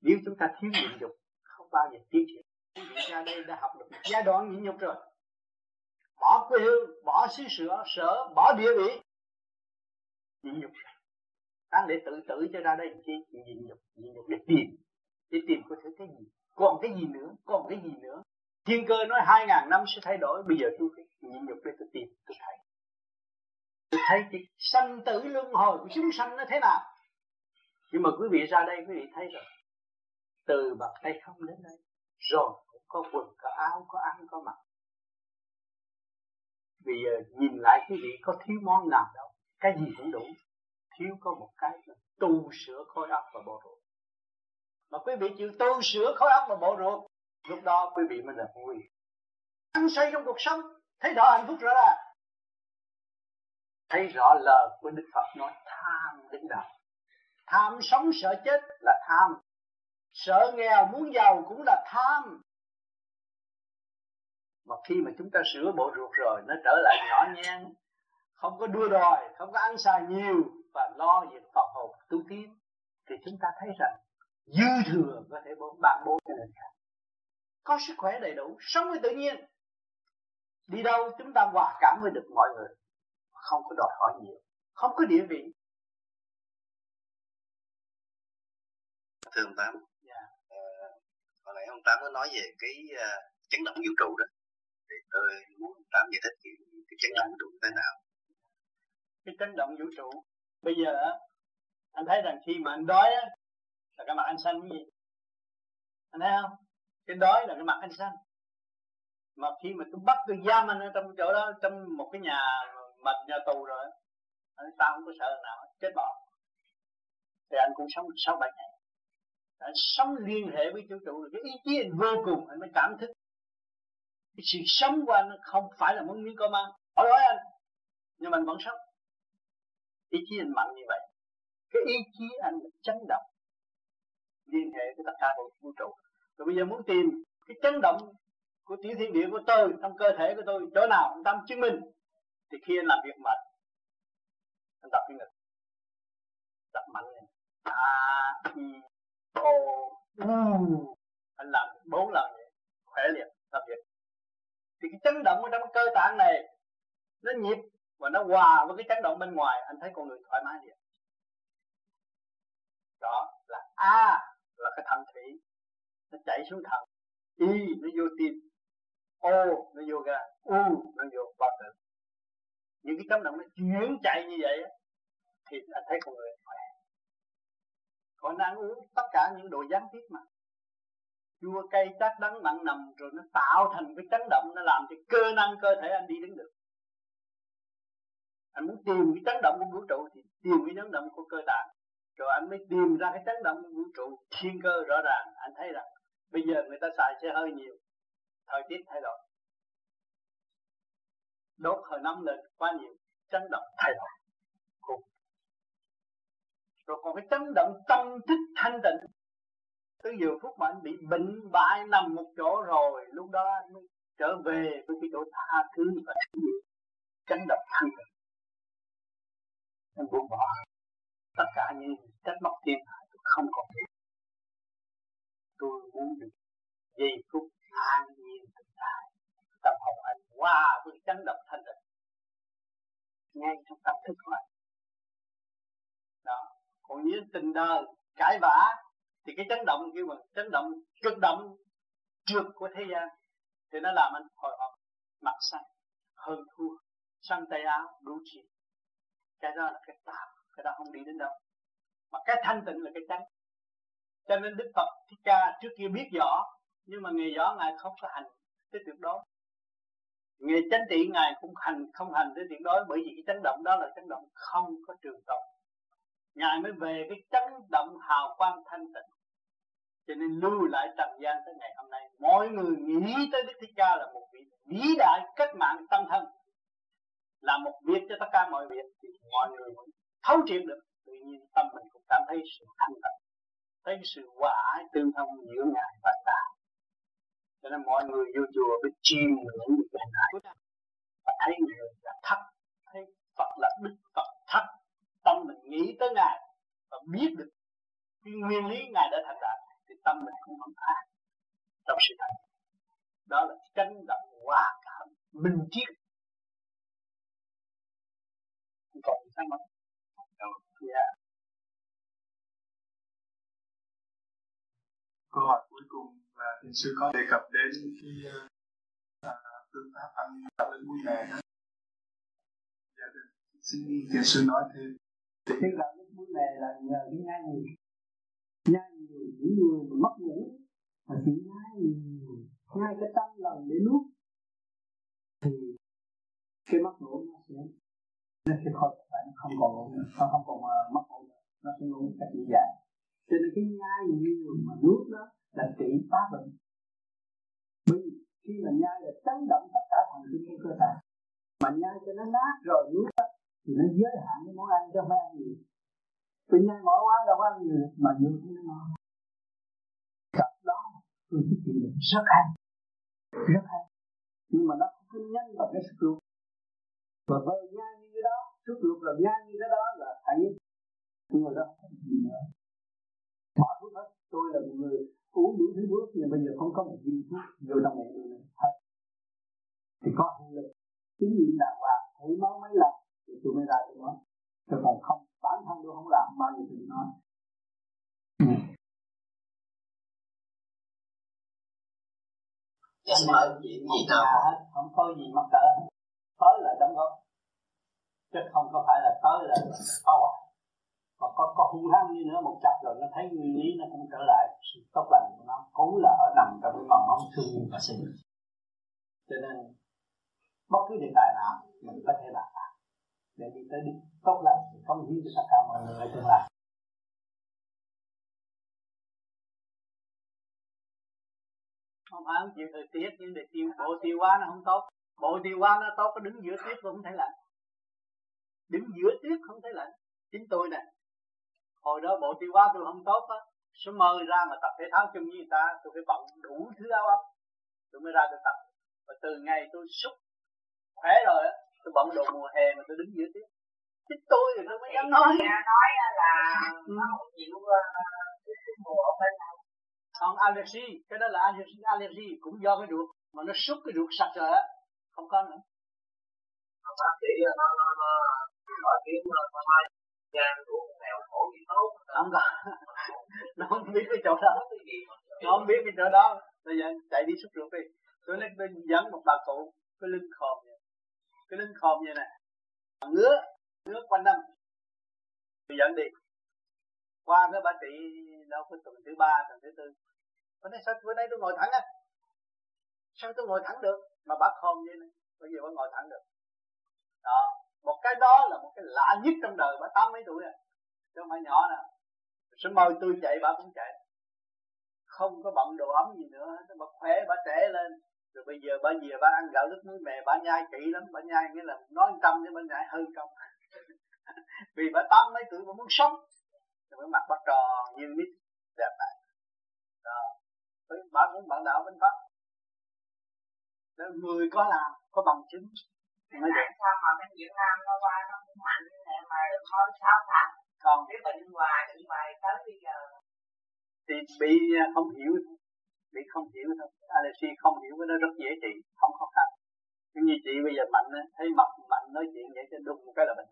Nếu chúng ta thiếu nhịn nhục, không bao giờ tiến triển ra đây đã học được một giai đoạn nhịn nhục rồi. Bỏ quê hương, bỏ xứ sở sở, bỏ địa vị. Nhịn nhục đang để tự tử cho ra đây chi? Nhịn nhục nhịn nhục để tìm. Để tìm có thể cái gì? Còn cái gì nữa? Còn cái gì nữa? Thiên cơ nói hai ngàn năm sẽ thay đổi. Bây giờ tôi phải nhịn nhục để tôi tìm, tôi thấy. Tôi thấy cái sanh tử luân hồi của chúng sanh nó thế nào? Nhưng mà quý vị ra đây, quý vị thấy rồi. Từ bậc tay không đến đây, rồi có quần, có áo, có ăn, có mặc. Bây giờ nhìn lại quý vị có thiếu món nào đâu, cái gì cũng đủ. Thiếu có một cái là tu sửa khối óc và bộ ruột. Mà quý vị chịu tu sửa khối óc và bộ ruột, lúc đó quý vị mới là vui ăn say trong cuộc sống, thấy rõ hạnh phúc rõ ràng thấy rõ lời của đức phật nói, tham đến đạo tham sống sợ chết là tham. Sợ nghèo muốn giàu cũng là tham mà khi mà chúng ta sửa bộ ruột rồi nó trở lại nhỏ nhen không có đua đòi không có ăn xài nhiều và lo việc phòng hồn tu tiến thì chúng ta thấy rằng dư thừa có thể ban bố cho người khác. Có sức khỏe đầy đủ sống với tự nhiên. Đi đâu chúng ta hòa cảm với được mọi người không có đòi hỏi nhiều không có địa vị. Thưa ông tám yeah. ờ, hồi nãy ông tám có nói về cái uh, chấn động vũ trụ đó tôi muốn tám giải thích cái, cái chấn động vũ trụ thế nào? Cái chấn động vũ trụ. Bây giờ anh thấy rằng khi mà anh đói á là cái mặt anh xanh cái gì? Anh thấy không? Cái đói là cái mặt anh xanh. Mà khi mà tôi bắt tôi giam anh ở trong chỗ đó trong một cái nhà mệt nhà tù rồi anh ta không có sợ nào chết bỏ thì anh cũng sống sáu bảy ngày. Anh sống liên hệ với vũ trụ cái ý chí anh vô cùng anh mới cảm thức cái sự sống của anh không phải là muốn miếng cơm ăn. Hỏi hỏi anh, nhưng mà anh vẫn sống. Ý chí anh mạnh như vậy. Cái ý chí anh là chấn động. Liên hệ với tất cả vũ trụ. Rồi bây giờ muốn tìm cái chấn động của tiểu thiên địa của tôi, trong cơ thể của tôi, chỗ nào anh tâm chứng minh, thì khi anh làm việc mệt, anh tập cái ngực. Tập mạnh lên. A, i, o, u. Anh làm bốn lần vậy thì cái chấn động ở trong cơ tạng này, nó nhịp và nó hòa với cái chấn động bên ngoài. Anh thấy con người thoải mái liền. Đó là a là cái thận thủy nó chảy xuống thận y nó vô tim. O nó vô gan. U nó vô bao tử. Những cái chấn động nó chuyển chạy như vậy thì anh thấy con người khỏe. Còn ăn uống tất cả những đồ gián tiếp mà chua cay chát đắng mặn nằm rồi nó tạo thành cái chấn động, nó làm cho cơ năng cơ thể anh đi đứng được. Anh muốn tìm cái chấn động của vũ trụ thì tìm cái chấn động của cơ tạng. Rồi anh mới tìm ra cái chấn động của vũ trụ, thiên cơ rõ ràng. Anh thấy rằng bây giờ người ta xài xe hơi nhiều, thời tiết thay đổi. Đốt hơi nóng lên quá nhiều, chấn động thay đổi. Cùng rồi còn cái chấn động tâm thức thanh tịnh tới giờ phút mà anh bị bệnh bại nằm một chỗ rồi, lúc đó anh mới trở về với cái chỗ tha thứ và tránh độc thân. Anh buông bỏ. Tất cả những trách móc thiên hạ tôi không còn biết tôi muốn được giây phút an nhiên tự tại tâm hồn anh qua với tránh độc thanh định ngay trong tâm thức của anh. Đó. Còn những tình đời, cãi vã thì cái chấn động kêu mà, chấn động cực động trượt của thế gian, thì nó làm anh hồi hộp, mặt xanh, hơn thua. Sang tay áo đủ chuyện cái đó là cái tà cái đó không đi đến đâu. Mà cái thanh tịnh là cái trắng cho nên đức phật thích ca trước kia biết rõ, nhưng mà nghề rõ ngài không có hành cái tuyệt đối. Nghề chánh trị ngài cũng hành, không hành tới tuyệt đối, bởi vì cái chấn động đó là chấn động không có trường tồn ngài mới về cái chấn động hào quang thanh tịnh. Cho nên lưu lại trần gian tới ngày hôm nay. Mọi người nghĩ tới đức thích ca là một vị vĩ đại cách mạng tâm thân. Làm một việc cho tất cả mọi việc. Thì mọi người mới thấu triệt được. Tự nhiên tâm mình cũng cảm thấy sự thanh tịnh. Thấy sự hòa ái tương thông giữa ngài và ta. Cho nên mọi người vô chùa phải chiêm ngưỡng được này và thấy người là thấp thấy Phật là đức tâm mình nghĩ tới ngài và biết được cái nguyên lý ngài đã thành đạt thì tâm mình cũng không an trong sự thật. Đó là chấn động hòa cảm minh triết. Còn sao mà yeah. câu hỏi cuối cùng là thiền sư có đề cập đến cái uh, phương pháp ăn tạo lên mũi mè đó. Dạ, xin thiền sư nói thêm cái là lúc vấn đề là nhờ cái nhai nhiều. Nhai nhiều những người mà mất ngủ. Mà chỉ nhai nhiều nhai cái trăm lần để nuốt thì cái mất ngủ nó sẽ nó sẽ khỏi phải không còn nó không còn ờ, mất ngủ nó sẽ ngủ cách dễ dàng. Cho nên cái nhai nhiều mà nuốt đó là trị phá bệnh. Bởi vì khi mà nhai là chấn động tất cả thần kinh trong cơ thể. Mà nhai cho nó nát rồi nuốt đó, thì nó giới hạn cái món ăn cho phải ăn nhiều tự nhiên mỗi quán đâu có ăn nhiều, mà nhiều thấy nó ngon. Cặp đó, tôi thích chịu bệnh rất hay. Rất hay. Nhưng mà nó không nhanh vào cái sức ruột và về nhanh như cái đó, sức ruột là nhanh như cái đó là hay người đó không gì nữa bỏ thuốc hết. Tôi là một người uống đủ thứ thuốc, nhưng bây giờ không có một viên thuốc vô trong miệng nữa. Hết thì có hiệu lực. Chính niệm đàng hoàng thử máu mấy lần thì tôi mới ra được nó chứ còn không bản thân tôi không làm bao giờ tôi nói. Yes, mời chuyện gì nào? hết không có gì mắc cỡ. Tới là đóng góp. Chứ không có phải là tới là phá hoại. Và có có hung hăng như nữa một chập rồi nó thấy nguyên lý nó cũng trở lại. Sự tốt lành của nó cũng là ở nằm trong cái mầm móng thương và sinh. Cho nên bất cứ đề tài nào mình có thể làm để đi tới đích tốt lành để công hiến cho tất cả mọi người ở tương lai không phải chịu thời tiết, nhưng để tiêu bộ tiêu hóa nó không tốt. Bộ tiêu hóa nó tốt, có đứng giữa tuyết cũng không thể lạnh. Đứng giữa tuyết không thể lạnh. Chính tôi này hồi đó bộ tiêu hóa tôi không tốt á, số mơ ra mà tập thể thao chung với người ta, tôi phải bận đủ thứ áo ấm. Tôi mới ra tôi tập. Và từ ngày tôi xúc khỏe rồi á tôi bận đồ mùa hè mà tôi đứng giữa tuyết chính tôi thì tôi mới dám nói. nói là ừ. nó không chịu ờ, cái mùa ở bên này. Còn allergy cái đó là allergy, allergy cũng do cái ruột mà nó xúc cái ruột sạch rồi á không có nữa. Bác sĩ nó nó nó nói tiếng nó nói gan của mèo khổ gì tốt? Không có. Nó không biết cái chỗ đó. Nó không biết cái chỗ đó. Bây giờ chạy đi xúc ruột đi. Tôi nói tôi dẫn một bà cụ cái lưng vậy cái lưng khom như này, ngứa ngứa quanh năm. Tôi dẫn đi. Qua cái bà chị đâu có tuần thứ ba tuần thứ tư. Bữa nay sao bữa nay tôi ngồi thẳng á sao tôi ngồi thẳng được? Mà bà khom như này? bây giờ bà ngồi thẳng được. Đó. Một cái đó là một cái lạ nhất trong đời bà tám mấy tuổi rồi chứ không phải nhỏ nè sẽ mời tôi chạy bà cũng chạy. Không có bận đồ ấm gì nữa bà khỏe bà trẻ lên rồi bây giờ bà về bà ăn gạo nước muối mè bà nhai kỹ lắm bà nhai nghĩa là nói trăm nhưng bà nhai hơn trăm vì bà tám mấy tuổi bà muốn sống. Rồi bà mặt bà tròn như nít đẹp lại đó. Bà cũng bạn đạo bên pháp. Đó, người có làm có bằng chứng. Mới tại sao mà bên Việt Nam nó qua nó cũng mạnh như vậy mà mới sáu tháng? Còn cái bệnh hoài bệnh hoài tới bây giờ. thì bị không hiểu bị không hiểu thôi Alexi không hiểu cái đó rất dễ trị, không khó khăn. Nhưng như chị bây giờ mạnh thấy mặt mạnh nói chuyện vậy cho đùng một cái là bệnh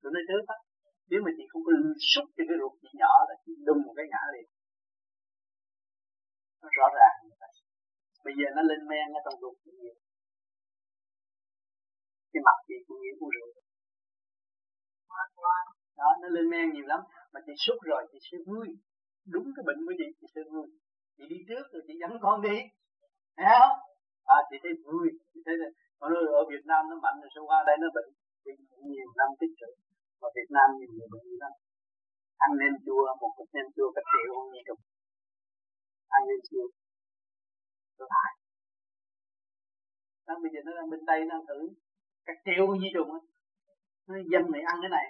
tụi nó trước á, nếu mà chị không có xúc cho cái ruột chị nhỏ là chị đùng một cái ngã liền. Nó rõ ràng bây giờ nó lên men ở trong ruột nhiều. Cái mặt chị cũng nghĩ uống rượu. Đó, nó lên men nhiều lắm. Mà chị xúc rồi, chị sẽ vui. Đúng cái bệnh của chị chị sẽ vui chị đi trước rồi chị dẫn con đi. Thấy không? À chị thấy vui. Chị thấy là còn ở Việt Nam nó mạnh rồi sao qua đây nó bệnh thì nhiều năm tích trữ. Mà Việt Nam nhiều người bệnh lắm. Ăn nem chua, một cục nem chua cả triệu không như trùng ăn nem chua. Lại. Đang bây giờ nó đang bên tây nó thử. Cả triệu con di trùng á. Nó dân này ăn cái này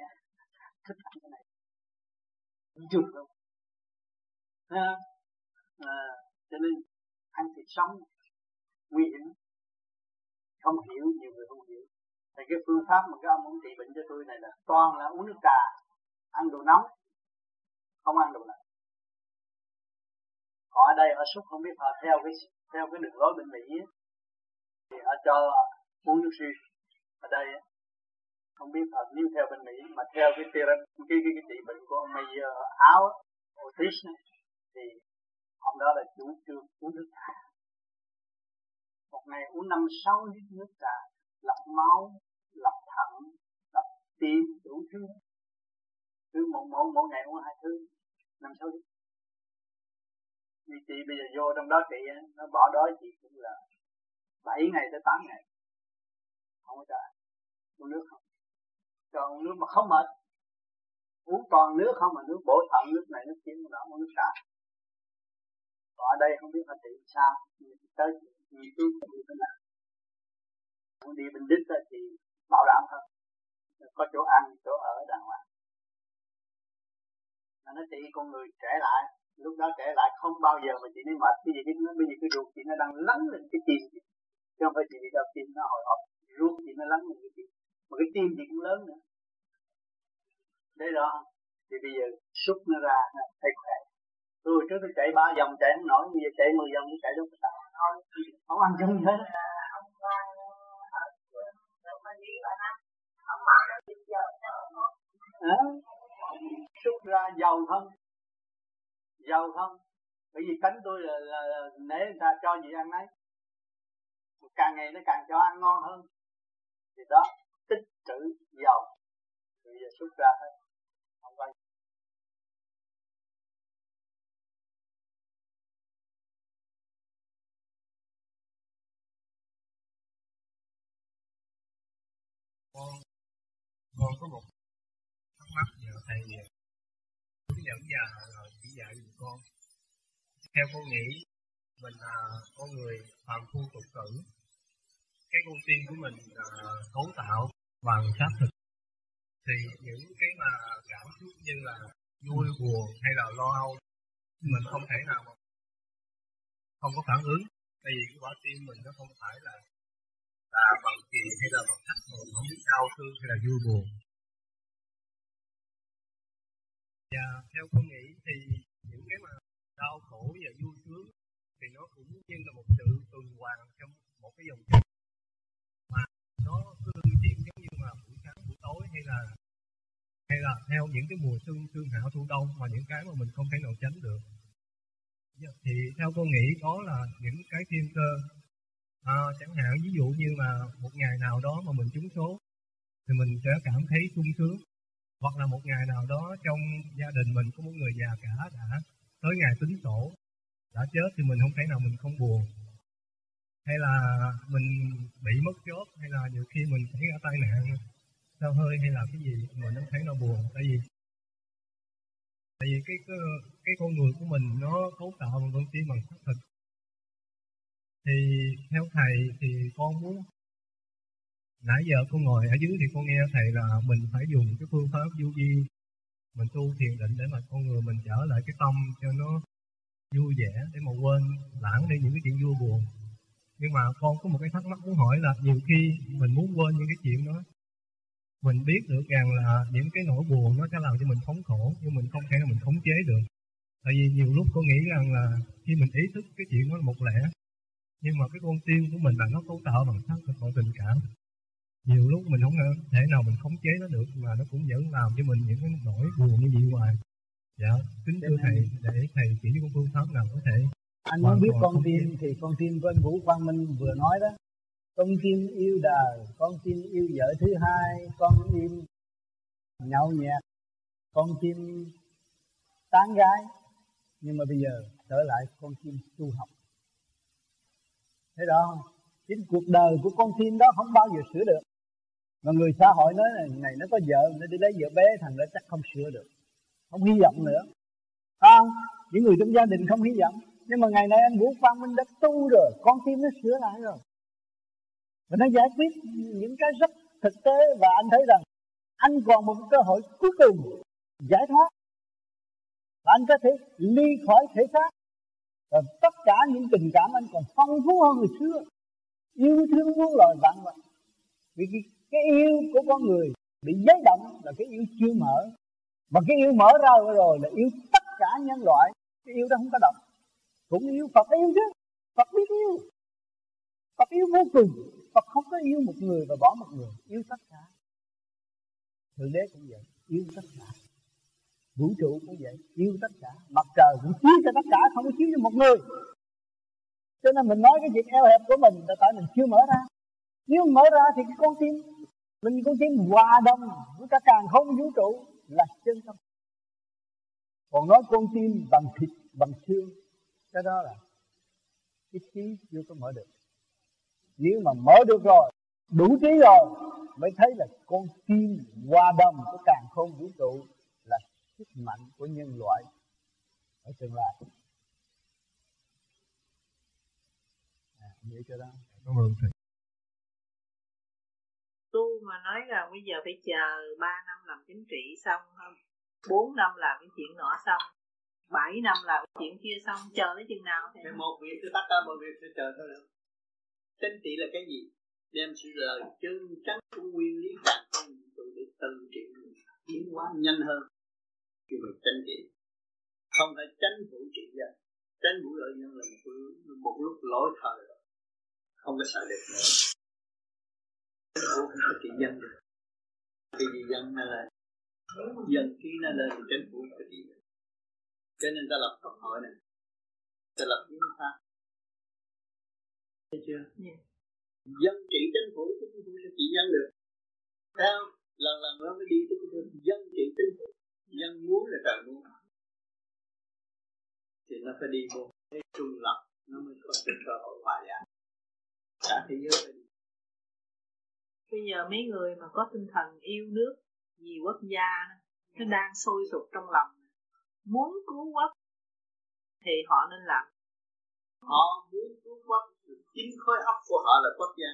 thích ăn cái này. Trùng không? À, cho nên ăn thịt sống nguy hiểm không hiểu nhiều người không hiểu. Thì cái phương pháp mà các ông muốn trị bệnh cho tôi này là toàn là uống nước trà ăn đồ nóng không ăn đồ lạnh. Họ ở đây họ xúc không biết họ theo cái theo cái đường lối bên mỹ thì họ cho uống nước suy ở đây không biết họ nếu theo bên mỹ mà theo cái cái cái, cái, cái trị bệnh của ông Mayer áo Otis thì hôm đó là chủ trương uống nước trà. Một ngày uống năm, sáu lít nước trà, lọc máu, lọc thận, lọc tim, đủ thứ. Cứ một mỗi mỗi ngày uống hai thứ, năm, sáu lít. Vì chị bây giờ vô trong đó chị nó bỏ đói chị cũng là bảy ngày tới tám ngày. Không có trời uống nước không? Cho uống nước mà không mệt. Uống toàn nước không mà nước bổ thận, nước này, nước kia nó uống nước trà ở đây không biết phải trị sao tới nghiên cứu đi bên nào muốn đi bên đích thì bảo đảm hơn có chỗ ăn, chỗ ở, đàng hoàng. Mà nó chị con người trẻ lại, lúc đó trẻ lại không bao giờ mà chị đi mệt. Cái gì cái, bây giờ cái ruột chị nó đang lắng lên cái tim chị. Chứ không phải chị đi đau tim nó hồi hộp, ruột chị nó lắng lên cái tim. Mà cái tim chị cũng lớn nữa. Đấy đó thì bây giờ xúc nó ra thấy khỏe tôi trước tôi chạy ba vòng chạy không nổi bây giờ chạy mười vòng chạy đâu có sao không ăn chung hết. À, xuất ra giàu không? Giàu không? Bởi vì cánh tôi là, là, là nể người ta cho gì ăn nấy. Càng ngày nó càng cho ăn ngon hơn. Thì đó tích trữ giàu bây giờ xuất ra hết. Con con có một thắc mắc nhờ thầy hướng dẫn giờ rồi chỉ dạy dùm con. Theo con nghĩ, mình là con người phạm phu tục tử. Cái con tim của mình là cấu tạo bằng xác thực. Thì những cái mà cảm xúc như là vui, buồn hay là lo âu, mình không thể nào mà không có phản ứng. Tại vì cái quả tim mình nó không phải là là bằng tiền hay là bằng thắt mình không biết đau thương hay là vui buồn. Và theo con nghĩ thì những cái mà đau khổ và vui sướng thì nó cũng như là một sự tuần hoàn trong một cái dòng chảy. Mà nó cứ lưu chuyển giống như mà buổi sáng, buổi tối hay là hay là theo những cái mùa xuân xuân hạ, thu đông mà những cái mà mình không thể nào tránh được. Dạ, thì theo tôi nghĩ đó là những cái thiên cơ à, chẳng hạn ví dụ như mà một ngày nào đó mà mình trúng số thì mình sẽ cảm thấy sung sướng. Hoặc là một ngày nào đó trong gia đình mình có một người già cả đã tới ngày tính sổ đã chết thì mình không thể nào mình không buồn. Hay là mình bị mất chốt hay là nhiều khi mình xảy ra tai nạn sao hơi hay là cái gì mình không thấy nó buồn. Tại vì tại vì cái cái, cái con người của mình nó cấu tạo bằng con tim bằng xác thịt thì theo thầy thì con muốn nãy giờ con ngồi ở dưới thì con nghe thầy là mình phải dùng cái phương pháp du di, mình tu thiền định để mà con người mình trở lại cái tâm cho nó vui vẻ, để mà quên lãng đi những cái chuyện vui buồn. Nhưng mà con có một cái thắc mắc muốn hỏi là nhiều khi mình muốn quên những cái chuyện đó, mình biết được rằng là những cái nỗi buồn nó sẽ làm cho mình thống khổ, nhưng mình không thể nào mình khống chế được. Tại vì nhiều lúc con nghĩ rằng là khi mình ý thức cái chuyện đó là một lẽ nhưng mà cái con tim của mình là nó cấu tạo bằng sắc bằng tình cảm. Nhiều lúc mình không thể nào mình khống chế nó được mà nó cũng vẫn làm cho mình những cái nỗi buồn như vậy hoài. Dạ kính thưa thầy để thầy chỉ cho con phương pháp nào có thể anh muốn biết con tim thì con tim của anh Vũ Quang Minh vừa nói đó. Con tim yêu đời con tim yêu vợ thứ hai con tim nhậu nhẹt con tim tán gái. Nhưng mà bây giờ trở lại con tim tu học thế đó chính cuộc đời của con tim đó không bao giờ sửa được. Mà người xã hội nói này, này nó có vợ nó đi lấy vợ bé thằng đó chắc không sửa được. Không hy vọng nữa. À, những người trong gia đình không hy vọng. Nhưng mà ngày nay anh Vũ phan Minh đã tu rồi con tim nó sửa lại rồi. Và nó giải quyết những cái rất thực tế và anh thấy rằng anh còn một cơ hội cuối cùng giải thoát. Và anh có thể ly khỏi thể xác và tất cả những tình cảm anh còn phong phú hơn người xưa. Yêu thương muôn loài vạn vật. Vì cái, cái yêu của con người bị giấy động là cái yêu chưa mở. Mà cái yêu mở ra rồi là yêu tất cả nhân loại. Cái yêu đó không có động. Cũng yêu Phật yêu chứ. Phật biết yêu. Phật yêu vô cùng. Phật không có yêu một người và bỏ một người. Yêu tất cả. Thượng Đế cũng vậy. Yêu tất cả vũ trụ cũng vậy yêu tất cả, mặt trời cũng chiếu cho tất cả, không có chiếu cho một người. Cho nên mình nói cái chuyện eo hẹp của mình là tại mình chưa mở ra. Nếu mở ra thì cái con tim, mình con tim hòa đồng với cả càng không vũ trụ là chân tâm. Còn nói con tim bằng thịt, bằng xương, cái đó là cái trí chưa có mở được. Nếu mà mở được rồi, đủ trí rồi, mới thấy là con tim hòa đồng của càng không vũ trụ sức mạnh của nhân loại ở tương lai. À, nhớ cho đó. Cảm ơn thầy. Tu mà nói là bây giờ phải chờ 3 năm làm chính trị xong không 4 năm làm cái chuyện nọ xong 7 năm làm cái chuyện kia xong chờ tới chừng nào thì một việc cứ tất cả mọi việc sẽ chờ thôi được. Chính trị là cái gì? Đem sự lời chân chánh của nguyên lý càng không để từ trị tiến hóa nhanh hơn khi mà tranh trị không phải tránh vụ trị dân tránh vụ lợi nhân là một, một lúc lỗi thời rồi. Không có sợ được. Nữa tránh vụ không có trị dân được. Cái gì dân nó lên. Dân khi nó lên thì tránh vụ phải trị dân cho nên ta lập pháp hội này ta lập hiến pháp. Thấy chưa? Yeah. dân trị chính phủ chính phủ sẽ trị dân được. Theo lần lần nó mới đi tới dân trị chính phủ dân muốn là trời muốn. Thì nó phải đi vô cái trung lập nó mới có cái cơ hội hòa giải. Cả thế giới phải đi. Bây giờ mấy người mà có tinh thần yêu nước vì quốc gia nó đang sôi sục trong lòng. Muốn cứu quốc thì họ nên làm. Họ muốn cứu quốc chính khối óc của họ là quốc gia.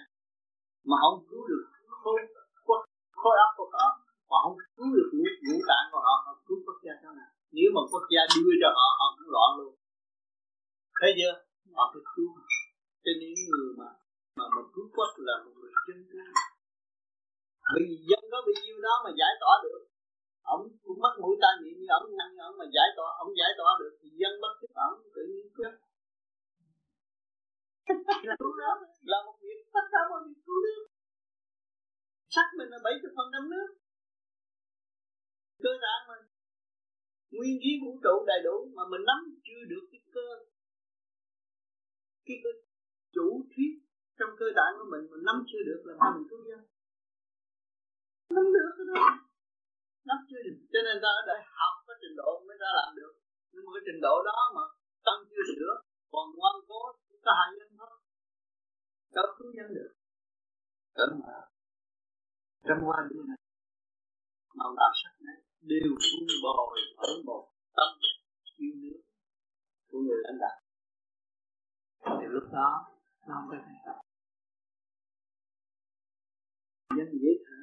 Mà không cứu được khối quốc khối óc của họ họ không cứu được ngũ, ngũ tạng của họ họ cứu quốc gia sao nào? Nếu mà quốc gia đưa cho họ họ cũng loạn luôn. Thấy chưa? Họ phải cứu cho những người mà mà mình cứu quốc là một người chân cứu vì dân có bị nhiêu đó mà giải tỏa được. Ông cũng mất mũi tai miệng như ông ngăn ông mà giải tỏa ông giải tỏa được thì dân bất chấp ông tự nhiên chết. Là cứu nước là một việc tất cả mọi việc cứu nước. Sắc mình là bảy phần năm nước cơ bản mà nguyên khí vũ trụ đầy đủ mà mình nắm chưa được cái cơ cái cơ chủ thuyết trong cơ tạng của mình mình nắm chưa được là mình cứu dân nắm được cái đó. Nắm chưa được. Cho nên ta ở đây học cái trình độ mới ta làm được. Nhưng mà cái trình độ đó mà tâm chưa sửa, còn ngoan cố có hại nhân thôi. Đâu cứu nhân được. Cỡ mà trong quan như này, màu đạo sắc đều vun bồi ở một tâm yêu nước của người lãnh đạo. Thì lúc đó, nó không có thành công dân dễ thở.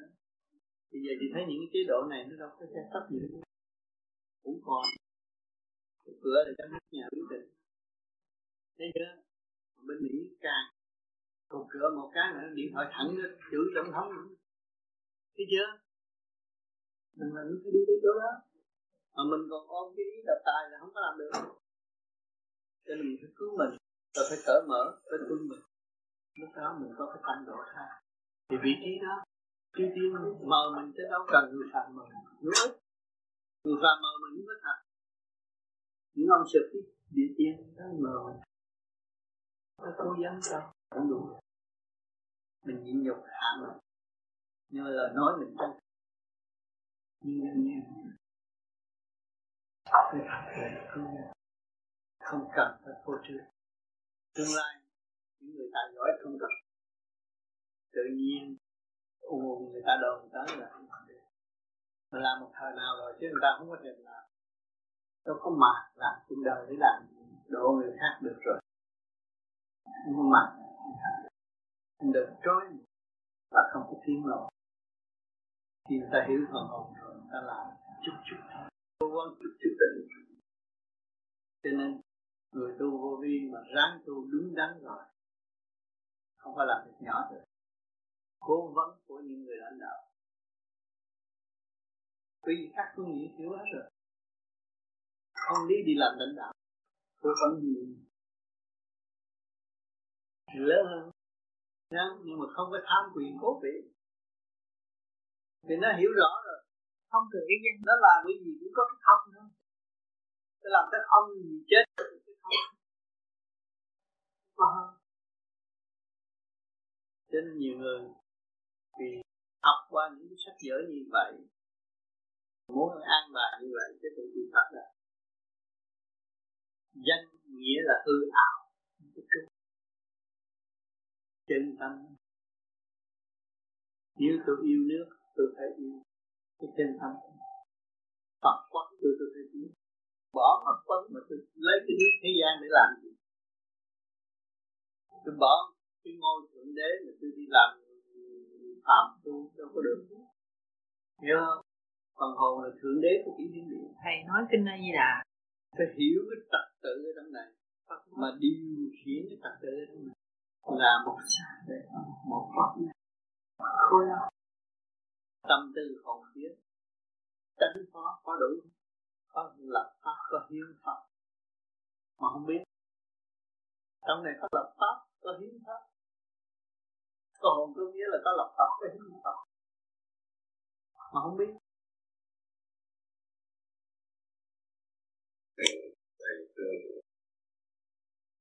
Bây giờ thì thấy những cái chế độ này nó đâu có xe tấp gì nữa cũng còn cửa để cho nước nhà quyết định. Thấy chưa? Bên mỹ càng còn cửa một cái nữa, điện thoại thẳng chữ tổng thống nữa. Thấy chưa? Mình là phải đi tới chỗ đó. Mà mình còn ôm cái ý độc tài là không có làm được. Cho nên mình phải cứu mình, rồi phải cởi mở, phải quân mình. Lúc đó mình có cái tâm độ tha thì vị trí đó chư tiên mờ mình tới đâu cần người phạm mờ đúng không? Người phạm mờ mình mới có thật những ông sực cái địa tiên đó mờ mình. Có cố gắng sao cũng đủ. Mình nhịn nhục hạ mình. Nhưng mà lời nói mình chân nhưng không không cần phải phô trương tương lai những người tài giỏi không cần tự nhiên ồ người ta đồn tới là không làm được mà làm một thời nào rồi chứ người ta không có thể làm đâu có mà làm cuộc đời để làm độ người khác được rồi không có mà được trôi và không có tiếng lòng khi ta hiểu phần hồn rồi ta làm chút chút thôi. Cố gắng chút chút định cho nên, người tu vô vi mà ráng tu đúng đắn rồi, không phải làm việc nhỏ được cố vấn của những người lãnh đạo. Vì các phương diện hiểu hết rồi, không đi đi làm lãnh đạo, cố vấn gì lớn hơn, nhưng mà không có tham quyền cố vị thì nó hiểu rõ rồi. Không cần cái danh nó làm cái gì cũng có cái không thôi. Nó làm cái ông gì chết cái không. Có hơn cho nên nhiều người vì học qua những cái sách vở như vậy muốn an bài như vậy chứ tự bị thật là danh nghĩa là hư ảo chân tâm. Nếu tôi yêu nước tôi phải yêu cái chân tâm Phật quốc tôi tôi phải yêu bỏ Phật quốc mà tôi lấy cái nước thế gian để làm gì? Tôi bỏ cái ngôi thượng đế mà tôi đi làm phạm tu đâu có được. Hiểu không phần hồn là thượng đế của chỉ thiên địa thầy nói kinh A Di Đà. Phải hiểu cái trật tự ở trong này mà điều khiển cái trật tự ở trong này là một một pháp này. Khối tâm tư hồn biết tránh khó có đủ, có lập pháp, có hiến pháp. Mà không biết. Trong này có lập pháp, có hiến pháp. Có hồn có nghĩa là có lập pháp, có hiến pháp. Mà không biết. Thầy thầy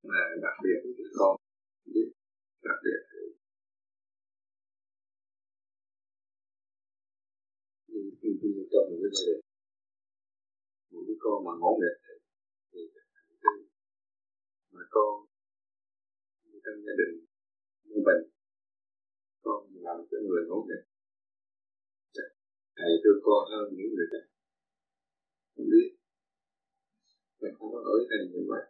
mà đặc biệt thì con biết. Đặc biệt thì khi tôi cho một cái gia đình một cái con mà ngỗ nghịch thì mà con trong gia đình như mình con làm cho người ngỗ nghịch thầy thương con hơn những người khác không biết mình không có nói thầy như vậy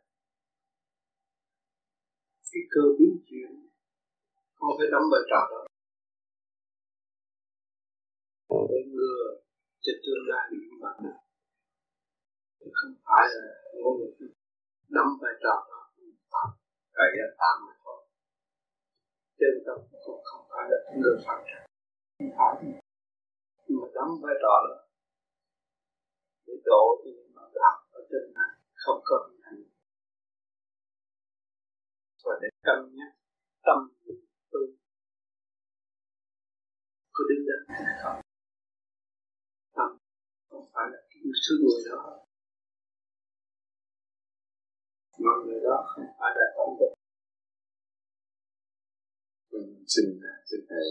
cái cơ biến chuyển, con phải đóng vai trò đó. Để ngừa cho tương lai của chúng bạn được. Không phải là ngôn ngữ nắm vai trò đó cậy ra tạm mà thôi chân tâm cũng không phải là người trần không phải. Nhưng mà nắm vai trò đó, để độ cho những bạn đạo ở trên này, không có hình và để cân nhắc tâm tu có đứng đắn hay không? Phải là cái thứ người đó. Mà người đó không phải là tổng tục vâng, xin xin thầy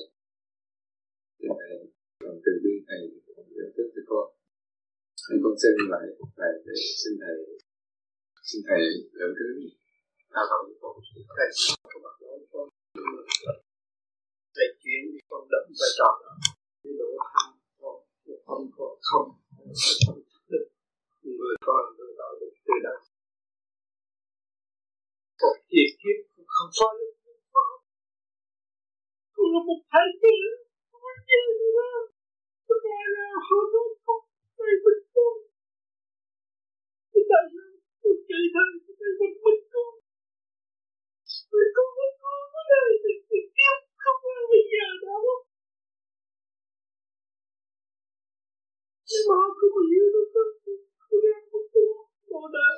xin thầy còn từ bi thầy cũng nhận thức cho con. Con xin lại thầy để xin thầy xin thầy lượng thứ nào không con. Thầy không có nói con. Thầy chuyển đi con đậm vai trò đó. Đi đổ không không có không không người con người đó được từ đó một thiệt cũng không phải là cũng là một thái tử. Không có gì nữa tôi nói là họ nói không phải mình con tại sao tôi chạy thầy tôi mình bình con Tôi không có con ở đây thì thì kiếm không? Có bây giờ đâu. Nhưng mà không có yêu đâu cơ. Tôi đang không có bộ đời.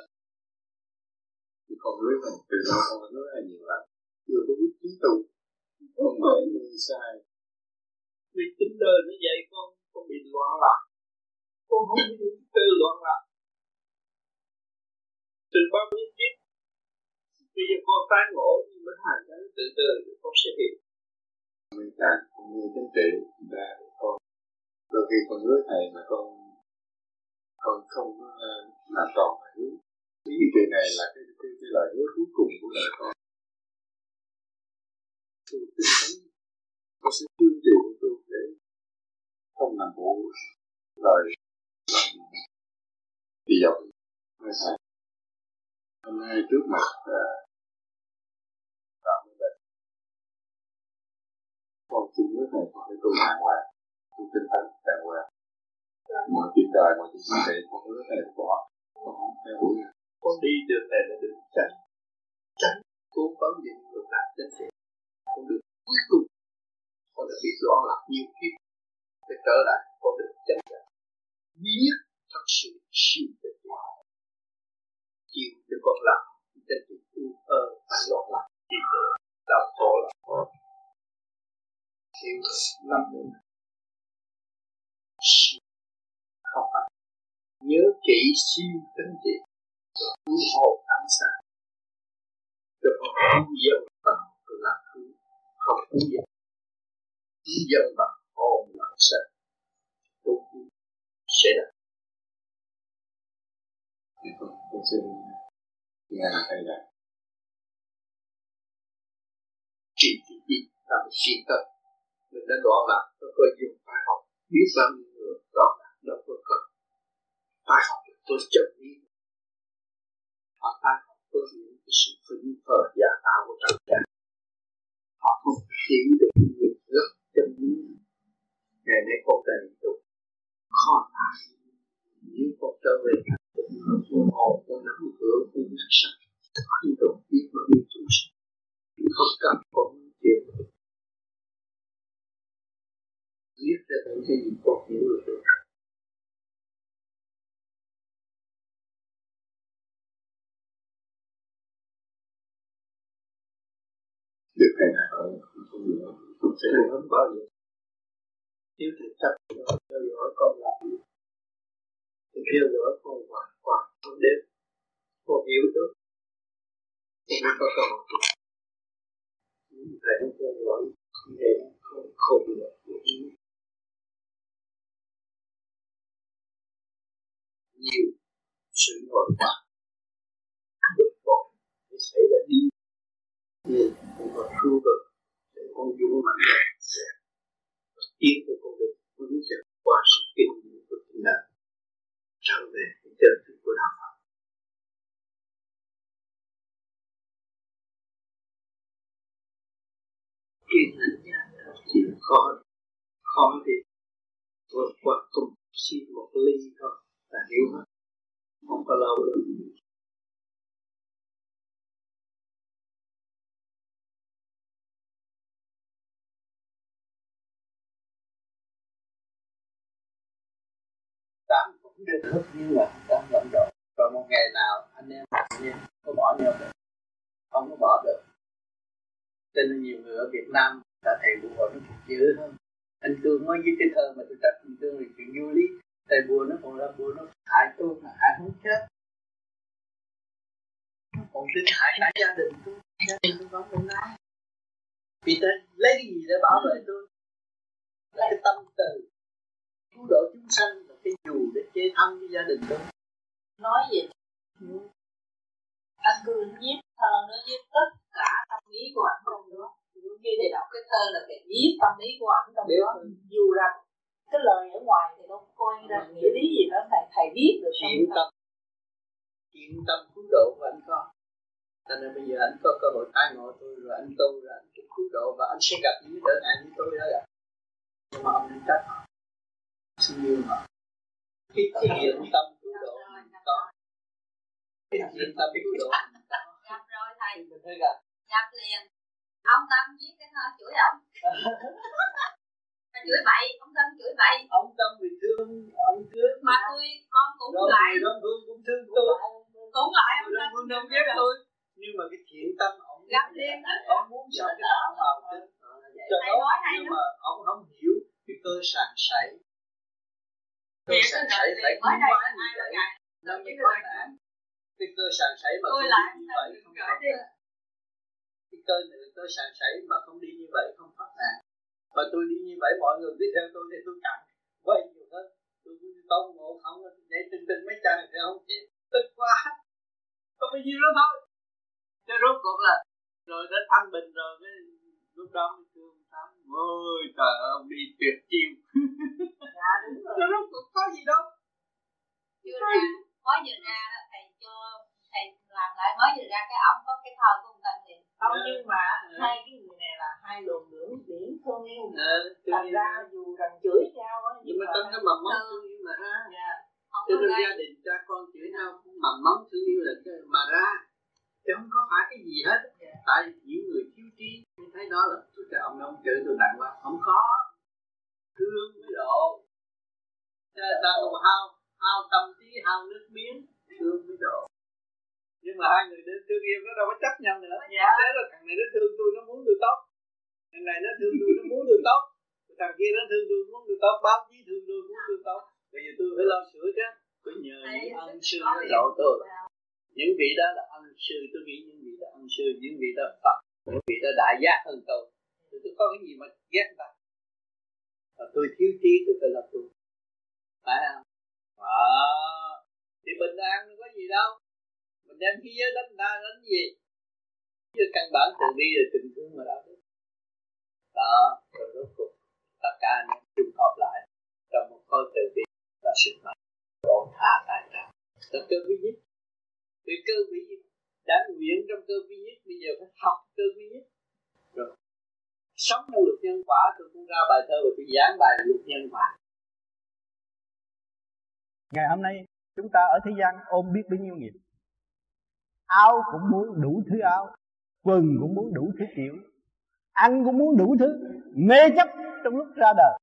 Thì con nói rằng từ đó con nói là nhiều lần chưa có biết chính tu. Con nói mình sai. Vì tính đời nó vậy con con bị loạn lạc. Con không biết tư loạn lạc. Từ bao nhiêu kiếp bây giờ con tái ngộ nhưng mới hành đến từ từ con sẽ hiểu mình càng như chính trị con đôi khi con hứa thầy mà con con không ờ, làm tròn lời hứa ý chuyện này là cái cái, cái lời hứa cuối cùng của đời con. Tôi tin tấn con sẽ tuyên truyền tôi để không làm bộ lời đi dọc nơi thầy hôm nay trước mặt uh, nước này phải tu đàng hoàng tu tinh thần đàng hoàng mọi chuyện đời, mọi chuyện sinh tệ con nước này bỏ con không theo đuổi con đi đường này là đường tránh. Tránh cố vấn những người làm chính trị. Con đường cuối cùng. Con đã bị loạn lạc nhiều kiếp phải trở lại, con đường chân chánh biết thật sự siêu tuyệt vời chịu cho con lạc chân trị u ơ và loạn lạc. Đi tới đau khổ là hiểu năm. Siêu tính trị. Cứu hộ ánh sáng cho con cứu dân bằng là cứu không cứu dân cứu dân bằng hồn là sáng tu sẽ đạt con xin nghe là thầy dạy chỉ chỉ chỉ làm chuyện thật mình đã đoạn lạc nó có dùng phải học. Biết bao nhiêu người đoạn lạc nó có cần. Phải học tôi chậm đi họ ta không tôi những cái sự phấn thờ giả tạo của trần gian họ không hiểu được những việc rất chân lý ngày nay cuộc đời đủ khó tả. Nếu con trở về thành tựu ở của hồn con nắm cửa cũng rất sạch không được biết bao yêu chúng sanh không cần con chịu viết ra những cái gì con hiểu được được. Hay là không không sẽ không bao giờ thiếu thực chấp theo dõi con làm thì theo dõi con hoàn toàn, không đến con hiểu được. Thì mới có cơ hội. Thầy không theo dõi để không không được. Nhiều sự nội quả bực bội để xảy ra đi nên con có cứu vớt để con dũng mạnh sẽ tiến tới con đường vững chắc qua sự kinh nghiệm của chính đạo trở về cái chân thực của đạo Phật. Kiên gia nha chịu khó khó thì vượt qua cùng xin một ly thôi. Là hiểu hết không có lâu được được hết như là đang vận động. Rồi một ngày nào anh em anh em có bỏ nhau được? Không có bỏ được. Cho nên nhiều người ở Việt Nam là thầy bùa nó cũng dữ hơn. Anh cương nói với cái thơ mà tôi trách anh cương là chuyện vô lý. Thầy bùa nó còn ra bùa nó hại tôi mà hại không chết. Còn tính hại cả gia đình tôi. Gia đình tôi không còn ai vì tôi lấy cái gì để bảo vệ tôi? Là cái tâm từ. Cứu độ chúng sanh cái dù để chế thân với gia đình tôi nói gì anh cứ viết thơ nó viết tất cả tâm ý của anh trong đó. Khi thầy đọc cái thơ là thầy viết tâm ý của anh trong đó. dù rằng cái lời ở ngoài thì đâu coi ra nghĩa lý gì đó thầy thầy biết được chuyện tâm. Chuyện tâm cứu độ của anh có. Cho nên bây giờ anh có cơ hội tái ngộ tôi rồi anh tu rồi anh cũng cứu độ và anh sẽ gặp những trở ngại như tôi đó ạ. Nhưng mà ông nên trách họ. Xin yêu họ cái thiện tâm cứu độ có. Cái thiện tâm cứu độ gặp rồi thầy. Mình gặp. Liền. Ông tâm viết cái thơ chửi ông. Chửi bậy ông tâm chửi bậy. Ông tâm vì thương ông thương mà tôi con cũng rồi lại. đông phương cũng thương tôi. Cũng lại. Ông tâm. Phương đâu biết tôi nhưng mà cái thiện tâm ông gặp liền đó. Ông muốn sao cái đạo vào cho đó. nhưng mà ông không hiểu cái cơ sàn sảy cơ đó, sảy cũng đây quá là ai vậy. là mới Biết có nạn cái cơ sàn sảy mà không đi như vậy không thoát nạn cái cơ này cơ sàn sảy mà không đi như vậy không thoát nạn mà tôi đi như vậy mọi người đi theo tôi thì tôi cặn quay nhiều hơn. Tôi cũng công ngộ không để tinh tinh mấy trang thì không chịu. Tức quá. Có bao nhiêu đó thôi. Cái rốt cuộc là rồi đến thanh bình rồi cái lúc đó mới thương ôi trời ơi ông đi tuyệt chiêu. Dạ đúng rồi. Nó có, có gì đâu. Chưa ra. Mới vừa ra thầy cho thầy làm lại mới vừa ra cái ổng có cái thời của ông cần liền không yeah. nhưng mà yeah. hai cái người này là hai luồng lưỡng biển thương yêu yeah, thành ra dù rằng chửi nhau á nhưng mà trong cái mầm móng dạ. thương yêu mà ra yeah. cho nên gia đình cha con chửi nhau mầm mống thương yêu là mà ra. Chứ không có phải cái gì hết. Ờ, đó là tôi trời ông ông chửi tôi nặng quá không có. Thương mới độ. Ta còn hao hao tâm trí hao nước miếng. Thương mới độ. Nhưng mà hai người đến thương yêu nó đâu có chấp nhận nữa. Dạ. thế là thằng này nó thương tôi nó muốn tôi tốt. Thằng này nó thương tôi nó muốn tôi tốt. Thằng kia nó thương tôi muốn tôi tốt. Báo chí thương tôi muốn tôi tốt. Bây giờ tôi phải lo sửa chứ. Tôi nhờ những ân sư nó độ tôi những vị đó là ân sư. Tôi nghĩ những vị đó ân sư những vị đó phật những vị đó đại giác hơn tôi. Tôi, tôi có cái gì mà ghét ta và tôi thiếu trí tôi phải lập tôi phải không? À, thì bình an có gì đâu. Mình đem thế giới đánh ta đánh gì? Chứ căn bản từ bi là tình thương mà đó đó rồi rốt cuộc tất cả anh em chung hợp lại trong một khối từ bi và sức mạnh. Độ tha tại đạo là cơ quý nhất vì cơ vi đã nguyện trong cơ vi nhất, bây giờ phải học cơ vi nhất. Rồi, sống trong luật nhân quả, tôi cũng ra bài thơ và tôi giảng bài luật nhân quả. Ngày hôm nay, chúng ta ở thế gian ôm biết bao nhiêu nghiệp. Áo cũng muốn đủ thứ áo, quần cũng muốn đủ thứ kiểu, ăn cũng muốn đủ thứ mê chấp trong lúc ra đời.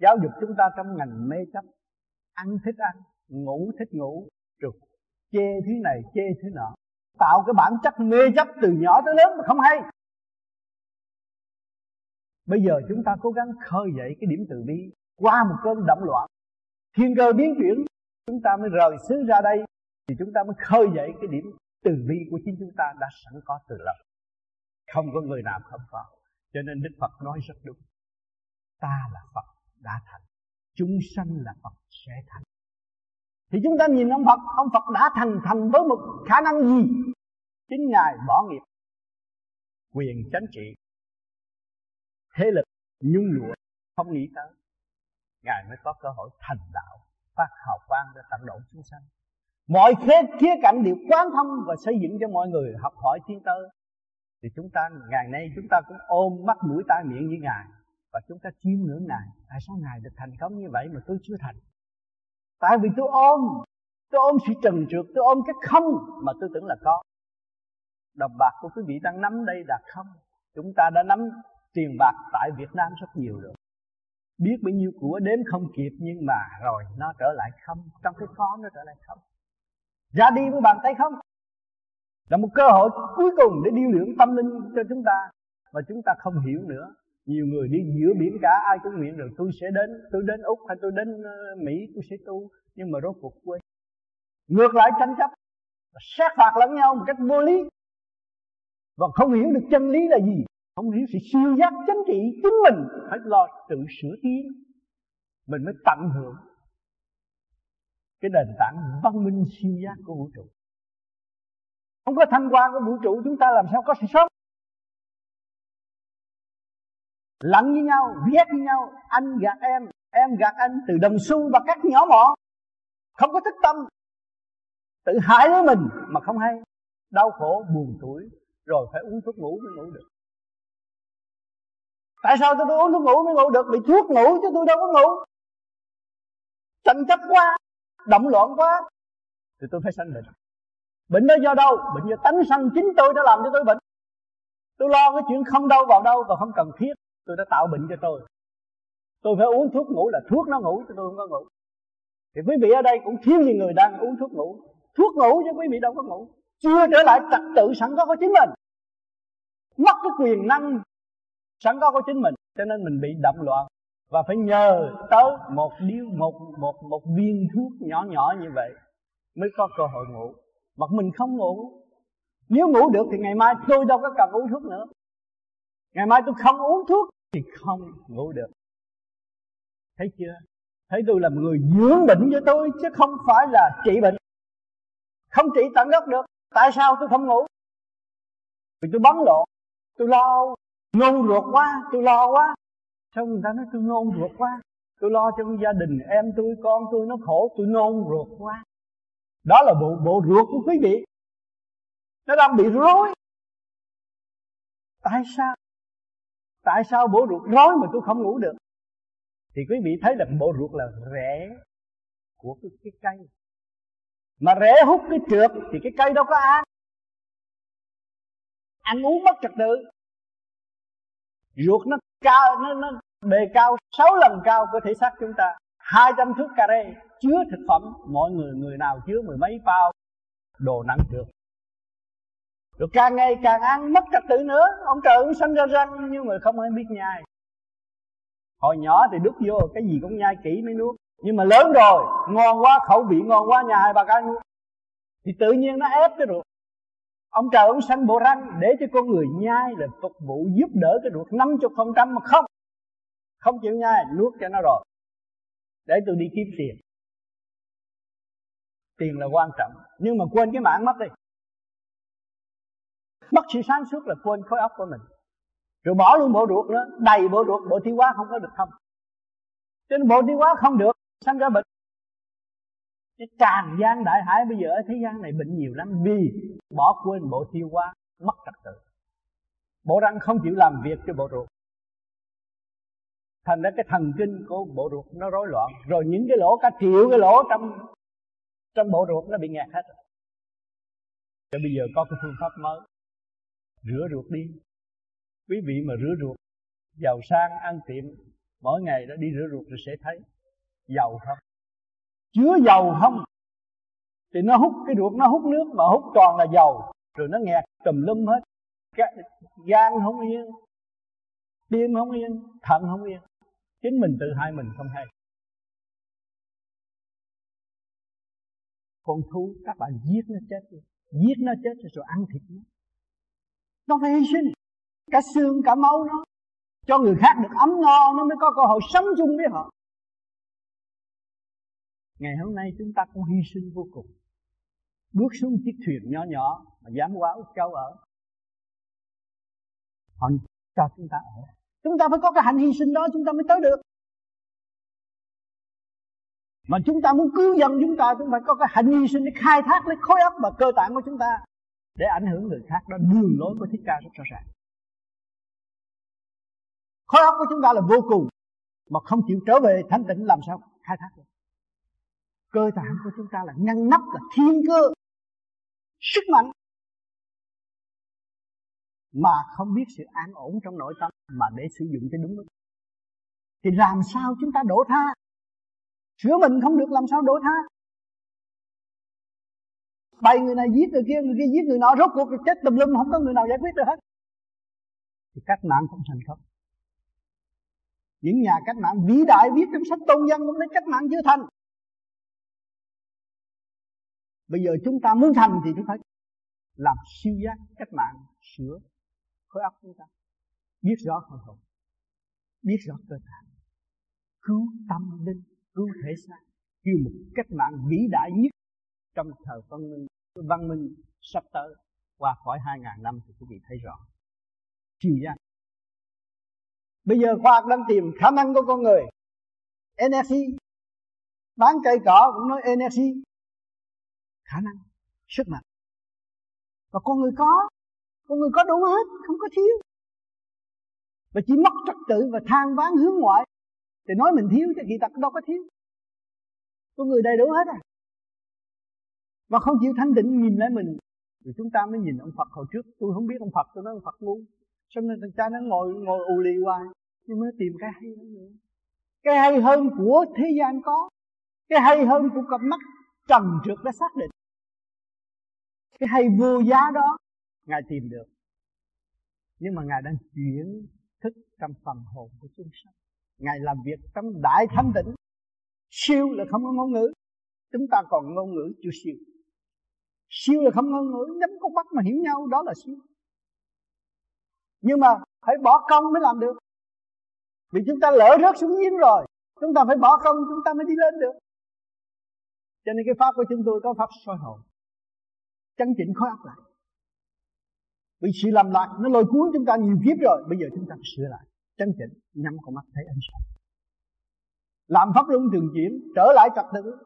Giáo dục chúng ta trong ngành mê chấp. Ăn thích ăn, ngủ thích ngủ rồi chê thứ này, chê thứ nọ. Tạo cái bản chất mê chấp từ nhỏ tới lớn mà không hay. Bây giờ chúng ta cố gắng khơi dậy cái điểm từ bi, qua một cơn động loạn. Thiên cơ biến chuyển, chúng ta mới rời xứ ra đây, thì chúng ta mới khơi dậy cái điểm từ bi của chính chúng ta đã sẵn có từ lâu. Không có người nào không có. Cho nên đức phật nói rất đúng. Ta là phật đã thành, chúng sanh là phật sẽ thành thì chúng ta nhìn ông Phật ông Phật đã thành thành với một khả năng gì? Chính ngài bỏ nghiệp. Quyền chánh trị. Thế lực nhung lụa không nghĩ tới. Ngài mới có cơ hội thành đạo phát hào quang để tận độ chúng sanh. Mọi khía, khía cạnh đều quán thông và xây dựng cho mọi người học hỏi tiến tới. Thì chúng ta ngày nay chúng ta cũng ôm mắt mũi tai miệng như ngài. Và chúng ta chiêm ngưỡng ngài. Tại sao ngài được thành công như vậy mà tôi chưa thành? Tại vì tôi ôm tôi ôm sự trần trượt, tôi ôm cái không mà tôi tưởng là có. Đồng bạc của quý vị đang nắm đây là không. Chúng ta đã nắm tiền bạc tại Việt Nam rất nhiều rồi. Biết bao nhiêu của đếm không kịp, nhưng mà rồi nó trở lại không. Trong cái khó nó trở lại không. Ra đi với bàn tay không? Là một cơ hội cuối cùng để điêu luyện tâm linh cho chúng ta. Mà chúng ta không hiểu nữa nhiều người đi giữa biển cả, ai cũng nguyện rồi tôi sẽ đến, tôi đến úc hay tôi đến ờ, mỹ, tôi sẽ tu, nhưng mà rốt cuộc quên. Ngược lại tranh chấp, sát phạt lẫn nhau một cách vô lý. Và không hiểu được chân lý là gì, không hiểu sự siêu giác chính trị chính mình phải lo tự sửa tiến. Mình mới tận hưởng cái nền tảng văn minh siêu giác của vũ trụ. Không có thanh quan của vũ trụ, chúng ta làm sao có sự sống? Lẫn với nhau ghét với nhau. Anh gạt em em gạt anh từ đồng xu và các nhỏ mọn không có thích tâm. Tự hại lấy mình mà không hay. Đau khổ buồn tuổi rồi phải uống thuốc ngủ mới ngủ được. Tại sao tôi, tôi uống thuốc ngủ mới ngủ được? Bị thuốc ngủ chứ tôi đâu có ngủ. Tranh chấp quá động loạn quá thì tôi phải sanh bệnh. Bệnh đó do đâu? Bệnh do tánh sanh chính tôi đã làm cho tôi bệnh. Tôi lo cái chuyện không đâu vào đâu và không cần thiết tôi đã tạo bệnh cho tôi. Tôi phải uống thuốc ngủ là thuốc nó ngủ cho tôi không có ngủ. Thì quý vị ở đây cũng thiếu nhiều người đang uống thuốc ngủ. Thuốc ngủ chứ quý vị đâu có ngủ. Chưa trở lại trật tự sẵn có của chính mình. Mất cái quyền năng sẵn có của chính mình, cho nên mình bị động loạn. Và phải nhờ tới một điếu, một một một viên thuốc nhỏ nhỏ như vậy mới có cơ hội ngủ. Mà mình không ngủ. Nếu ngủ được thì ngày mai tôi đâu có cần uống thuốc nữa ngày mai tôi không uống thuốc thì không ngủ được. Thấy chưa? Thấy tôi là người dưỡng bệnh cho tôi chứ không phải là trị bệnh. Không trị tận gốc được. Tại sao tôi không ngủ? Vì tôi bấn lộn tôi lo ngôn ruột quá. Tôi lo quá. Sao người ta nói tôi nôn ruột quá? Tôi lo cho gia đình, em tôi, con tôi, nó khổ. Tôi nôn ruột quá. Đó là bộ bộ ruột của quý vị. Nó đang bị rối. Tại sao? Tại sao bộ ruột? Rối mà tôi không ngủ được. Thì quý vị thấy là bộ ruột là rễ của cái, cái cây. Mà rễ hút cái trượt thì cái cây đâu có ăn. Ăn uống mất trật tự. Ruột nó cao nó nó bề cao 6 lần cao của thể xác chúng ta. 200 thước carê chứa thực phẩm. Mọi người người nào chứa mười mấy bao đồ nặng trượt rồi càng ngày càng ăn mất trật tự nữa. Ông trời cũng sanh ra răng nhưng mà không ai biết nhai. Hồi nhỏ thì đút vô, cái gì cũng nhai kỹ mới nuốt nhưng mà lớn rồi, ngon quá, khẩu vị ngon quá, nhà hai ba cái nuốt thì tự nhiên nó ép cái ruột. Ông trời ông sanh bộ răng, để cho con người nhai là phục vụ giúp đỡ cái ruột. 50% mà không. Không chịu nhai, nuốt cho nó rồi. Để tôi đi kiếm tiền. Tiền là quan trọng. Nhưng mà quên cái mạng mất đi mất sự sáng suốt là quên khối óc của mình. Rồi bỏ luôn bộ ruột nữa, đầy bộ ruột, bộ tiêu hóa không có được thông. Cho nên bộ tiêu hóa không được, sanh ra bệnh. Cái tràn gian đại hải bây giờ ở thế gian này bệnh nhiều lắm, vì bỏ quên bộ tiêu hóa, mất trật tự. Bộ răng không chịu làm việc cho bộ ruột. Thành ra cái thần kinh của bộ ruột nó rối loạn. Rồi những cái lỗ, cả triệu cái lỗ trong trong bộ ruột nó bị nghẹt hết rồi bây giờ có cái phương pháp mới rửa ruột đi. Quý vị mà rửa ruột, giàu sang ăn tiệm, mỗi ngày đã đi rửa ruột rồi sẽ thấy giàu không? Chứa dầu không? Thì nó hút cái ruột, nó hút nước mà hút toàn là dầu, rồi nó nghẹt tùm lum hết. Gan không yên, tim không yên, thận không yên. Chính mình tự hại mình không hay. Con thú, các bạn giết nó chết đi. Giết nó chết rồi ăn thịt nó nó phải hy sinh. Cả xương, cả máu nó. Cho người khác được ấm no, nó mới có cơ hội sống chung với họ. Ngày hôm nay chúng ta cũng hy sinh vô cùng. Bước xuống chiếc thuyền nhỏ nhỏ mà dám qua úc châu ở. Họ cho chúng ta ở. Chúng ta phải có cái hạnh hy sinh đó, chúng ta mới tới được. Mà chúng ta muốn cứu dân chúng ta chúng ta phải có cái hạnh hy sinh để khai thác, lấy khối óc và cơ tạng của chúng ta để ảnh hưởng người khác, đó đường lối của thích ca rất rõ ràng. Khối óc của chúng ta là vô cùng, mà không chịu trở về thanh tịnh làm sao khai thác được. Cơ tạng của chúng ta là ngăn nắp, là thiên cơ, sức mạnh, mà không biết sự an ổn trong nội tâm mà để sử dụng cho đúng mức thì làm sao chúng ta đổ tha? Sửa mình không được, làm sao đổ tha? Bày người này giết người kia người kia giết người nọ, rốt cuộc chết tùm lum, không có người nào giải quyết được hết. Thì cách mạng không thành công. Những nhà cách mạng vĩ đại viết trong sách tôn dân cũng thấy cách mạng chưa thành. Bây giờ chúng ta muốn thành thì chúng phải làm siêu giác cách mạng, sửa khối óc chúng ta. Biết rõ hồn hồn biết rõ cơ thể. Cứu tâm linh, cứu thể xác. Kêu một cách mạng vĩ đại nhất trong thời văn minh văn minh sắp tới, qua khỏi hai ngàn năm thì quý vị thấy rõ. Chiều gian bây giờ khoa học đang tìm khả năng của con người. Energy, bán cây cỏ cũng nói energy. Khả năng, sức mạnh. Và con người có, con người có đủ hết, không có thiếu. Và chỉ mất trật tự và than ván hướng ngoại, thì nói mình thiếu thì kỳ thật đâu có thiếu. Con người đầy đủ hết à? Và không chịu thanh định nhìn lại mình. Rồi chúng ta mới nhìn ông Phật hồi trước. Tôi không biết ông Phật, tôi nói ông Phật ngu. Cho nên thằng cha nó ngồi ngồi ù lì hoài. Nhưng mới tìm cái hay hơn nữa. Cái hay hơn của thế gian có. Cái hay hơn của cặp mắt trần trượt đã xác định. Cái hay vô giá đó, ngài tìm được. Nhưng mà ngài đang chuyển thức trong phần hồn của chúng sanh. Ngài làm việc trong đại thanh tịnh. Siêu là không có ngôn ngữ. Chúng ta còn ngôn ngữ chưa siêu siêu là không ngôn ngữ, nhắm con mắt mà hiểu nhau, đó là siêu. Nhưng mà phải bỏ công mới làm được. Vì chúng ta lỡ rớt xuống giếng rồi, chúng ta phải bỏ công, chúng ta mới đi lên được. Cho nên cái pháp của chúng tôi có pháp soi hồn. Chấn chỉnh khối óc lại. Vì sự làm lạc nó lôi cuốn chúng ta nhiều kiếp rồi, bây giờ chúng ta phải sửa lại, chấn chỉnh, nhắm con mắt, thấy ánh sáng. Làm pháp luân thường chuyển, trở lại trật tự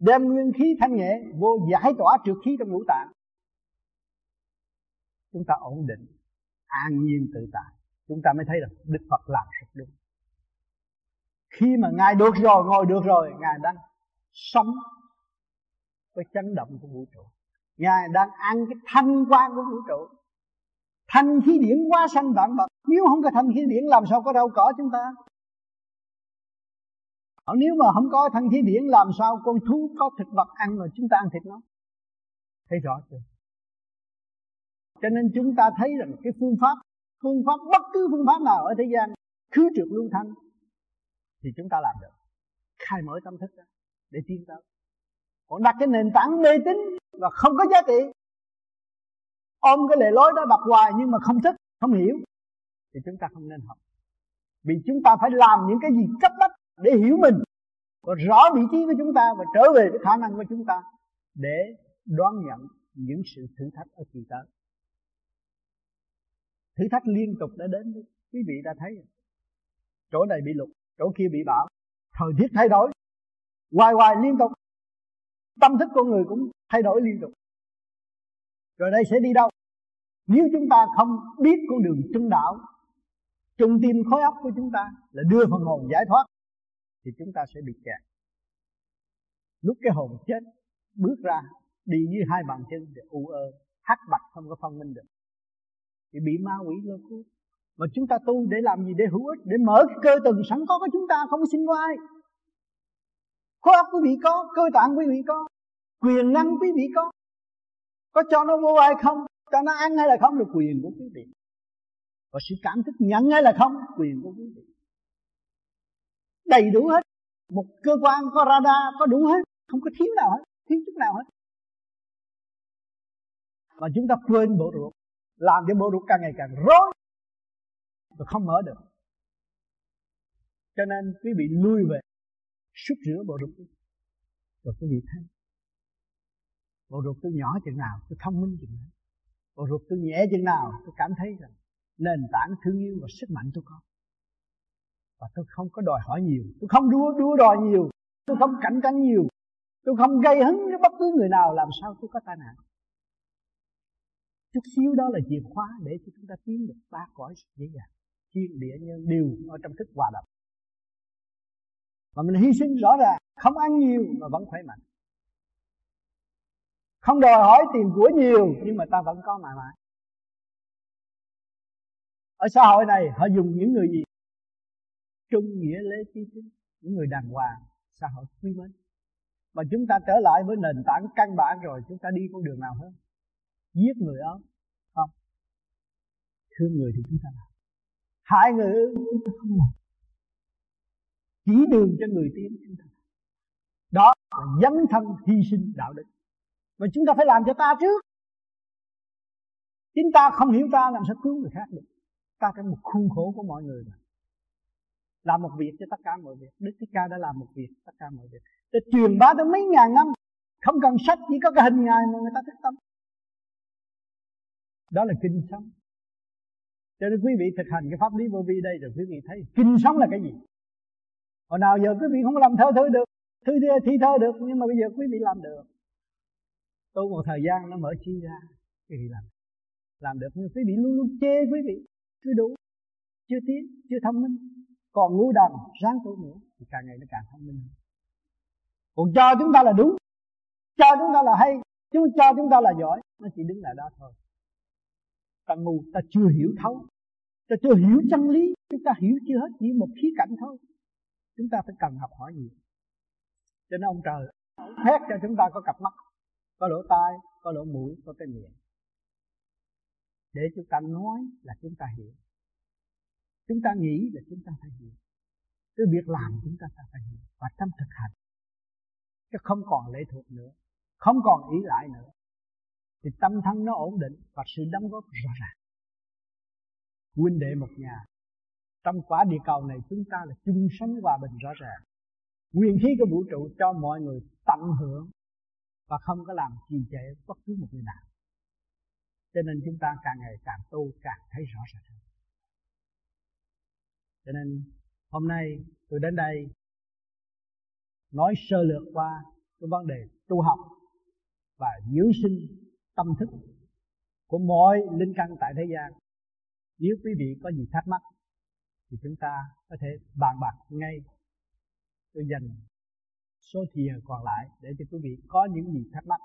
đem nguyên khí thanh nhẹ, vô giải tỏa trượt khí trong ngũ tạng. Chúng ta ổn định, an nhiên tự tại. Chúng ta mới thấy được đức phật làm rất đúng. Khi mà ngài được rồi, ngồi được rồi, ngài đang sống với chấn động của vũ trụ. Ngài đang ăn cái thanh quan của vũ trụ. Thanh khí điển quá sanh vạn vật. Nếu không có thanh khí điển, làm sao có rau cỏ chúng ta? Ờ, nếu mà không có thân khí điển làm sao con thú có thực vật ăn mà chúng ta ăn thịt nó? Thấy rõ chưa? Cho nên chúng ta thấy rằng cái phương pháp phương pháp, bất cứ phương pháp nào ở thế gian khứ trượt lưu thanh, thì chúng ta làm được. Khai mở tâm thức ra, để tiến tới. Còn đặt cái nền tảng mê tín và không có giá trị. Ôm cái lề lối đó đặt hoài nhưng mà không thích không hiểu, thì chúng ta không nên học. Vì chúng ta phải làm những cái gì cấp bách để hiểu mình và rõ vị trí của chúng ta và trở về cái khả năng của chúng ta để đoán nhận những sự thử thách ở kỳ tới. Thử thách liên tục đã đến, quý vị đã thấy. Chỗ này bị lục chỗ kia bị bão. Thời tiết thay đổi, hoài hoài liên tục. Tâm thức con người cũng thay đổi liên tục. Rồi đây sẽ đi đâu? Nếu chúng ta không biết con đường trung đạo trung tim khối óc của chúng ta là đưa phần hồn giải thoát thì chúng ta sẽ bị kẹt. Lúc cái hồn chết, bước ra, đi như hai bàn chân để u ơ, hắc bạch, không có phân minh được. Thì bị ma quỷ lôi cuốn. Mà chúng ta tu để làm gì? Để hữu ích, để mở cái cơ từng sẵn có của chúng ta, không có xin qua ai. Khối óc quý vị có, cơ tạng quý vị có, quyền năng quý vị có. Có cho nó vô ai không? Cho nó ăn hay là không? Là quyền của quý vị. Và sự cảm thức nhận hay là không? Quyền của quý vị đầy đủ hết. Một cơ quan có radar, có đủ hết. Không có thiếu nào hết, thiếu chút nào hết. Mà chúng ta quên bộ ruột. Làm cho bộ ruột càng ngày càng rối. Và không mở được. Cho nên quý vị lui về. Súc rửa bộ ruột rồi quý vị thấy. Bộ ruột tôi nhỏ chừng nào, tôi thông minh chừng nào. Bộ ruột tôi nhẹ chừng nào, tôi cảm thấy rằng nền tảng thương yêu và sức mạnh tôi có và tôi không có đòi hỏi nhiều. Tôi không đua đua đòi nhiều. Tôi không cạnh tranh nhiều. Tôi không gây hứng với bất cứ người nào. Làm sao tôi có tai nạn? Chút xíu đó là chìa khóa để cho chúng ta tiến được ba cõi dễ dàng, thiên địa nhân đều ở trong thức hòa đồng. Mà mình hy sinh rõ ràng, không ăn nhiều mà vẫn khỏe mạnh. Không đòi hỏi tiền của nhiều, nhưng mà ta vẫn có mãi mãi. Ở xã hội này, họ dùng những người gì? Trung nghĩa lễ trí tính những người đàng hoàng xã hội quý mến? Mà chúng ta trở lại với nền tảng căn bản rồi, chúng ta đi con đường nào hơn? Giết người đó không. Thương người thì chúng ta làm. Hại người chúng ta không làm. Chỉ đường cho người tiến chúng ta đó là dấn thân hy sinh đạo đức. Và chúng ta phải làm cho ta trước. Chính ta không hiểu ta, làm sao cứu người khác được? Ta trong một khuôn khổ của mọi người mà làm một việc cho tất cả mọi việc. Đức thích ca đã làm một việc tất cả mọi việc. Để truyền bá tới mấy ngàn năm, không cần sách, chỉ có cái hình ngài mà người ta thích tâm. Đó là kinh sống. Cho nên quý vị thực hành cái pháp lý vô vi đây rồi quý vị thấy kinh sống là cái gì. Hồi nào giờ quý vị không làm thơ thơ được, thư thi thơ được, nhưng mà bây giờ quý vị làm được. Tu một thời gian nó mở chi ra, quý vị làm. Làm được, nhưng quý vị luôn luôn chê quý vị. Chưa đủ, chưa tiến, chưa thông minh còn ngu đần ráng tu nữa, thì càng ngày nó càng thông minh còn cho chúng ta là đúng, cho chúng ta là hay chúng cho chúng ta là giỏi, nó chỉ đứng lại đó thôi. Ta ngu, ta chưa hiểu thấu, ta chưa hiểu chân lý, chúng ta hiểu chưa hết, chỉ một khía cạnh thôi. Chúng ta phải cần học hỏi nhiều. Cho nên ông trời phép cho chúng ta có cặp mắt, có lỗ tai, có lỗ mũi, có cái miệng. Để chúng ta nói là chúng ta hiểu chúng ta nghĩ là chúng ta phải hiểu. Cái việc làm chúng ta phải hiểu và tâm thực hành. Chứ không còn lệ thuộc nữa. Không còn ý lại nữa. Thì tâm thân nó ổn định và sự đóng góp rõ ràng. Huynh đệ một nhà, trong quả địa cầu này chúng ta là chung sống hòa bình rõ ràng. Nguyên khí của vũ trụ cho mọi người tận hưởng và không có làm trì trệ bất cứ một người nào. Cho nên chúng ta càng ngày càng tu, càng thấy rõ ràng hơn cho nên hôm nay tôi đến đây nói sơ lược qua cái vấn đề tu học và dưỡng sinh tâm thức của mọi linh căn tại thế gian. Nếu quý vị có gì thắc mắc thì chúng ta có thể bàn bạc ngay. Tôi dành số thìa còn lại để cho quý vị có những gì thắc mắc.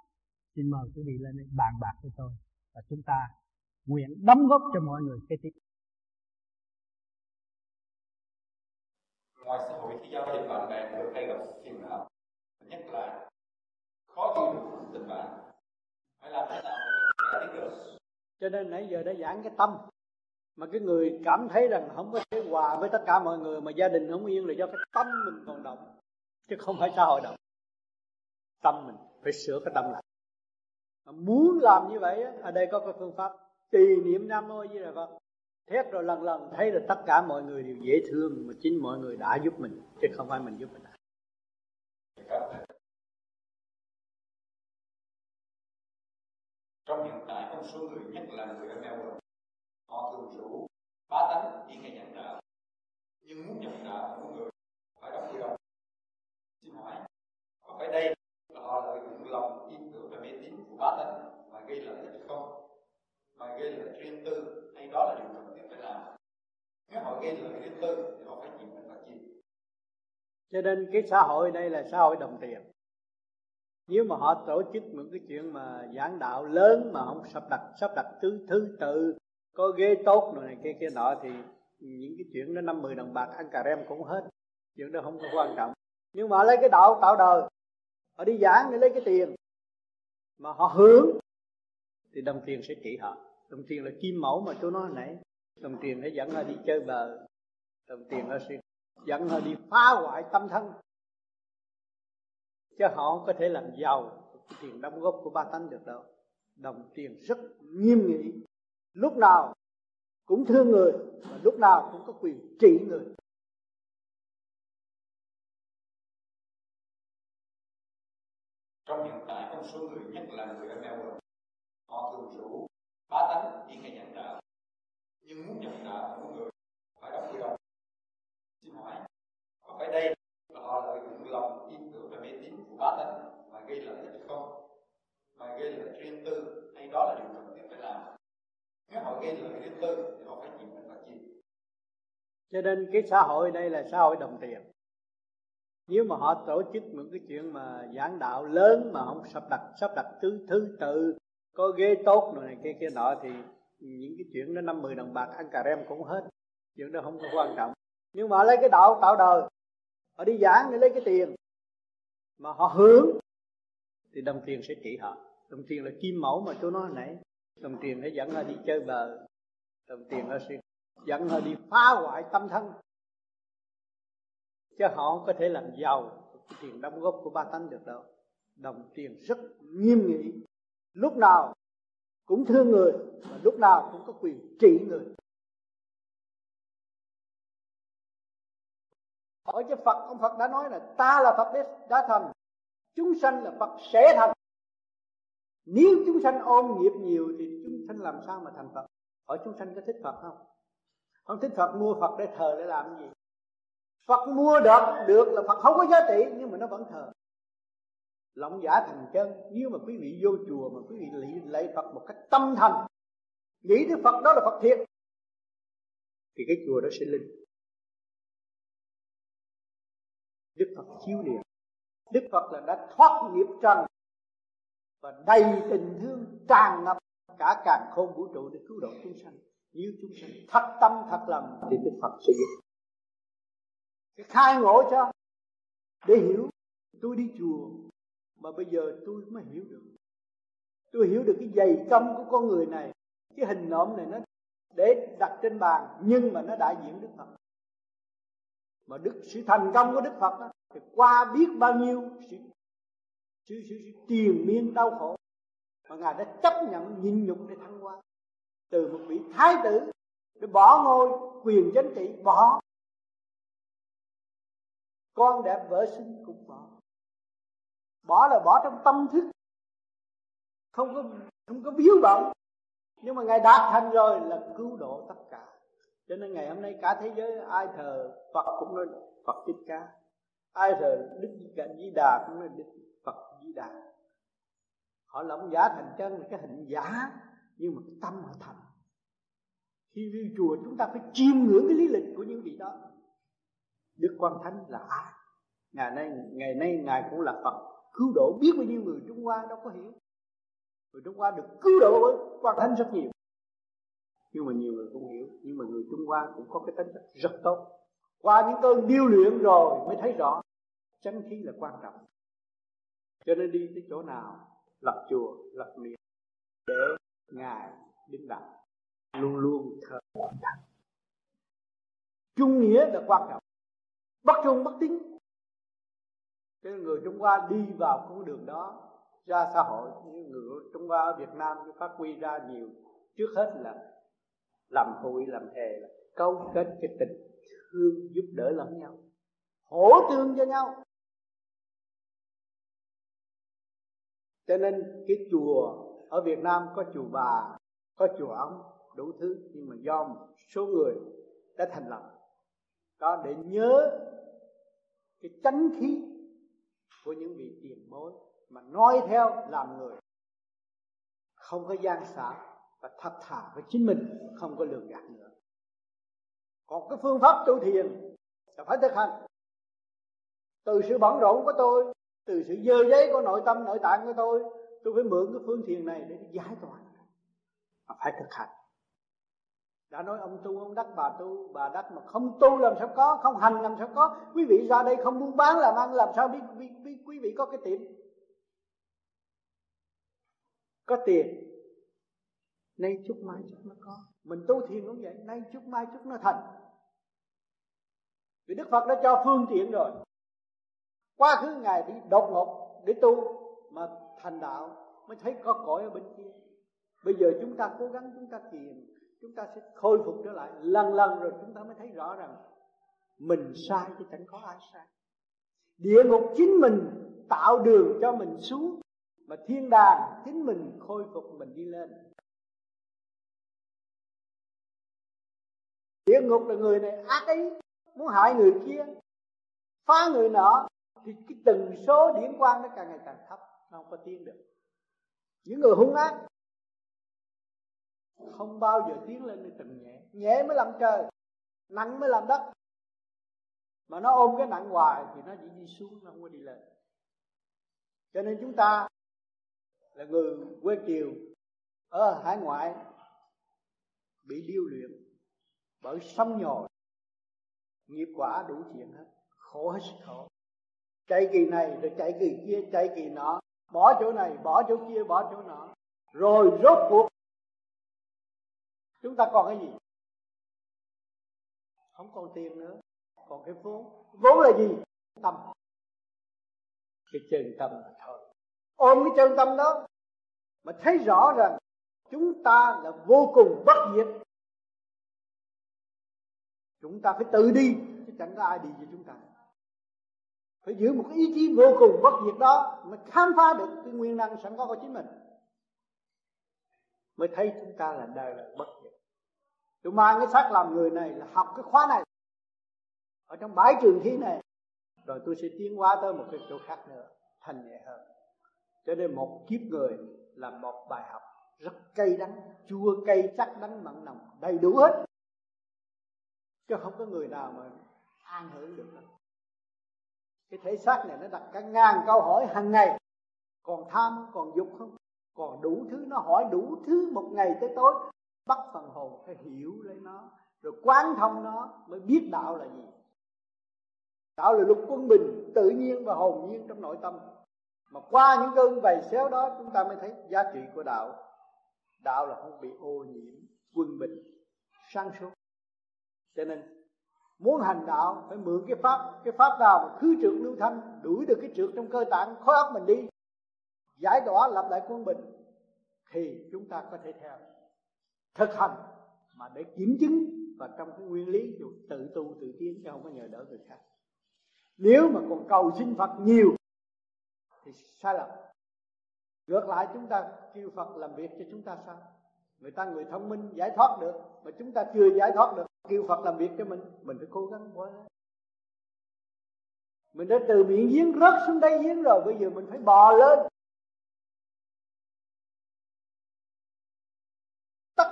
Xin mời quý vị lên đây bàn bạc với tôi và chúng ta nguyện đóng góp cho mọi người kế tiếp. Khi giao thiệp bạn bè thường hay gặp phiền não. Nhất là khó chịu được tình bạn. Phải làm thế nào để giải quyết được? Cho nên nãy giờ đã giảng cái tâm. Mà cái người cảm thấy rằng không có thể hòa với tất cả mọi người mà gia đình không yên là do cái tâm mình còn động. Chứ không phải xã hội động. Tâm mình phải sửa cái tâm lại. Mà muốn làm như vậy ở đây có cái phương pháp. Trì niệm nam mô di đà phật thét rồi lần lần thấy là tất cả mọi người đều dễ thương, mà chính mọi người đã giúp mình, chứ không phải mình giúp mình. Trong hiện tại có một số người nhất là người ở Melbourne. Họ thường rủ bá tánh đi ngày nhận đạo. Nhưng muốn nhận đạo của người phải đóng quy đồng xin hỏi, có phải đây là họ lợi dụng lòng tin tưởng và mê tín của bá tánh mà gây lợi ích không? Mà gây lợi riêng tư thì đó là điều cần thiết phải làm. Nếu họ gây lợi đến tư, thì họ phải chịu hình phạt chịu cho nên cái xã hội đây là xã hội đồng tiền. Nếu mà họ tổ chức những cái chuyện mà giảng đạo lớn mà không sắp đặt sắp đặt thứ thứ tự, có ghế tốt rồi này kia kia nọ, thì những cái chuyện đó năm mười đồng bạc ăn cà rem cũng hết. Chuyện đó không có quan trọng. Nhưng mà lấy cái đạo tạo đời. Họ đi giảng để lấy cái tiền. Mà họ hướng thì đồng tiền sẽ trị họ đồng tiền là kim mẫu mà tôi nói nãy. Đồng tiền nó dẫn họ đi chơi bờ. Đồng tiền nó sẽ dẫn họ đi phá hoại tâm thân. Chứ họ không có thể làm giàu. Cái tiền đóng góp của ba tánh được đâu. Đồng tiền rất nghiêm nghị. Lúc nào cũng thương người và lúc nào cũng có quyền trị người. Trong hiện tại có một số người nhất là người ở Melbourne. Họ thường bá tánh chỉ nghe nhận đạo. Nhưng muốn nhận đạo của người phải đóng quy đồng xin hỏi, có phải đây là họ lợi dụng lòng tin tưởng và mê tín của bá tánh mà gây lợi ích không? Mà gây lợi riêng tư hay đó là điều cần thiết phải làm? Nếu họ gây lợi riêng tư thì họ phải chịu hình phạt chịu cho nên cái xã hội đây là xã hội đồng tiền. Nếu mà họ tổ chức những cái chuyện mà giảng đạo lớn mà không sắp đặt sắp đặt thứ thứ tự có ghế tốt rồi này kia kia nọ thì những cái chuyện đó năm mười đồng bạc ăn cà rem cũng hết. Chuyện đó không có quan trọng. Nhưng mà lấy cái đạo tạo đời. Họ đi giảng để lấy cái tiền. Mà họ hướng thì đồng tiền sẽ trị họ. Đồng tiền là kim mẫu mà tôi nói nãy đồng tiền nó dẫn họ đi chơi bờ. Đồng tiền nó sẽ dẫn họ đi phá hoại tâm thân. Chứ họ không có thể làm giàu. Cái tiền đóng góp của ba tánh được đâu. Đồng tiền rất nghiêm nghị lúc nào cũng thương người và lúc nào cũng có quyền trị người. Hỏi cho Phật, ông Phật đã nói là ta là Phật đã thành, chúng sanh là Phật sẽ thành. Nếu chúng sanh ôm nghiệp nhiều thì chúng sanh làm sao mà thành Phật? Hỏi chúng sanh có thích Phật không? Không thích Phật, mua Phật để thờ để làm gì? Phật mua được được là Phật không có giá trị, nhưng mà nó vẫn thờ lộng giả thành chân. Nếu mà quý vị vô chùa mà quý vị lạy, lạy Phật một cách tâm thành nghĩ tới Phật đó là Phật thiệt thì cái chùa đó sẽ linh. Đức Phật chiếu liền Đức Phật là đã thoát nghiệp trần và đầy tình thương tràn ngập cả càng khôn vũ trụ để cứu độ chúng sanh. Nếu chúng sanh thật tâm thật lòng thì Đức Phật sẽ giúp. Cái khai ngộ cho để hiểu tôi đi chùa mà bây giờ tôi mới hiểu được. Tôi hiểu được cái dày công của con người này. Cái hình nộm này nó để đặt trên bàn nhưng mà nó đại diện đức phật. Mà đức sự thành công của đức phật đó, thì qua biết bao nhiêu sự sự, sự, sự triền miên đau khổ mà ngài đã chấp nhận nhịn nhục để thăng qua từ một vị thái tử để bỏ ngôi quyền chính trị bỏ. Con đẹp vợ xinh bỏ là bỏ trong tâm thức. Không có không có biếu bận nhưng mà ngài đạt thành rồi là cứu độ tất cả. Cho nên ngày hôm nay cả thế giới, ai thờ Phật cũng nói Phật thích ca. Ai thờ Đức Di Đà cũng nói Đức Phật Di Đà. Họ lộng giả thành chân, là cái hình giả, nhưng mà cái tâm họ thành. Khi đi chùa chúng ta phải chiêm ngưỡng cái lý lịch của những vị đó. Đức Quan Thánh là ai? Ngày nay ngày nay ngài cũng là Phật cứu độ biết bao nhiêu người Trung Hoa đâu có hiểu. Người Trung Hoa được cứu độ với quan thánh rất nhiều. Nhưng mà nhiều người không hiểu, nhưng mà người Trung Hoa cũng có cái tính rất tốt. Qua những cơn điêu luyện rồi mới thấy rõ chân khí là quan trọng. Cho nên đi tới chỗ nào, lập chùa, lập miệng để ngài đứng đạo luôn luôn thờ thành trung nghĩa là quan trọng. Bất trung bất tín cái người Trung Hoa đi vào con đường đó ra xã hội như người Trung Hoa ở Việt Nam phát huy ra nhiều. Trước hết là làm hội làm thề, là câu kết cái tình thương giúp đỡ lẫn nhau hỗ tương cho nhau. Cho nên cái chùa ở Việt Nam có chùa bà có chùa ông đủ thứ nhưng mà do một số người đã thành lập. Đó để nhớ cái chánh khí của những vị tiền bối mà nói theo làm người. Không có gian xảo và thật thà với chính mình, không có lường gạt nữa. Còn cái phương pháp tu thiền là phải thực hành. Từ sự bận rộn của tôi, từ sự dơ giấy của nội tâm, nội tạng của tôi tôi phải mượn cái phương thiền này để giải tỏa. Mà phải thực hành đã nói ông tu ông đắc bà tu bà đắc mà không tu làm sao có không hành làm sao có. Quý vị ra đây không buôn bán làm ăn làm sao biết, biết, biết quý vị có cái tiệm có tiền. Nay chút mai chút nó có. Mình tu thiền cũng vậy nay chút mai chút nó thành. Vì đức phật đã cho phương tiện rồi. Quá khứ ngài thì đột ngột để tu mà thành đạo mới thấy có cõi ở bên kia. Bây giờ chúng ta cố gắng chúng ta thiền chúng ta sẽ khôi phục trở lại lần lần rồi chúng ta mới thấy rõ rằng mình sai chứ chẳng có ai sai. Địa ngục chính mình tạo đường cho mình xuống mà thiên đàng chính mình khôi phục, mình đi lên. Địa ngục là người này ác ý, muốn hại người kia, phá người nọ, thì cái tần số điển quan nó càng ngày càng thấp, nó không có tiến được. Những người hung ác không bao giờ tiến lên được từng nhẹ. Nhẹ mới làm trời, nặng mới làm đất. Mà nó ôm cái nặng hoài thì nó chỉ đi xuống, nó không có đi lên. Cho nên chúng ta là người quê kiều, ở hải ngoại, bị điêu luyện bởi sông nhồi. Nghiệp quả đủ chuyện hết, khổ hết sức khổ. Chạy kỳ này rồi chạy kỳ kia, chạy kỳ nọ, bỏ chỗ này, bỏ chỗ kia, bỏ chỗ nọ. Rồi rốt cuộc chúng ta còn cái gì? Không còn tiền nữa. Còn cái vốn. Vốn là gì? Tâm. Cái chân tâm là thôi. Ôm cái chân tâm đó mà thấy rõ rằng chúng ta là vô cùng bất diệt. Chúng ta phải tự đi, chứ chẳng có ai đi với chúng ta. Phải giữ một cái ý chí vô cùng bất diệt đó mà khám phá được cái nguyên năng sẵn có của chính mình. Mới thấy chúng ta là đời là bất diệt tôi mang cái xác làm người này là học cái khóa này. Ở trong bãi trường thi này. Rồi tôi sẽ tiến hóa tới một cái chỗ khác nữa, thành nhẹ hơn. Cho nên một kiếp người là một bài học rất cay đắng, chua cay chắc đắng mặn nồng, đầy đủ hết. Chứ không có người nào mà an hưởng được đâu. Cái thể xác này nó đặt cả ngàn câu hỏi hàng ngày. Còn tham, còn dục không? Còn đủ thứ, nó hỏi đủ thứ một ngày tới tối bắt phần hồn phải hiểu lấy nó, rồi quán thông nó mới biết đạo là gì. Đạo là lục quân bình, tự nhiên và hồn nhiên trong nội tâm. Mà qua những cơn vầy xéo đó, chúng ta mới thấy giá trị của đạo. Đạo là không bị ô nhiễm, quân bình, sáng suốt. Cho nên, muốn hành đạo, phải mượn cái pháp cái pháp nào mà khứ trượt lưu thanh, đuổi được cái trượt trong cơ tạng khối óc mình đi, giải tỏa, lập lại quân bình, thì chúng ta có thể theo thực hành mà để kiểm chứng và trong cái nguyên lý dù tự tu tự tiến chứ không có nhờ đỡ người khác. Nếu mà còn cầu xin Phật nhiều thì sai lầm. Ngược lại chúng ta kêu Phật làm việc cho chúng ta sao? Người ta người thông minh giải thoát được mà chúng ta chưa giải thoát được, kêu Phật làm việc cho mình mình phải cố gắng quá. Mình đã từ miệng giếng rớt xuống đáy giếng rồi, bây giờ mình phải bò lên.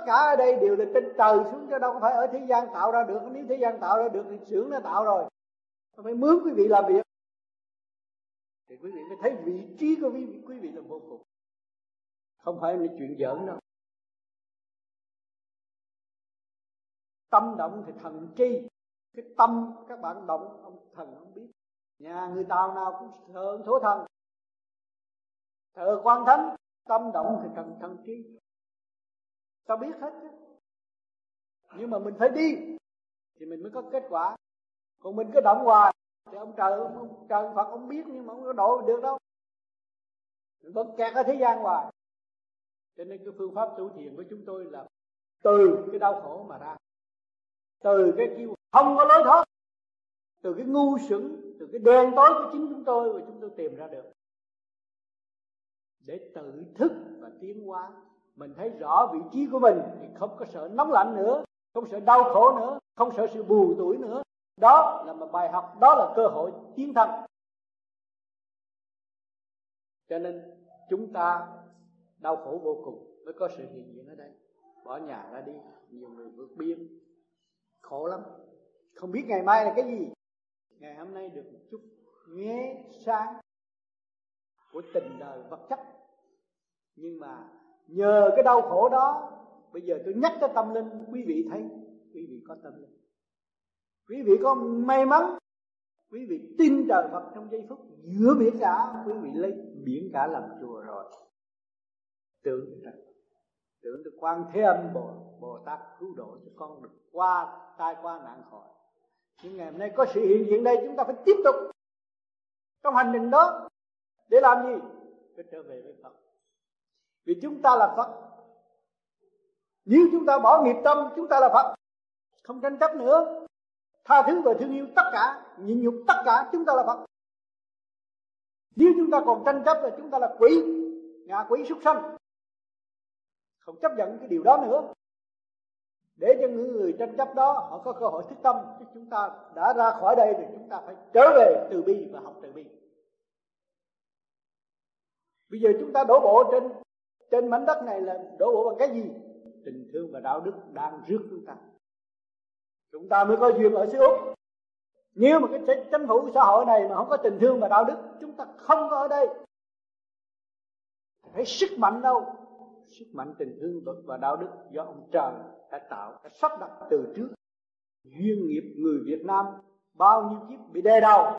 Cả ở đây đều là trên trời xuống cho đâu phải ở thế gian tạo ra được. Nếu thế gian tạo ra được thì xưởng nó tạo rồi. Phải mướn quý vị làm việc. Thì quý vị mới thấy vị trí của quý vị, quý vị là vô cùng. Không phải là chuyện giỡn đâu. Tâm động thì thần tri. Cái tâm các bạn động ông thần không biết. Nhà người tàu nào cũng thờ thố thần. Thờ quan thánh tâm động thì thần thần tri ta biết hết chứ. Nhưng mà mình phải đi, thì mình mới có kết quả. Còn mình cứ động hoài, thì ông trời ông trời phật ông biết nhưng mà ông có độ được đâu. Mình vẫn kẹt ở thế gian hoài. Cho nên cái phương pháp tu thiền của chúng tôi là từ cái đau khổ mà ra. Từ cái kêu không có lối thoát. Từ cái ngu sững từ cái đen tối của chính chúng tôi mà chúng tôi tìm ra được. Để tự thức và tiến hóa mình thấy rõ vị trí của mình thì không có sợ nóng lạnh nữa, không sợ đau khổ nữa, không sợ sự buồn tuổi nữa. Đó là một bài học, đó là cơ hội tiến thân cho nên chúng ta đau khổ vô cùng mới có sự hiện diện ở đây. Bỏ nhà ra đi, nhiều người vượt biên. Khổ lắm. Không biết ngày mai là cái gì. Ngày hôm nay được một chút nghe sáng của tình đời vật chất. Nhưng mà nhờ cái đau khổ đó, bây giờ tôi nhắc cái tâm linh, quý vị thấy, quý vị có tâm linh. Quý vị có may mắn, quý vị tin trời Phật trong giây phút giữa biển cả, quý vị lấy biển cả làm chùa rồi. Tưởng rằng, tưởng được quan thế âm bồ bồ tát cứu độ cho con được qua tai qua nạn khỏi. Nhưng ngày hôm nay có sự hiện diện đây, chúng ta phải tiếp tục trong hành trình đó. Để làm gì? Để trở về với Phật vì chúng ta là Phật. Nếu chúng ta bỏ nghiệp tâm, chúng ta là Phật. Không tranh chấp nữa. Tha thứ và thương yêu tất cả, nhịn nhục tất cả, chúng ta là Phật. Nếu chúng ta còn tranh chấp là chúng ta là quỷ, ngạ quỷ súc sanh. Không chấp nhận cái điều đó nữa. Để cho những người tranh chấp đó, họ có cơ hội thức tâm, chứ chúng ta đã ra khỏi đây thì chúng ta phải trở về từ bi và học từ bi. Bây giờ chúng ta đổ bộ trên trên mảnh đất này là đổ bộ bằng cái gì? Tình thương và đạo đức đang rước chúng ta. Chúng ta mới có duyên ở xứ úc. Nếu mà cái chính phủ xã hội này mà không có tình thương và đạo đức, chúng ta không có ở đây. Phải sức mạnh đâu? Sức mạnh tình thương và đạo đức do ông trời đã tạo, đã sắp đặt từ trước. Duyên nghiệp người Việt Nam, bao nhiêu kiếp bị đè đầu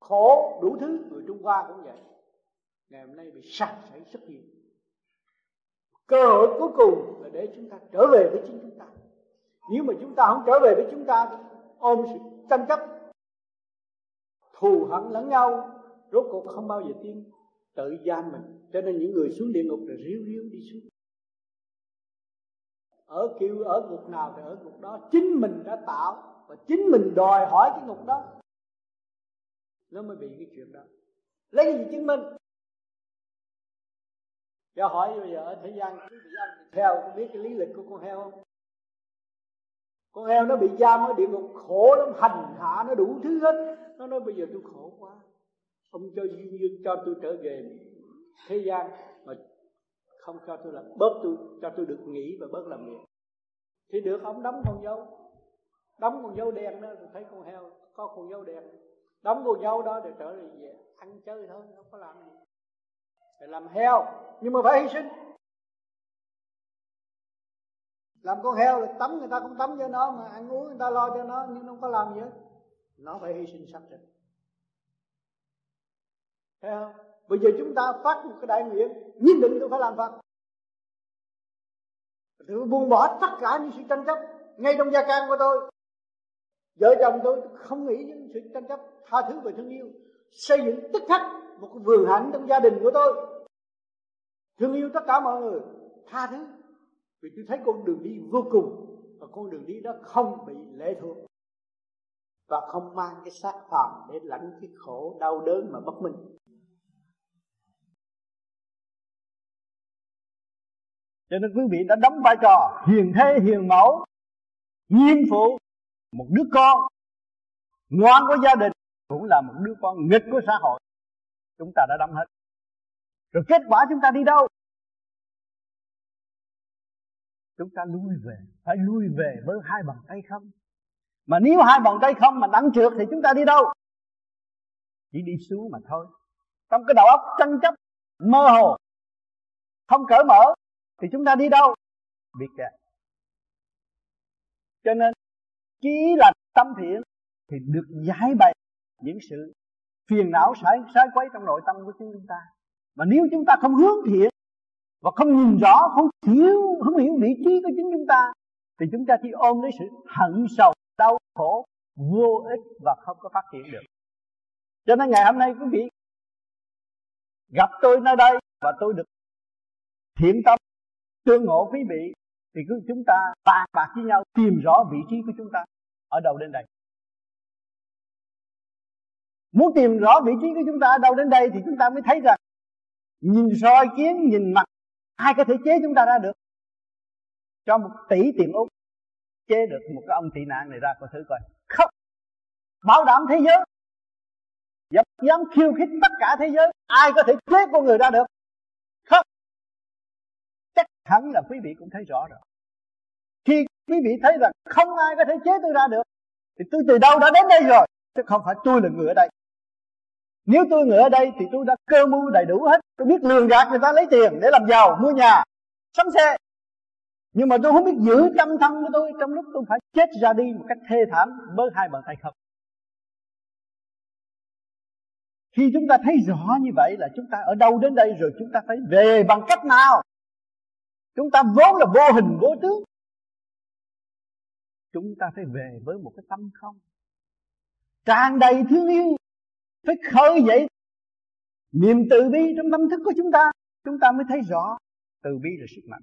khổ đủ thứ, người Trung Hoa cũng vậy. Ngày hôm nay bị sạc sảy rất nhiều cơ hội cuối cùng là để chúng ta trở về với chính chúng ta. Nếu mà chúng ta không trở về với chúng ta, ôm sự tranh chấp, thù hận lẫn nhau, rốt cuộc không bao giờ tiến tự giam mình. Cho nên những người xuống địa ngục là ríu ríu đi xuống. Ở kiểu ở ngục nào thì ở ngục đó. Chính mình đã tạo và chính mình đòi hỏi cái ngục đó. Nó mới bị cái chuyện đó. Lấy cái gì chứng minh? Cho hỏi bây giờ ở thế gian, quý vị ăn heo có biết cái lý lịch của con heo không? Con heo nó bị giam ở địa ngục khổ lắm, hành hạ nó đủ thứ hết. Nó nói bây giờ tôi khổ quá. Ông cho duyên duyên cho tôi trở về thế gian, mà không cho tôi làm, bớt tôi, cho tôi được nghỉ và bớt làm việc. Thì được, ông đóng con dấu. Đóng con dấu đen đó thì thấy con heo, có con dấu đen. Đóng con dấu đó để trở về, ăn chơi thôi, không có làm gì để làm heo. Nhưng mà phải hy sinh. Làm con heo là tắm người ta cũng tắm cho nó mà, ăn uống người ta lo cho nó, nhưng nó không có làm gì hết. Nó phải hy sinh xác thịt thấy không? Bây giờ chúng ta phát một cái đại nguyện, nhất định tôi phải làm phật. Tôi buông bỏ tất cả những sự tranh chấp, ngay trong gia can của tôi. Vợ chồng tôi không nghĩ những sự tranh chấp, tha thứ và thương yêu, xây dựng tức khắc một cái vườn hạnh trong gia đình của tôi. Thương yêu tất cả mọi người. Tha thứ. Vì tôi thấy con đường đi vô cùng. Và con đường đi đó không bị lệ thuộc. Và không mang cái xác phàm để lãnh cái khổ đau đớn mà bất minh. Cho nên quý vị đã đóng vai trò hiền thế hiền mẫu, nghiêm phụ, một đứa con ngoan của gia đình cũng là một đứa con nghịch của xã hội chúng ta đã đóng hết. Rồi kết quả chúng ta đi đâu? Chúng ta lui về. Phải lui về với hai bàn tay không? Mà nếu hai bàn tay không mà đắng trượt thì chúng ta đi đâu? Chỉ đi xuống mà thôi. Trong cái đầu óc tranh chấp, mơ hồ, không cởi mở, thì chúng ta đi đâu? Biết kẹt cho nên chỉ là tâm thiện thì được giải bày những sự phiền não sai sai quấy trong nội tâm của chúng ta. Mà nếu chúng ta không hướng thiện và không nhìn rõ, không hiểu không hiểu vị trí của chính chúng ta, thì chúng ta chỉ ôm lấy sự hận, sầu, đau khổ, vô ích và không có phát triển được. Cho nên ngày hôm nay quý vị, gặp tôi nơi đây và tôi được thiện tâm, tương ngộ quý vị, thì cứ chúng ta bàn bạc với nhau, tìm rõ vị trí của chúng ta ở đầu đến đây muốn tìm rõ vị trí của chúng ta ở đâu đến đây thì chúng ta mới thấy rằng nhìn soi kiến nhìn mặt ai có thể chế chúng ta ra được. Cho một tỷ tiền úc chế được một cái ông tị nạn này ra coi thử coi. Không. Bảo đảm thế giới. Dám, dám khiêu khích tất cả thế giới. Ai có thể chế con người ra được? Không. Chắc hẳn là quý vị cũng thấy rõ rồi. Khi quý vị thấy rằng không ai có thể chế tôi ra được thì tôi từ đâu đã đến đây rồi? Chứ không phải tôi là người ở đây nếu tôi ngồi ở đây thì tôi đã cơ mưu đầy đủ hết. Tôi biết lường gạt người ta lấy tiền để làm giàu, mua nhà, sắm xe. Nhưng mà tôi không biết giữ tâm thân của tôi trong lúc tôi phải chết ra đi một cách thê thảm với hai bàn tay không. Khi chúng ta thấy rõ như vậy là chúng ta ở đâu đến đây rồi chúng ta phải về bằng cách nào? Chúng ta vốn là vô hình vô tướng. Chúng ta phải về với một cái tâm không? Tràn đầy thương yêu phải khơi dậy niềm từ bi trong tâm thức của chúng ta chúng ta mới thấy rõ từ bi là sức mạnh.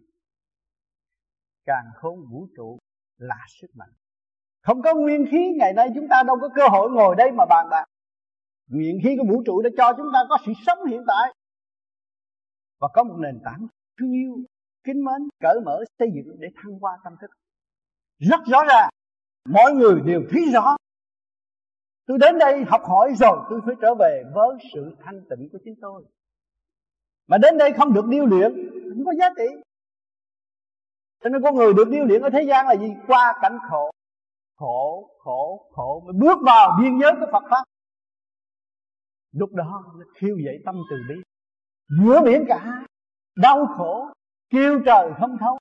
Càng khôn vũ trụ là sức mạnh. Không có nguyên khí, ngày nay chúng ta đâu có cơ hội ngồi đây mà bàn bạc. Nguyên khí của vũ trụ đã cho chúng ta có sự sống hiện tại. Và có một nền tảng thương yêu, kính mến, cởi mở, xây dựng để thăng hoa tâm thức. Rất rõ ràng, mọi người đều thấy rõ tôi đến đây học hỏi rồi, tôi phải trở về với sự thanh tịnh của chính tôi. Mà đến đây không được điêu luyện, không có giá trị. Cho nên con người được điêu luyện ở thế gian là gì? Qua cảnh khổ. Khổ khổ khổ. Mới bước vào biên giới của Phật pháp. Lúc đó nó khiêu dậy tâm từ bi. Giữa biển cả, đau khổ, kêu trời không thấu.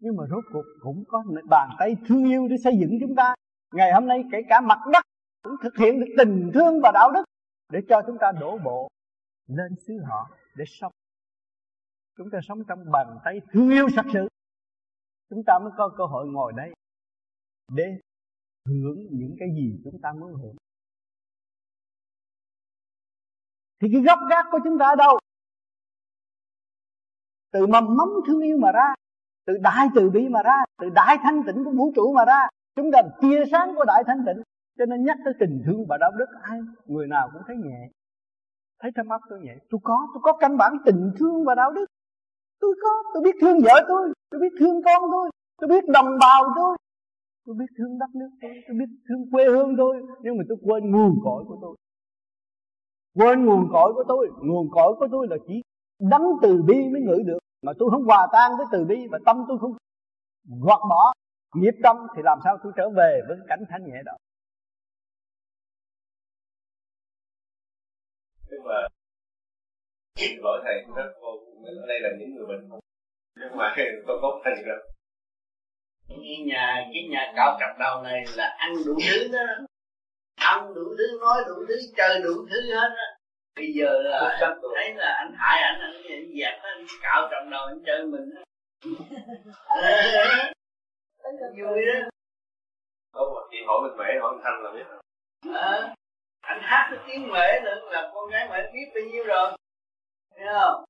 Nhưng mà rốt cuộc cũng có bàn tay thương yêu để xây dựng chúng ta. Ngày hôm nay kể cả mặt đất cũng thực hiện được tình thương và đạo đức để cho chúng ta đổ bộ lên xứ họ để sống. Chúng ta sống trong bàn tay thương yêu thật sự. Chúng ta mới có cơ hội ngồi đây để hưởng những cái gì chúng ta muốn hưởng. Thì cái gốc gác của chúng ta ở đâu? Từ mầm mống thương yêu mà ra, từ đại từ bi mà ra, từ đại thanh tịnh của vũ trụ mà ra, chúng ta tia sáng của đại thanh tịnh cho nên nhắc tới tình thương và đạo đức, ai, người nào cũng thấy nhẹ. Thấy trong mắt tôi nhẹ. Tôi có tôi có căn bản tình thương và đạo đức. Tôi có, tôi biết thương vợ tôi tôi biết thương con tôi tôi biết đồng bào tôi. Tôi biết thương đất nước tôi tôi biết thương quê hương tôi, nhưng mà tôi quên nguồn cội của tôi. Quên nguồn cội của tôi. Nguồn cội của tôi là chỉ đấng từ bi mới ngửi được. Mà tôi không hòa tan với từ bi và tâm tôi không gọt bỏ. Nghiệp tâm thì làm sao tôi trở về với cảnh thanh nhẹ đó? Xin lỗi thầy rất vô ở đây là những người bệnh nhưng mà tôi có thành rồi cái nhà cái nhà cao cặp đầu này là ăn đủ thứ đó. Ăn đủ thứ nói đủ thứ chơi đủ thứ hết á. Bây giờ là thấy là anh hại anh anh dẹp anh cạo trọng đầu anh chơi mình vui đó không mà khi hỏi mình mẹ hỏi mình thanh là biết rồi à, anh hát cái tiếng mẹ nữa là con gái mẹ biết bao nhiêu rồi. Thấy không?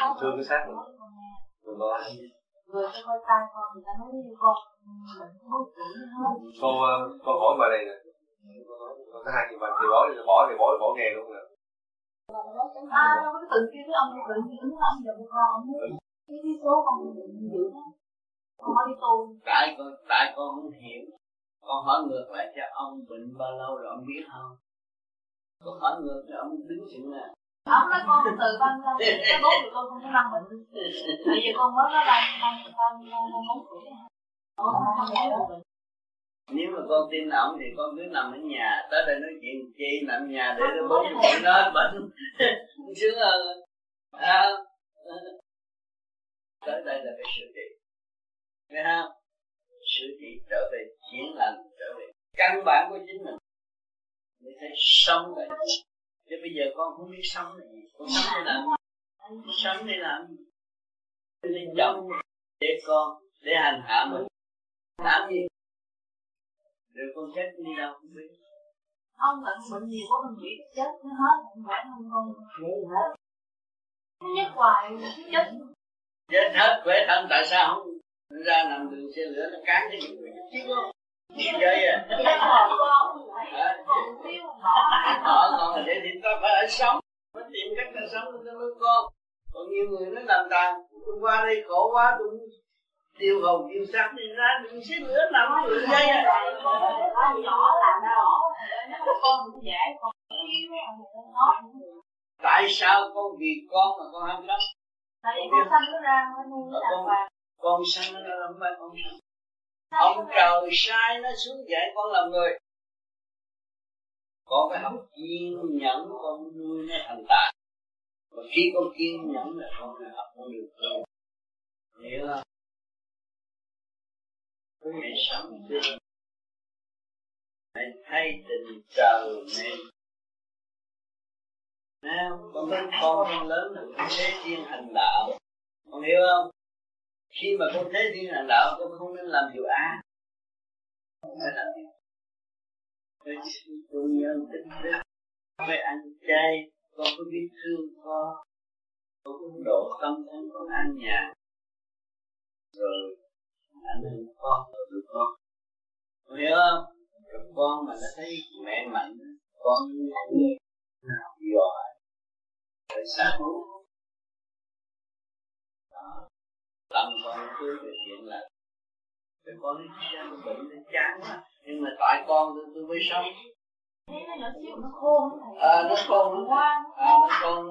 Nó thương cái xác mình mình lo. Vừa cho coi tay con người ta nói với con tuổi hết. Cô cô hỏi bà này nè. Có hai chị bà thì bỏ thì bỏ thì bỏ bỏ nghề luôn nè. À đâu có tự kia với ông tự kia với ông giờ con ông cái cái số con giữ đó con hỏi đi tu tại con tại con không hiểu. Con hỏi ngược lại cho ông bệnh bao lâu rồi ông biết không? Con hỏi ngược cho ông đứng chừng là ông nói con từ ban lên cái bố của con không có mang bệnh. Bây giờ con mới có ban ban ban ban bốn tuổi. Con không có bệnh nếu mà con tin ổng thì con cứ nằm ở nhà. Tới đây nói chuyện chi nằm nhà để bố chuyện nó bệnh. Sướng hơn à, tới đây là phải sửa trị nghe không sửa trị trở về chiến lành trở về căn bản của chính mình. Để thấy sống là gì? Chứ bây giờ con không biết sống là gì. Con sống để làm. Gì sống để làm. Gì để chồng để con để hành hạ mình. Làm gì? Rồi con chết đi đâu không biết. Ông bệnh bệnh nhiều quá mình nghĩ chết nó hết không phải không con nghĩ hết. Nhất hoài nhất. Chết hết khỏe thân tại sao không ra nằm đường xe lửa nó cán cho những người chứ không chơi à? Họ còn là để thì ta phải ở sống. Phải tìm cách là sống cho nuôi con Còn nhiều người nó làm tàn. Tôi qua đây khổ quá tôi tiêu hồn tiêu sắc đi ra đừng xếp nữa làm người dây à? Nhỏ là đau con cũng dễ con tại sao con vì con mà con ham lắm tại vì con sanh nó ra nó nuôi nó đàng hoàng con sanh nó ờ, làm phải con sanh ông trời sai nó xuống dạy con làm người. Con phải học kiên nhẫn con nuôi nó thành tài. Và khi con kiên nhẫn là con phải học con được rồi hiểu không mẹ sống đi mẹ thay tình trời mẹ Nào, con thấy con lớn là thế thiên hành đạo. Con hiểu không? Khi mà con thế thiên hành đạo con không nên làm điều ác. Không phải làm điều tôi nhân tính, đức phải ăn chay con có biết thương con con có độ tâm thân con ăn nhà. Rồi ảnh hưởng con được con. Con hiểu không? Rồi con mà nó thấy mẹ mạnh con nào giỏi phải sáng tâm con cứ về chuyện là cái con nó nó bệnh nó chán quá nhưng mà tại con tôi, tôi mới sống. Nó khôn à, nó khôn nó à, nó khôn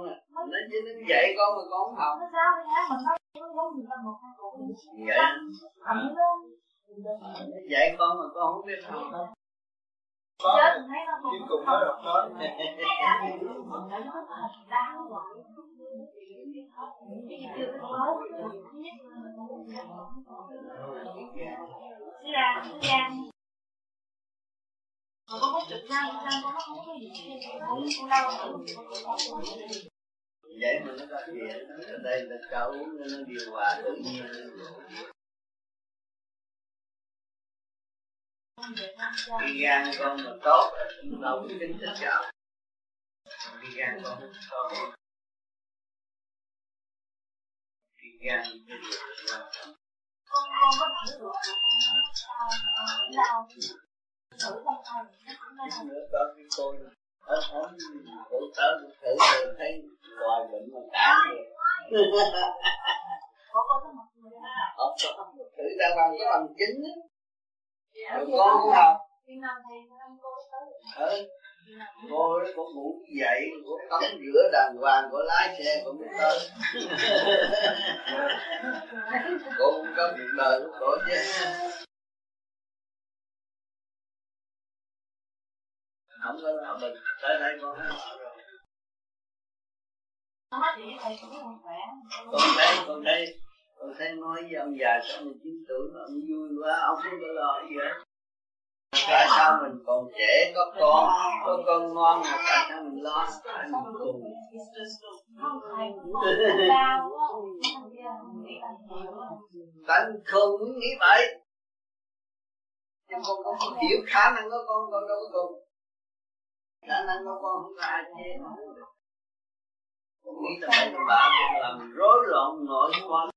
nó chứ nó dạy con mà con không học. Nó sao nó mà nó giống người ta một hai vậy. nó dạy con mà con không biết học. đâu chết thấy nó cùng nó đọc nói Thế ra, ra mà con có trực ra, ra con không có gì Cũng cũng đau vậy mà nó có chuyện ở đây là cho uống nó điều hòa tự nhiên khi gan con mà tốt đâu có kính thích cháu khi gan con không tốt. Khi gan trọng con con có thử được đau thử trong tay nó cũng cô ở ở cổ tớ thử rồi thấy loài bệnh mà cản rồi có có thử ra bằng cái bằng chính á con cũng học ừ. cô đó cô ngủ dậy cô tắm rửa đàng hoàng cô lái xe cô mới tới. Cô cũng có việc đời của cô chứ. Không có là mình tới đây con họ rồi. Con thấy con thấy Tôi thấy nói với ông già sáu mươi chín tuổi mà ông vui quá, ông không có lo gì hết. Tại sao mình còn trẻ, có con có con ngon mà tại sao mình lo? Tại mình cùng tại mình không muốn nghĩ vậy. Nhưng con con không hiểu khả năng của con con đâu có cùng khả năng của con không có ai chê con nghĩ là mấy Con làm rối loạn nội quan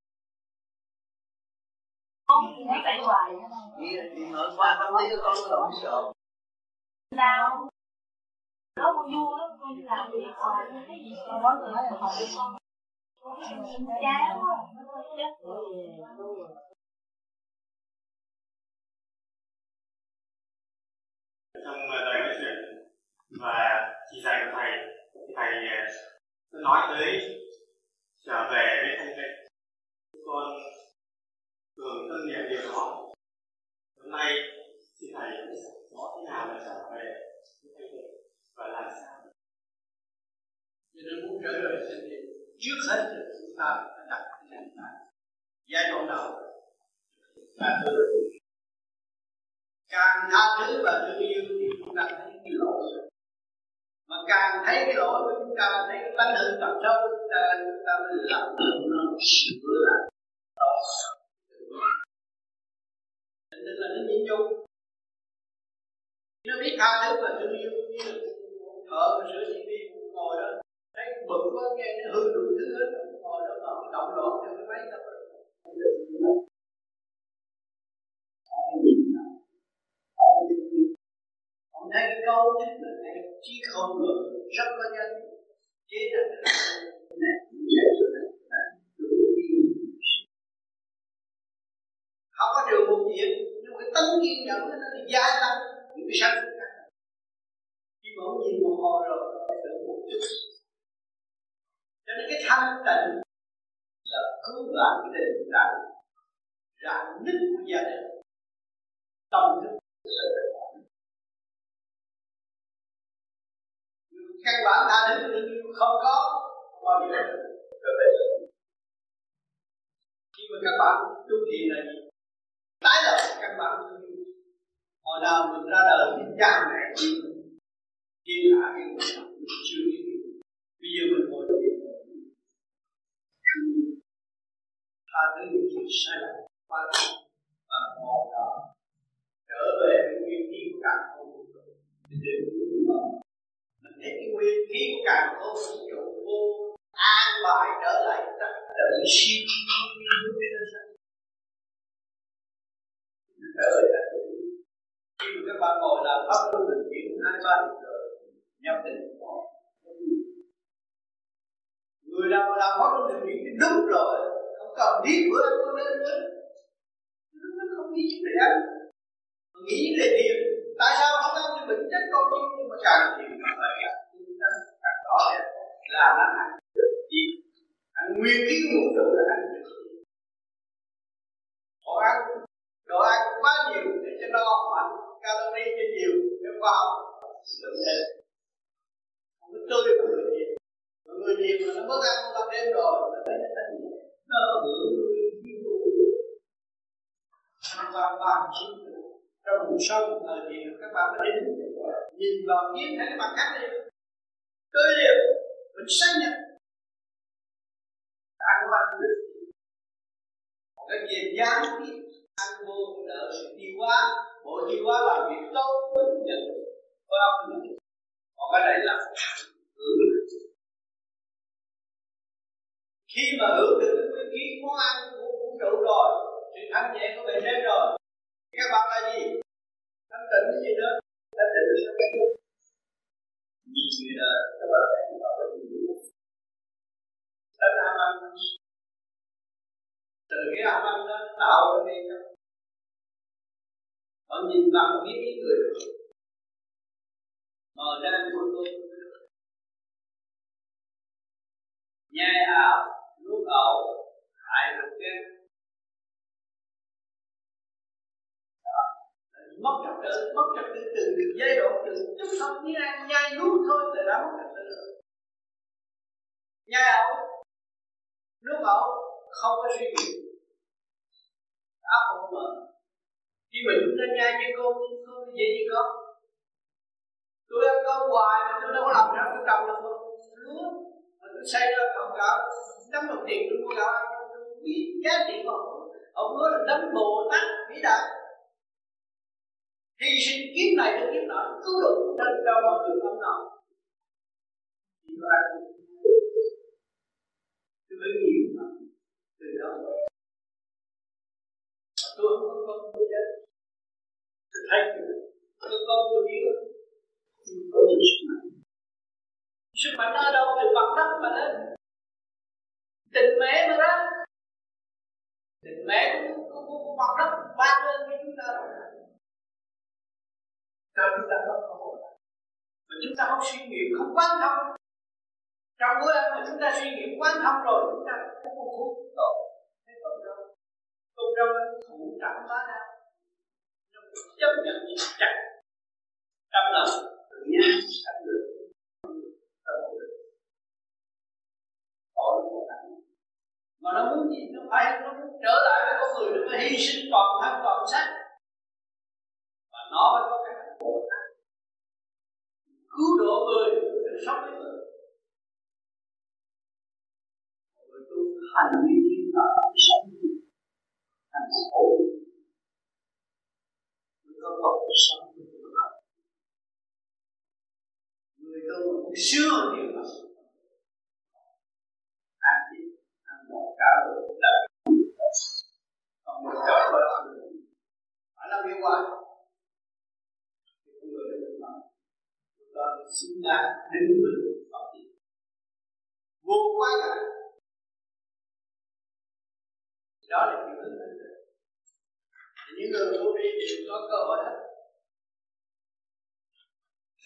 Nghĩ nội qua tâm lý của con nó lộn xộn Nào? Nó con vui lắm, con làm việc hoài. Cái gì? Con mỗi người là học với con. Chán quá. Chết trong ờ, lời nói chuyện và chỉ dạy của thầy thầy ờ, nói tới trở về với thanh tịnh con thường tâm niệm điều đó. Hôm nay thì thầy rõ thế nào là trở về với và làm sao? Cho nên muốn trở về thanh tịnh trước hết là chúng ta phải đặt cái nền tảng. Giai đoạn đầu, là từ càng tha thứ và thương yêu thì chúng ta thấy cái lỗi. Mà càng thấy cái lỗi của chúng ta thấy cái tánh hư tật xấu của chúng ta chúng ta mới làm được nó sửa lại. Nó biết tha thứ và thương yêu như là thợ mà sửa đi ngồi đó. Thấy bực quá, nghe nó hư đủ thứ hết ngồi đó mà động loạn cho cái máy đó. Ông thấy cái câu chính là thấy trí không ngược rất có nhân chế ra này. Dễ không có điều một diện nhưng mà cái tấm kiên nhẫn nó là gia tăng những cái sáng suốt nhiên một hồi rồi, phải một chút. Cho nên cái thanh tịnh là cứu vãn cái tình trạng rạn nứt của gia đình. Tâm thức căn bản tha thứ tự nhiên không có bao giờ khi mà các bạn tu thiền là gì? Tái lập căn bản thương hồi nào mình ra đời thì cha mẹ yêu thiên hạ cái người mình chưa biết bây giờ mình ngồi thiền tha thứ những chuyện sai lầm qua và ngồi đó trở về với nguyên khí của cả không vũ trụ thì đều mình thấy cái nguyên khí của cả không vũ trụ vô an bài trở lại tất tự siêu trở lại tất khi mà các bạn ngồi làm pháp luân bình chuyển hai ba điểm rồi nhập định người nào mà làm pháp luân thường chuyển thì đúng rồi. Không cần biết bữa ăn con lên nữa. Lúc nó không nghĩ về ăn. Nghĩ về thiền tại sao không ăn thì bệnh chất con nhưng mà càng thiền càng phải càng rõ là nó ăn được gì? Ăn nguyên cái vũ trụ là ăn. Được gì họ ăn. Đồ ăn quá nhiều để cho no mạnh calorie cho nhiều để khoa học. Bệnh lên không chơi tươi người người mà người nhiều mà nó mất ăn ban đêm rồi nó thấy nó thành nó hưởng hoàn toàn bằng chính trong cuộc sống thời kỳ các bạn phải đến. Nhìn vào kiến thấy mặt khác đi. Tươi liệu mình xác nhận. Ăn qua được cái gì? Gián tiếp. Ăn vô đỡ sự tiêu hóa. Bộ tiêu hóa làm việc tốt với nhận phải không ở đây là hưởng khi mà hưởng được cái nguyên khí món ăn, của vũ trụ rồi sự thanh nhẹ của bề trên rồi. Các bạn là gì? Thanh tịnh cái gì nữa thanh tịnh là cái gì? Gì chuyện là các bạn phải bảo vệ gì thanh ham ăn. Từ cái ham ăn đó, tạo ra này bạn nhìn bằng biết cái người mở ra của tôi. Nhai ảo nuốt ẩu hại được cái mất trật tự mất trật tự từ giai đoạn từ chút không như ăn nhai nuốt thôi từ đó mất trật tự rồi. Nhai ẩu nuốt ẩu không có suy nghĩ. Áp không mở. Khi mà chúng ta nhai như con không có gì gì có tôi ăn cơm hoài, mà tôi đâu có làm ra cái trồng được lúa mà tôi xây ra trồng gạo đấm một tiền tôi mua gạo ăn tôi biết giá trị của ông. Ông nói là đấm bồ tát vĩ đại. Hy sinh kiếp này đến kiếp nọ, cứu độ trên cho mọi người không nào. Thì tôi ăn tôi mới nhiều mà. Từ đó. Tôi không có tôi chết. Tôi thấy. Tôi có tôi biết có được sức mạnh sức mạnh ở đâu từ vật đất mà đến tình mẹ mà ra. Tình mẹ của, cũng cũng của mặt đất ban lên với chúng ta cho chúng ta có cơ hội. Mà chúng ta không suy nghĩ không quan tâm. Trong bữa ăn mà chúng ta suy nghĩ quan tâm rồi chúng ta không có thuốc tốt thế còn đâu công đâu. Thủ trọng bá đạo chấp nhận chặt trăm lòng tự nhiên được trong một được mà nó muốn gì nó phải, nó muốn trở lại với con người, nó phải hy sinh toàn thân, toàn sách và nó mới có cái hạnh phúc. Cứu độ người, để sống với người. Người tu hành vi thiên đạo sống. Thành khổ người có một cuộc sống người tu muốn sướng hơn nhiều lắm. Ăn gì ăn một cá rồi đời còn một trời được phải làm hiệu quả thì con người đã được làm chúng ta xứng đáng, đứng vững và tiến. Vô quá cả. Đó là chuyện lớn hơn thì những người vô vi đều có cơ hội hết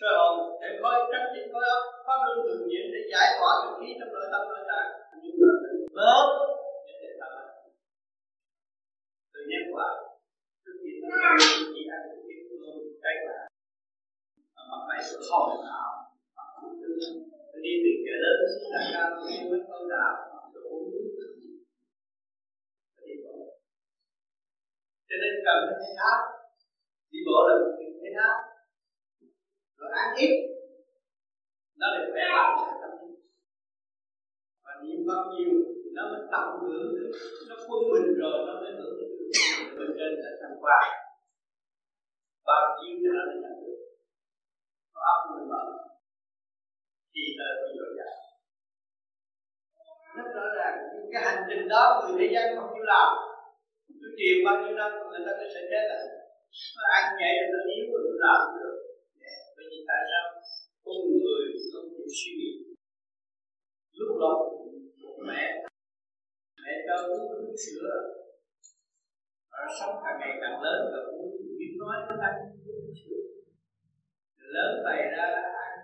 sơ hồn để coi trách nhiệm coi óc pháp luân thường diễn để giải tỏa được khí trong nội tâm nội tạng nhưng mà lớn để để tâm tự nhiên quả trước khi chỉ ăn được cái cơm cái là mà phải sự hồi nào. Đi từ chợ lớn xuống nhà cao đi với đạo cho nên cần phải thấy áp đi bộ là một chuyện thấy áp rồi ăn ít nó được khỏe lại và niệm bao nhiêu thì nó mới tận hưởng được nó quân mình rồi, nó mới hưởng được bên trên sẽ thăng qua bao nhiêu thì nó nhận được. Có áp mình mở. Thì tới bây giờ vậy rất rõ ràng, những cái hành trình đó người thế gian không chịu làm. Tôi truyền bao nhiêu năm, người ta sẽ chết là nó ăn nhẹ rồi nó yếu rồi làm được tại sao con người không chịu suy nghĩ? Lúc đó mẹ mẹ cho uống uống sữa. Và sống càng ngày càng lớn và cũng biết nói nó ăn uống sữa. Lớn bày ra ăn.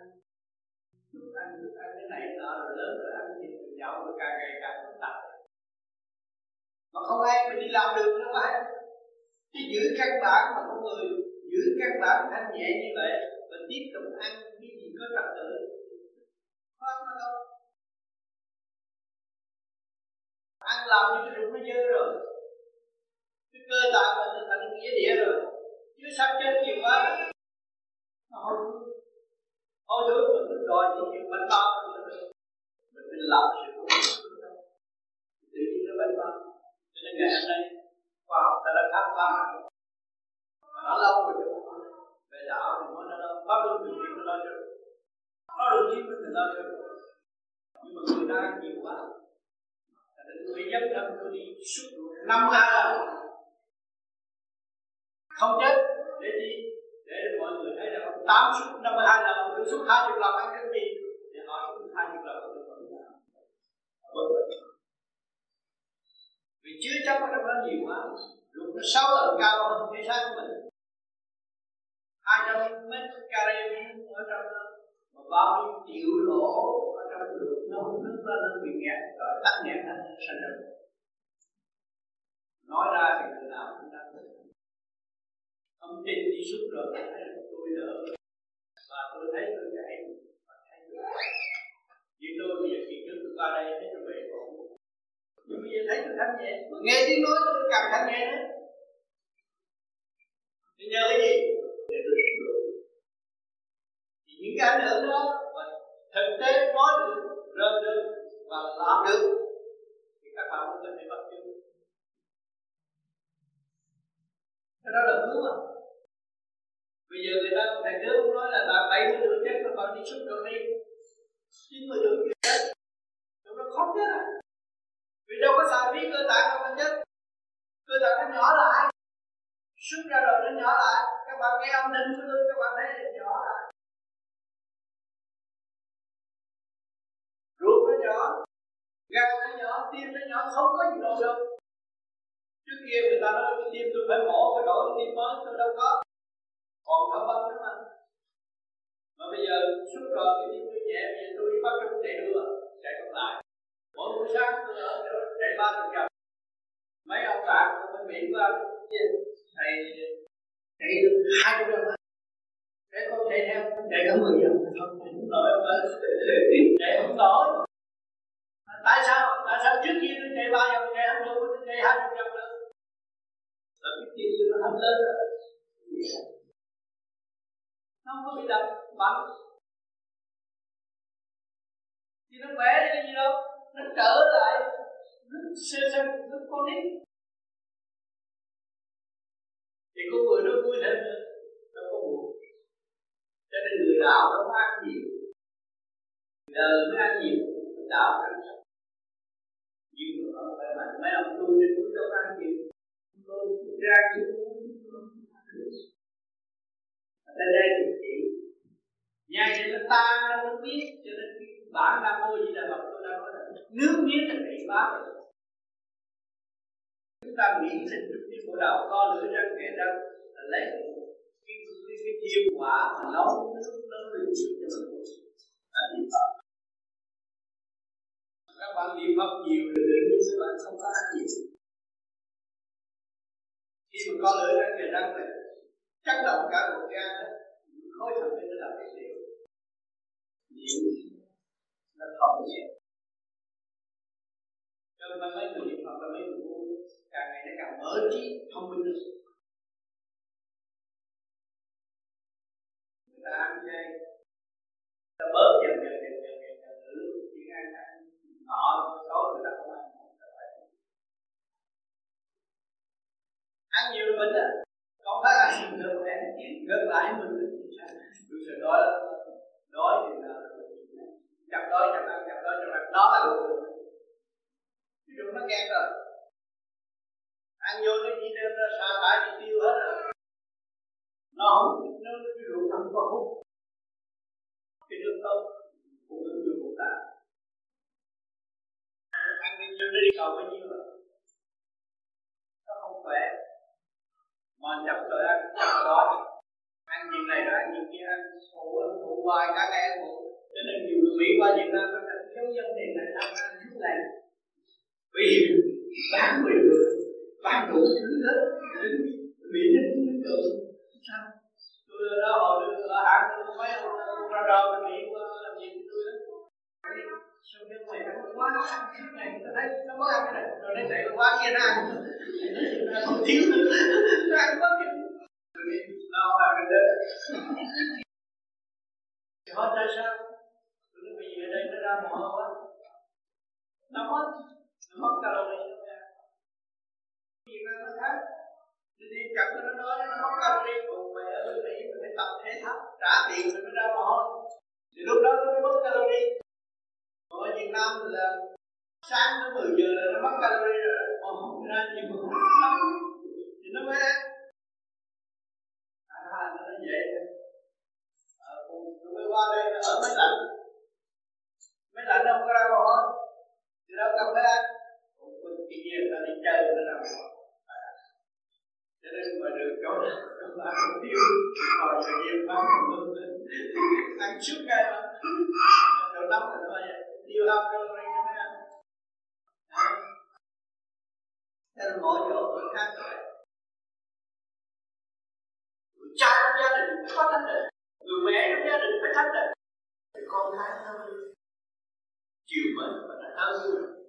Lúc ăn lúc ăn cái này nọ, rồi lớn rồi ăn thịt rồi nhậu rồi càng ngày càng phức tạp. Mà không ai mà đi làm được nó phải chứ giữ căn bản mà con người giữ căn bản thanh nhẹ như vậy và tiếp tục ăn cái gì có trật tự khó nó đâu ăn làm như cái rụng nó dơ rồi. Cái cơ tạng mình thành thành nghĩa địa rồi. Chứ sắp chết nhiều quá. Nó không hồi trước mình cứ đòi những chuyện bánh bao mình phải làm sự tự nhiên nó bánh bao. Cho nên ngày hôm nay, khoa học ta đã khám phá. Nó lâu rồi đạo thì nói nó đâu pháp luân thường chuyển nó lo cho có được chí mình thì lo cho nhưng mà người ta nhiều quá. Tôi người dân thân tôi đi suốt năm hai lần. Không chết, để đi. Để mọi người thấy là tám suốt năm mươi hai lần tôi suốt hai chục lần ăn cái gì thì họ suốt hai chục lần tôi vẫn vì chưa chấp nó nó nhiều quá. Lúc nó sáu lần cao hơn thế xác của mình hai trăm mét carê ở trong đó. Mà bao nhiêu triệu lỗ ở trong đường, nó không nước lên nó bị nghẹt, rồi tắt nghẹt thành sanh ra nói ra thì người nào cũng đang được. Ông tin đi suốt rồi, thấy là tôi đỡ. Và tôi thấy tôi chạy, và thấy tôi như tôi bây giờ khi trước tôi qua đây, thấy tôi về còn nhưng bây giờ thấy tôi thanh nhẹ. Mà nghe tiếng nói tôi càng thanh nhẹ nữa. Thì nhờ cái gì để tôi hiểu được thì những cái ảnh hưởng đó thực tế nói được rơi được và làm được. Thì các bạn cũng có thể bắt chước. Cái đó là cứu mà. Bây giờ người ta, thầy trước cũng nói là bạn bảy mươi tuổi chết mà bạn đi xuất rồi đi chín mươi tuổi chưa chết. Lúc đó khó chết à vì đâu có xài phí cơ tạng đâu mà chết. Cơ tạng nó nhỏ lại. Xuất ra rồi nó nhỏ lại. Các bạn nghe âm thanh của tôi, các bạn thấy là nhỏ gan nó nhỏ, tim nó nhỏ, không có gì đâu được trước kia người ta nói cái tim tôi phải mổ, phải đổi tim mới, tôi đâu có. Còn thở băng nữa mà. Mà bây giờ suốt rồi cái tim tôi nhẹ, bây giờ tôi đi bắt trong chạy đua chạy không lại. Mỗi buổi sáng tôi ở chỗ chạy ba tuần gặp. Mấy ông bạn của bên mỹ qua thầy chạy được hai chục lần để con chạy theo, chạy cả mười giờ không không nổi ông ơi chạy không nổi tại sao? Tại sao trước kia tôi chạy ba vòng cây không tôi chạy hai chục vòng nữa là cái tiền sự nó hấp lên rồi. Nó không có bị đập bắn. Thì nó khỏe thì cái gì đâu? Nó trở lại. Nó sơ sơ nó con nít thì con người nó vui thêm nữa. Nó có buồn. Cho nên người đạo nó có ăn nhiều. Đời mới ăn nhiều, đạo ăn nhiều mấy ông tu thì cũng đâu ăn chịu tôi ra nhiều ở đây thì chỉ nhai thì nó tan nó không biết cho nên khi bản nam mô gì là phật tôi đã nói là nước miếng là bị bá chúng ta nghĩ lên sinh cái bộ đầu co lửa răng kề răng là lấy cái cái cái, hiệu quả mà nấu nước nấu chịu cho mình là niệm bạn niệm phật nhiều thì tự nhiên các bạn không có ăn gì khi mà có lưỡi răng kề răng này chắc động cả một gan đó, khối thần kinh nó làm việc điều. Niệm nó không nhẹ cho nên mấy người niệm phật là mấy người vui càng ngày nó càng mở trí, thông minh hơn. Người ta ăn chay ta bớt dần dần dần từ chỉ ăn ăn ngọ tối người ta không ăn ăn nhiều là bệnh à không phải ăn nhiều là khỏe ngược lại mình tôi sẽ đói đói thì là chặt đói chặt ăn chặt đói chặt ăn đó là đồ ví dụ nó kẹt rồi. Ăn vô nó chỉ đem ra xa bãi đi tiêu hết rồi? Nó không nó cái rượu không có hút cái nước tốt cũng được nhiều một tạ ăn đi nó đi cầu bao nhiêu rồi nó không khỏe mà chậm rồi ăn chậm đó. Ăn chuyện này rồi ăn chuyện kia ăn phụ phụ hoài cả ngày ăn phụ cho nên nhiều người Mỹ qua Việt Nam nó thành thiếu dân này lại làm ăn suốt này. Vì bán mười người, bán đủ thứ hết. Mỹ nhân cũng được sao? Tôi đó họ, đưa ở hãng mấy ông ra đò Mỹ qua mày ăn quá này tôi thấy nó mới ăn cái này rồi nó chạy qua kia nó ăn nó không thiếu nó ăn quá kìa nó ăn cái đó thì hết ra sao tụi nó vì ở đây nó ra mồ hôi quá nó mất nó mất calorie nó ra Việt Nam nó khác đi đi chậm nó nói nó mất calorie còn mày ở bên Mỹ mình phải tập thể thao trả tiền rồi mới ra mồ hôi thì lúc đó nó mất calorie còn ở Việt Nam là sáng tới 10 giờ là nó mất calorie rồi. Mà không ra nhiều lắm. Thì nó mới ăn à, nó nói vậy dễ ờ, tôi qua đây. Ở máy lạnh. Máy lạnh đâu có ra mồ hết. Thì đâu cần phải ăn. Còn cái kia ta đi chơi nó ra mồ cho nên mà được chỗ nào chỗ ăn tiêu. Rồi giờ nhiều bán ăn suốt ngày mà. Chỗ nóng là nó vậy you have calorie cho mới ăn cho nên mọi chỗ mỗi khác rồi. Cha trong gia đình phải có thánh định người mẹ trong gia đình phải thánh định thì con cái nó chiều mến và nó thơ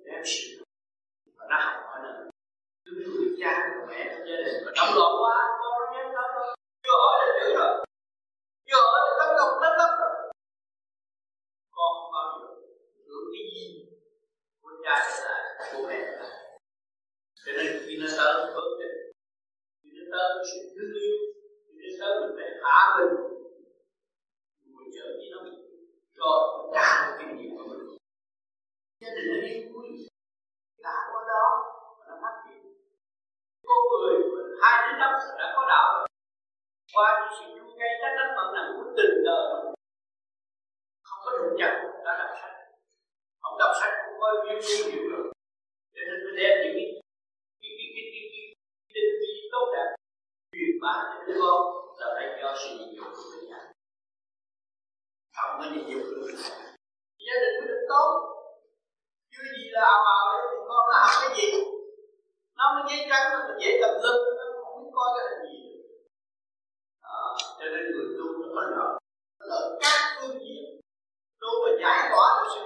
đem sự và nó học hỏi nữa cứ người cha, người mẹ trong gia đình mà đóng loạn quá cha để lại của mẹ để lại cho nên khi nó tới vấn đề khi nó tới với sự thương yêu khi nó tới mình phải hạ mình mình trở với nó rồi trả được kinh nghiệm của mình gia đình nó đi vui cả qua đó mà nó phát triển con người hai đến năm đã có đạo rồi qua những sự vui gây cách đánh vận nặng của tình đời không có đụng chạm đã đọc sách không đọc sách cũng có hiểu được. Cho nên tôi đem những cái cái cái cái cái cái tinh vi tốt đẹp. Truyền bá cho đứa con. Là phải do sự nhịn nhục của mình không có nhịn nhục được. Gia đình mới được tốt. Chưa gì là vào ào đấy thì con làm cái gì? Nó mới dễ trắng nó mới dễ tập lực nó không biết coi cái hình gì à, cho nên người tu nó có lợi. Lợi các phương diện. Tu và giải tỏa được sự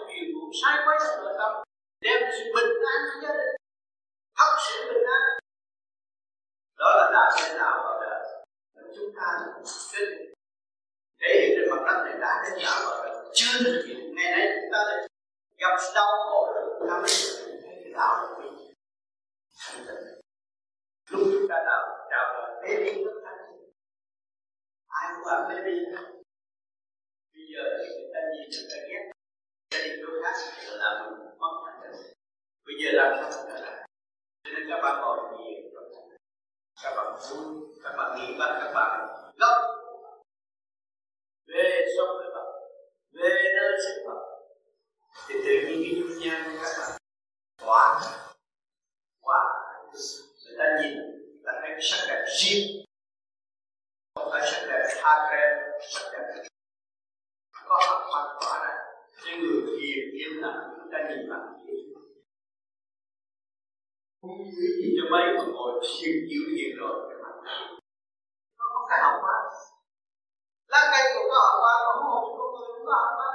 sai quấy trong nội tâm đem sự bình an cho gia đình. Học sự bình an. Đó là đạo nhân đạo vào đời. Chúng ta quyết định thể hiện trên mặt đất này đã đến đạo vào đời. Chưa được hiện. Ngày nay chúng ta lại gặp đau khổ rồi. Chúng ta mới thấy cái đạo của mình lúc chúng ta đạo đạo đời thế đi rất thanh ai cũng làm thế đi bây giờ thì người ta nhìn người ta ghét gia chỗ khác là làm mình mất bây giờ làm sao chúng ta cho nên các bạn còn nhiều các bạn vui các bạn nghĩ bắt các bạn gấp. Về sống với bạn về nơi sinh Phật thì tự nhiên cái dung nhan của các bạn hòa hòa người ta nhìn ta thấy cái sắc đẹp riêng. Không phải sắc đẹp tha rèn sắc đẹp có mặt mặt tỏa này cái người thiền yên lặng chúng ta nhìn mặt không nghĩ gì cho bay mà ngồi thiền chịu thiền rồi, cái mặt nó không có học quá lá cây cũng có học quá mà không học người cũng có học quá